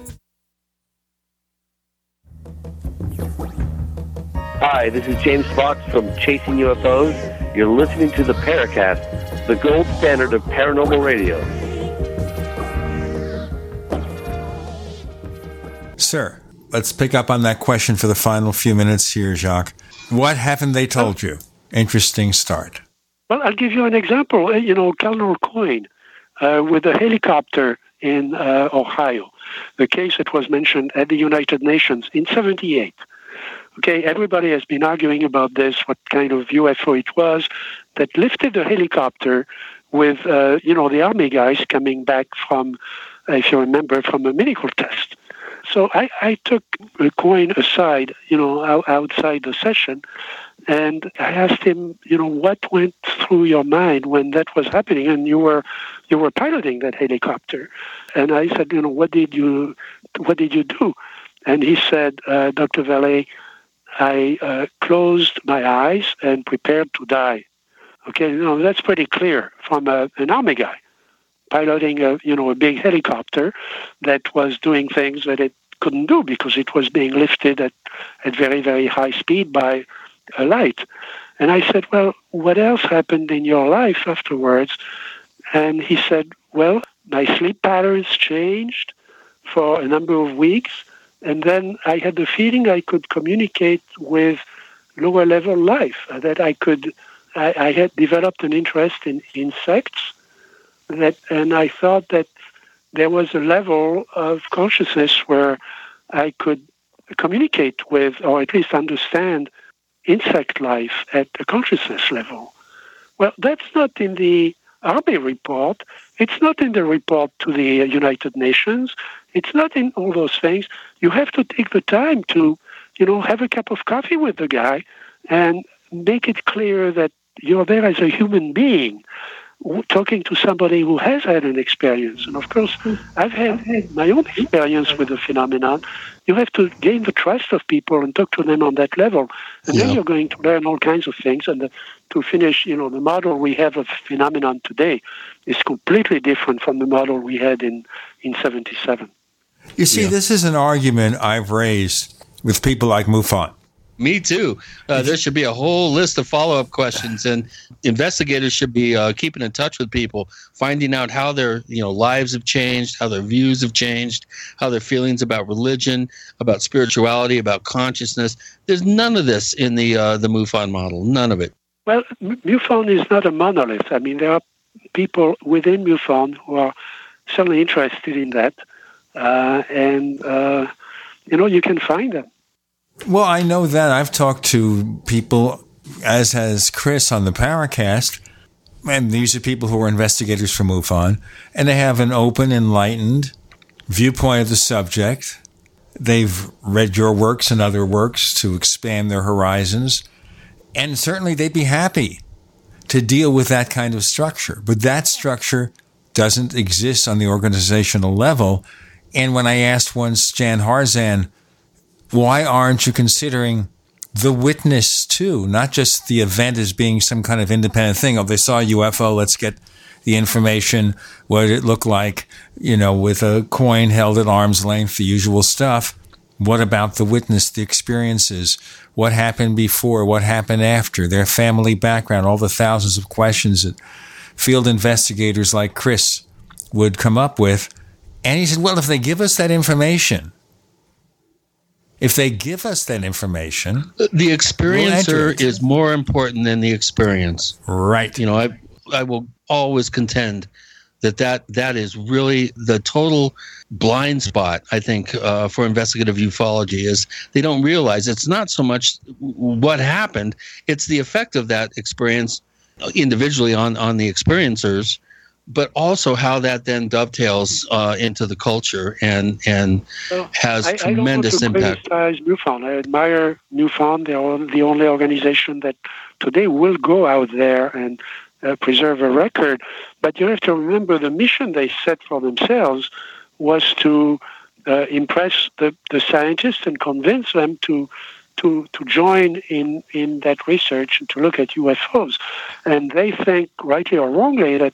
Hi, this is James Fox from Chasing UFOs. You're listening to the Paracast, the gold standard of paranormal radio. Sir, let's pick up on that question for the final few minutes here, Jacques. What haven't they told you? Interesting start. Well, I'll give you an example. Uh, You know, Colonel Coyne uh, with the helicopter in uh, Ohio, the case that was mentioned at the United Nations in 78. Okay, everybody has been arguing about this, what kind of UFO it was that lifted the helicopter with, uh, you know, the army guys coming back from, if you remember, from a medical test. So I, I took a Coyne aside, you know, out, outside the session, and I asked him, you know, what went through your mind when that was happening, and you were you were piloting that helicopter, and I said, you know, what did you what did you do? And he said, uh, Dr. Vallée, I uh, closed my eyes and prepared to die. Okay, know, that's pretty clear from a, an army guy piloting a you know a big helicopter that was doing things that it couldn't do because it was being lifted at, at very very high speed by a light. And I said, well, what else happened in your life afterwards? And he said, well, my sleep patterns changed for a number of weeks, and then I had the feeling I could communicate with lower level life, uh, that I could. I, I had developed an interest in insects that and I thought that there was a level of consciousness where I could communicate with or at least understand insect life at a consciousness level. Well, that's not in the Army report. It's not in the report to the United Nations. It's not in all those things. You have to take the time to, you know, have a cup of coffee with the guy and make it clear that you're there as a human being talking to somebody who has had an experience. And of course, I've had, my own experience with the phenomenon. You have to gain the trust of people and talk to them on that level. And then you're going to learn all kinds of things. And the, to finish, you know, the model we have of phenomenon today is completely different from the model we had in, in 77. You see, this is an argument I've raised with people like Mufon. Me too. Uh, there should be a whole list of follow up questions, and investigators should be uh, keeping in touch with people, finding out how their you know lives have changed, how their views have changed, how their feelings about religion, about spirituality, about consciousness. There's none of this in the uh, the MUFON model. None of it. Well, MUFON is not a monolith. I mean, there are people within MUFON who are certainly interested in that, uh, and uh, you know, you can find them. Well, I know that. I've talked to people, as has Chris on the Paracast, and these are people who are investigators for MUFON, and they have an open, enlightened viewpoint of the subject. They've read your works and other works to expand their horizons, and certainly they'd be happy to deal with that kind of structure. But that structure doesn't exist on the organizational level. And when I asked once Jan Harzan, why aren't you considering the witness too, not just the event as being some kind of independent thing? Oh, they saw a UFO, let's get the information. What did it look like? You know, with a coin held at arm's length, the usual stuff. What about the witness, the experiences? What happened before? What happened after? Their family background, all the thousands of questions that field investigators like Chris would come up with. And he said, well, if they give us that information, if they give us that information, The We'll experiencer it. is more important than the experience. Right. You know, I've I will always contend that that, that is really the total blind spot, I think, uh, for investigative ufology is they don't realize it's not so much what happened, it's the effect of that experience individually on, on the experiencers but also how that then dovetails uh, into the culture and and well, has I, tremendous I don't want to impact. MUFON. I admire MUFON. They are the only organization that today will go out there and uh, preserve a record. But you have to remember the mission they set for themselves was to uh, impress the, the scientists and convince them to to, to join in, in that research and to look at UFOs. And they think, rightly or wrongly, that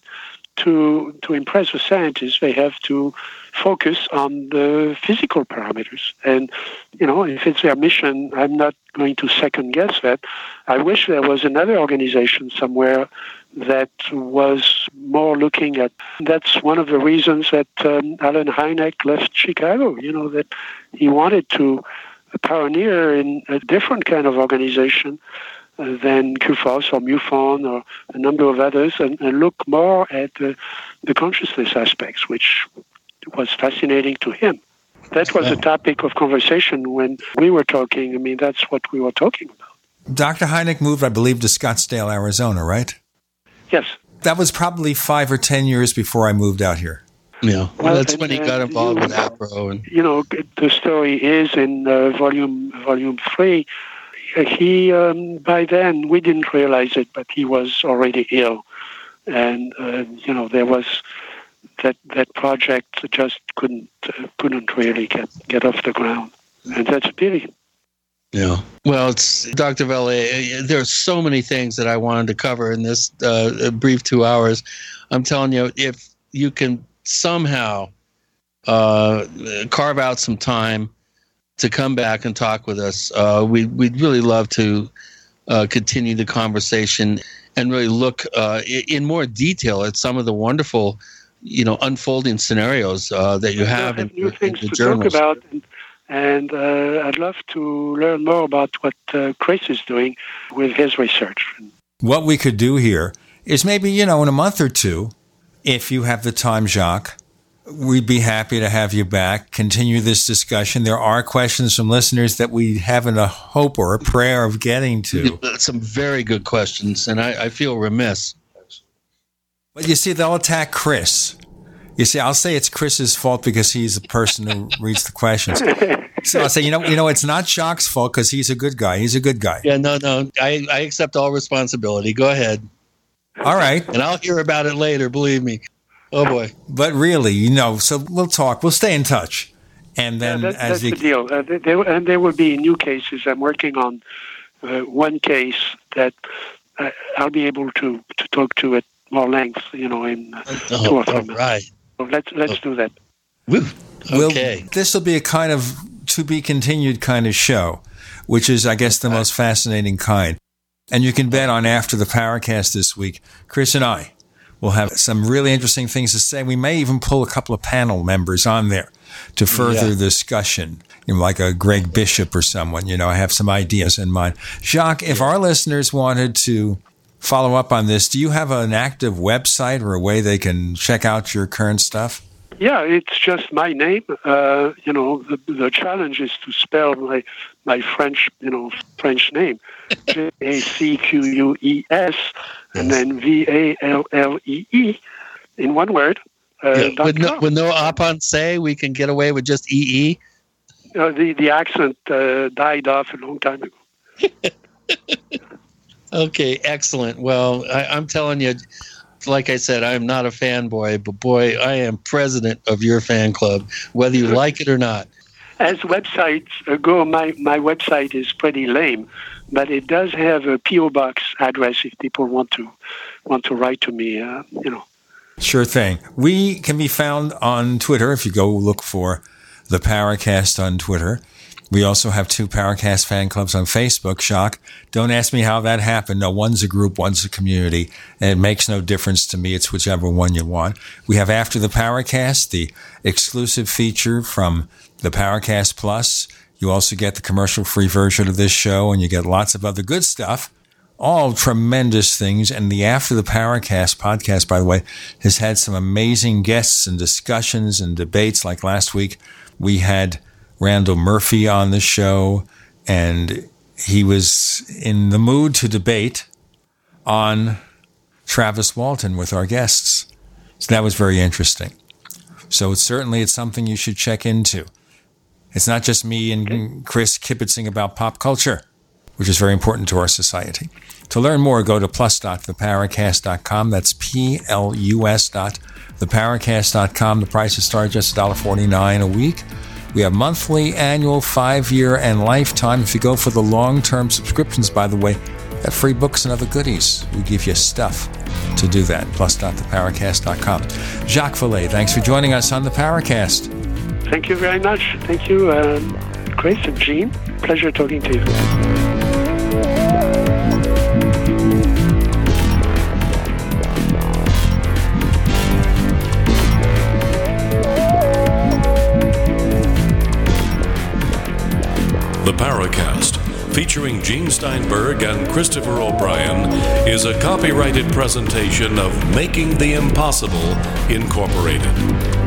to to impress the scientists, they have to focus on the physical parameters. And you know, if it's their mission, I'm not going to second guess that. I wish there was another organization somewhere that was more looking at. That's one of the reasons that um, Allen Hynek left Chicago. You know that he wanted to pioneer in a different kind of organization than CUFOS or MUFON or a number of others and, and look more at the, the consciousness aspects, which was fascinating to him. That was a topic of conversation when we were talking. I mean, that's what we were talking about. Dr. Hynek moved, I believe, to Scottsdale, Arizona, right? Yes. That was probably five or ten years before I moved out here. Yeah, well, that's and, when he got involved you, with APRO. And you know, the story is in uh, volume volume three he um, by then we didn't realize it, but he was already ill, and uh, you know there was that that project just couldn't uh, couldn't really get get off the ground, and that's a pity. Yeah. Well, it's Dr. Vallée. There are so many things that I wanted to cover in this uh, brief two hours. I'm telling you, if you can somehow uh, carve out some time to come back and talk with us. Uh, we, we'd really love to uh, continue the conversation and really look uh, in more detail at some of the wonderful, you know, unfolding scenarios uh, that you have in, new things in to journals. talk about. And, and uh, I'd love to learn more about what uh, Chris is doing with his research. What we could do here is maybe, you know, in a month or two, if you have the time, Jacques, We'd be happy to have you back, continue this discussion. There are questions from listeners that we haven't a hope or a prayer of getting to. Some very good questions, and I, I feel remiss. But you see, they'll attack Chris. You see, I'll say it's Chris's fault because he's the person who reads the questions. So I'll say, you know, you know, it's not Jacques' fault because he's a good guy. He's a good guy. Yeah, no, no, I, I accept all responsibility. Go ahead. All right, and I'll hear about it later. Believe me. Oh boy! But really, you know, so we'll talk. We'll stay in touch, and then yeah, that, as that's you, the deal. Uh, there, and there will be new cases. I'm working on uh, one case that uh, I'll be able to to talk to at more length. You know, in uh, oh, two or three minutes. Right. So let's let's oh. do that. Woo. Okay. We'll, this will be a kind of to be continued kind of show, which is, I guess, the most fascinating kind. And you can bet on after the Paracast this week, Chris and I We'll have some really interesting things to say. We may even pull a couple of panel members on there to further yeah. discussion, you know, like a Greg Bishop or someone. You know, I have some ideas in mind. Jacques, if our listeners wanted to follow up on this, do you have an active website or a way they can check out your current stuff? Yeah, it's just my name. Uh, you know, the, the challenge is to spell my my French, you know, French name, J A C Q U E S, and then V A L L E E, in one word. Uh, yeah, with, no, with no say, we can get away with just EE. Uh, the the accent uh, died off a long time ago. okay, excellent. Well, I, I'm telling you like I said, I'm not a fanboy, but boy, I am president of your fan club, whether you like it or not. As websites go, my, my website is pretty lame, but it does have a PO box address if people want to want to write to me. Uh, you know. Sure thing. We can be found on Twitter if you go look for the Paracast on Twitter. We also have two Paracast fan clubs on Facebook. Shock. don't ask me how that happened. No, one's a group, one's a community, and it makes no difference to me. It's whichever one you want. We have After the Paracast, the exclusive feature from the Paracast Plus. You also get the commercial free version of this show, and you get lots of other good stuff all tremendous things. And the After the Paracast podcast, by the way, has had some amazing guests and discussions and debates. Like last week, we had Randall Murphy on the show, and he was in the mood to debate on Travis Walton with our guests. So that was very interesting. So it's certainly it's something you should check into. It's not just me and Chris kibitzing about pop culture, which is very important to our society. To learn more, go to plus.theparacast.com. That's P-L-U-S dot theparacast.com. The prices start just $1.49 a week. We have monthly, annual, five year, and lifetime. If you go for the long term subscriptions, by the way, got free books and other goodies. We give you stuff to do that. Plus.theparacast.com. Jacques Vallée, thanks for joining us on the Paracast. Thank you very much. Thank you, um, Chris and Gene. Pleasure talking to you. The Paracast, featuring Gene Steinberg and Christopher O'Brien, is a copyrighted presentation of Making the Impossible Incorporated.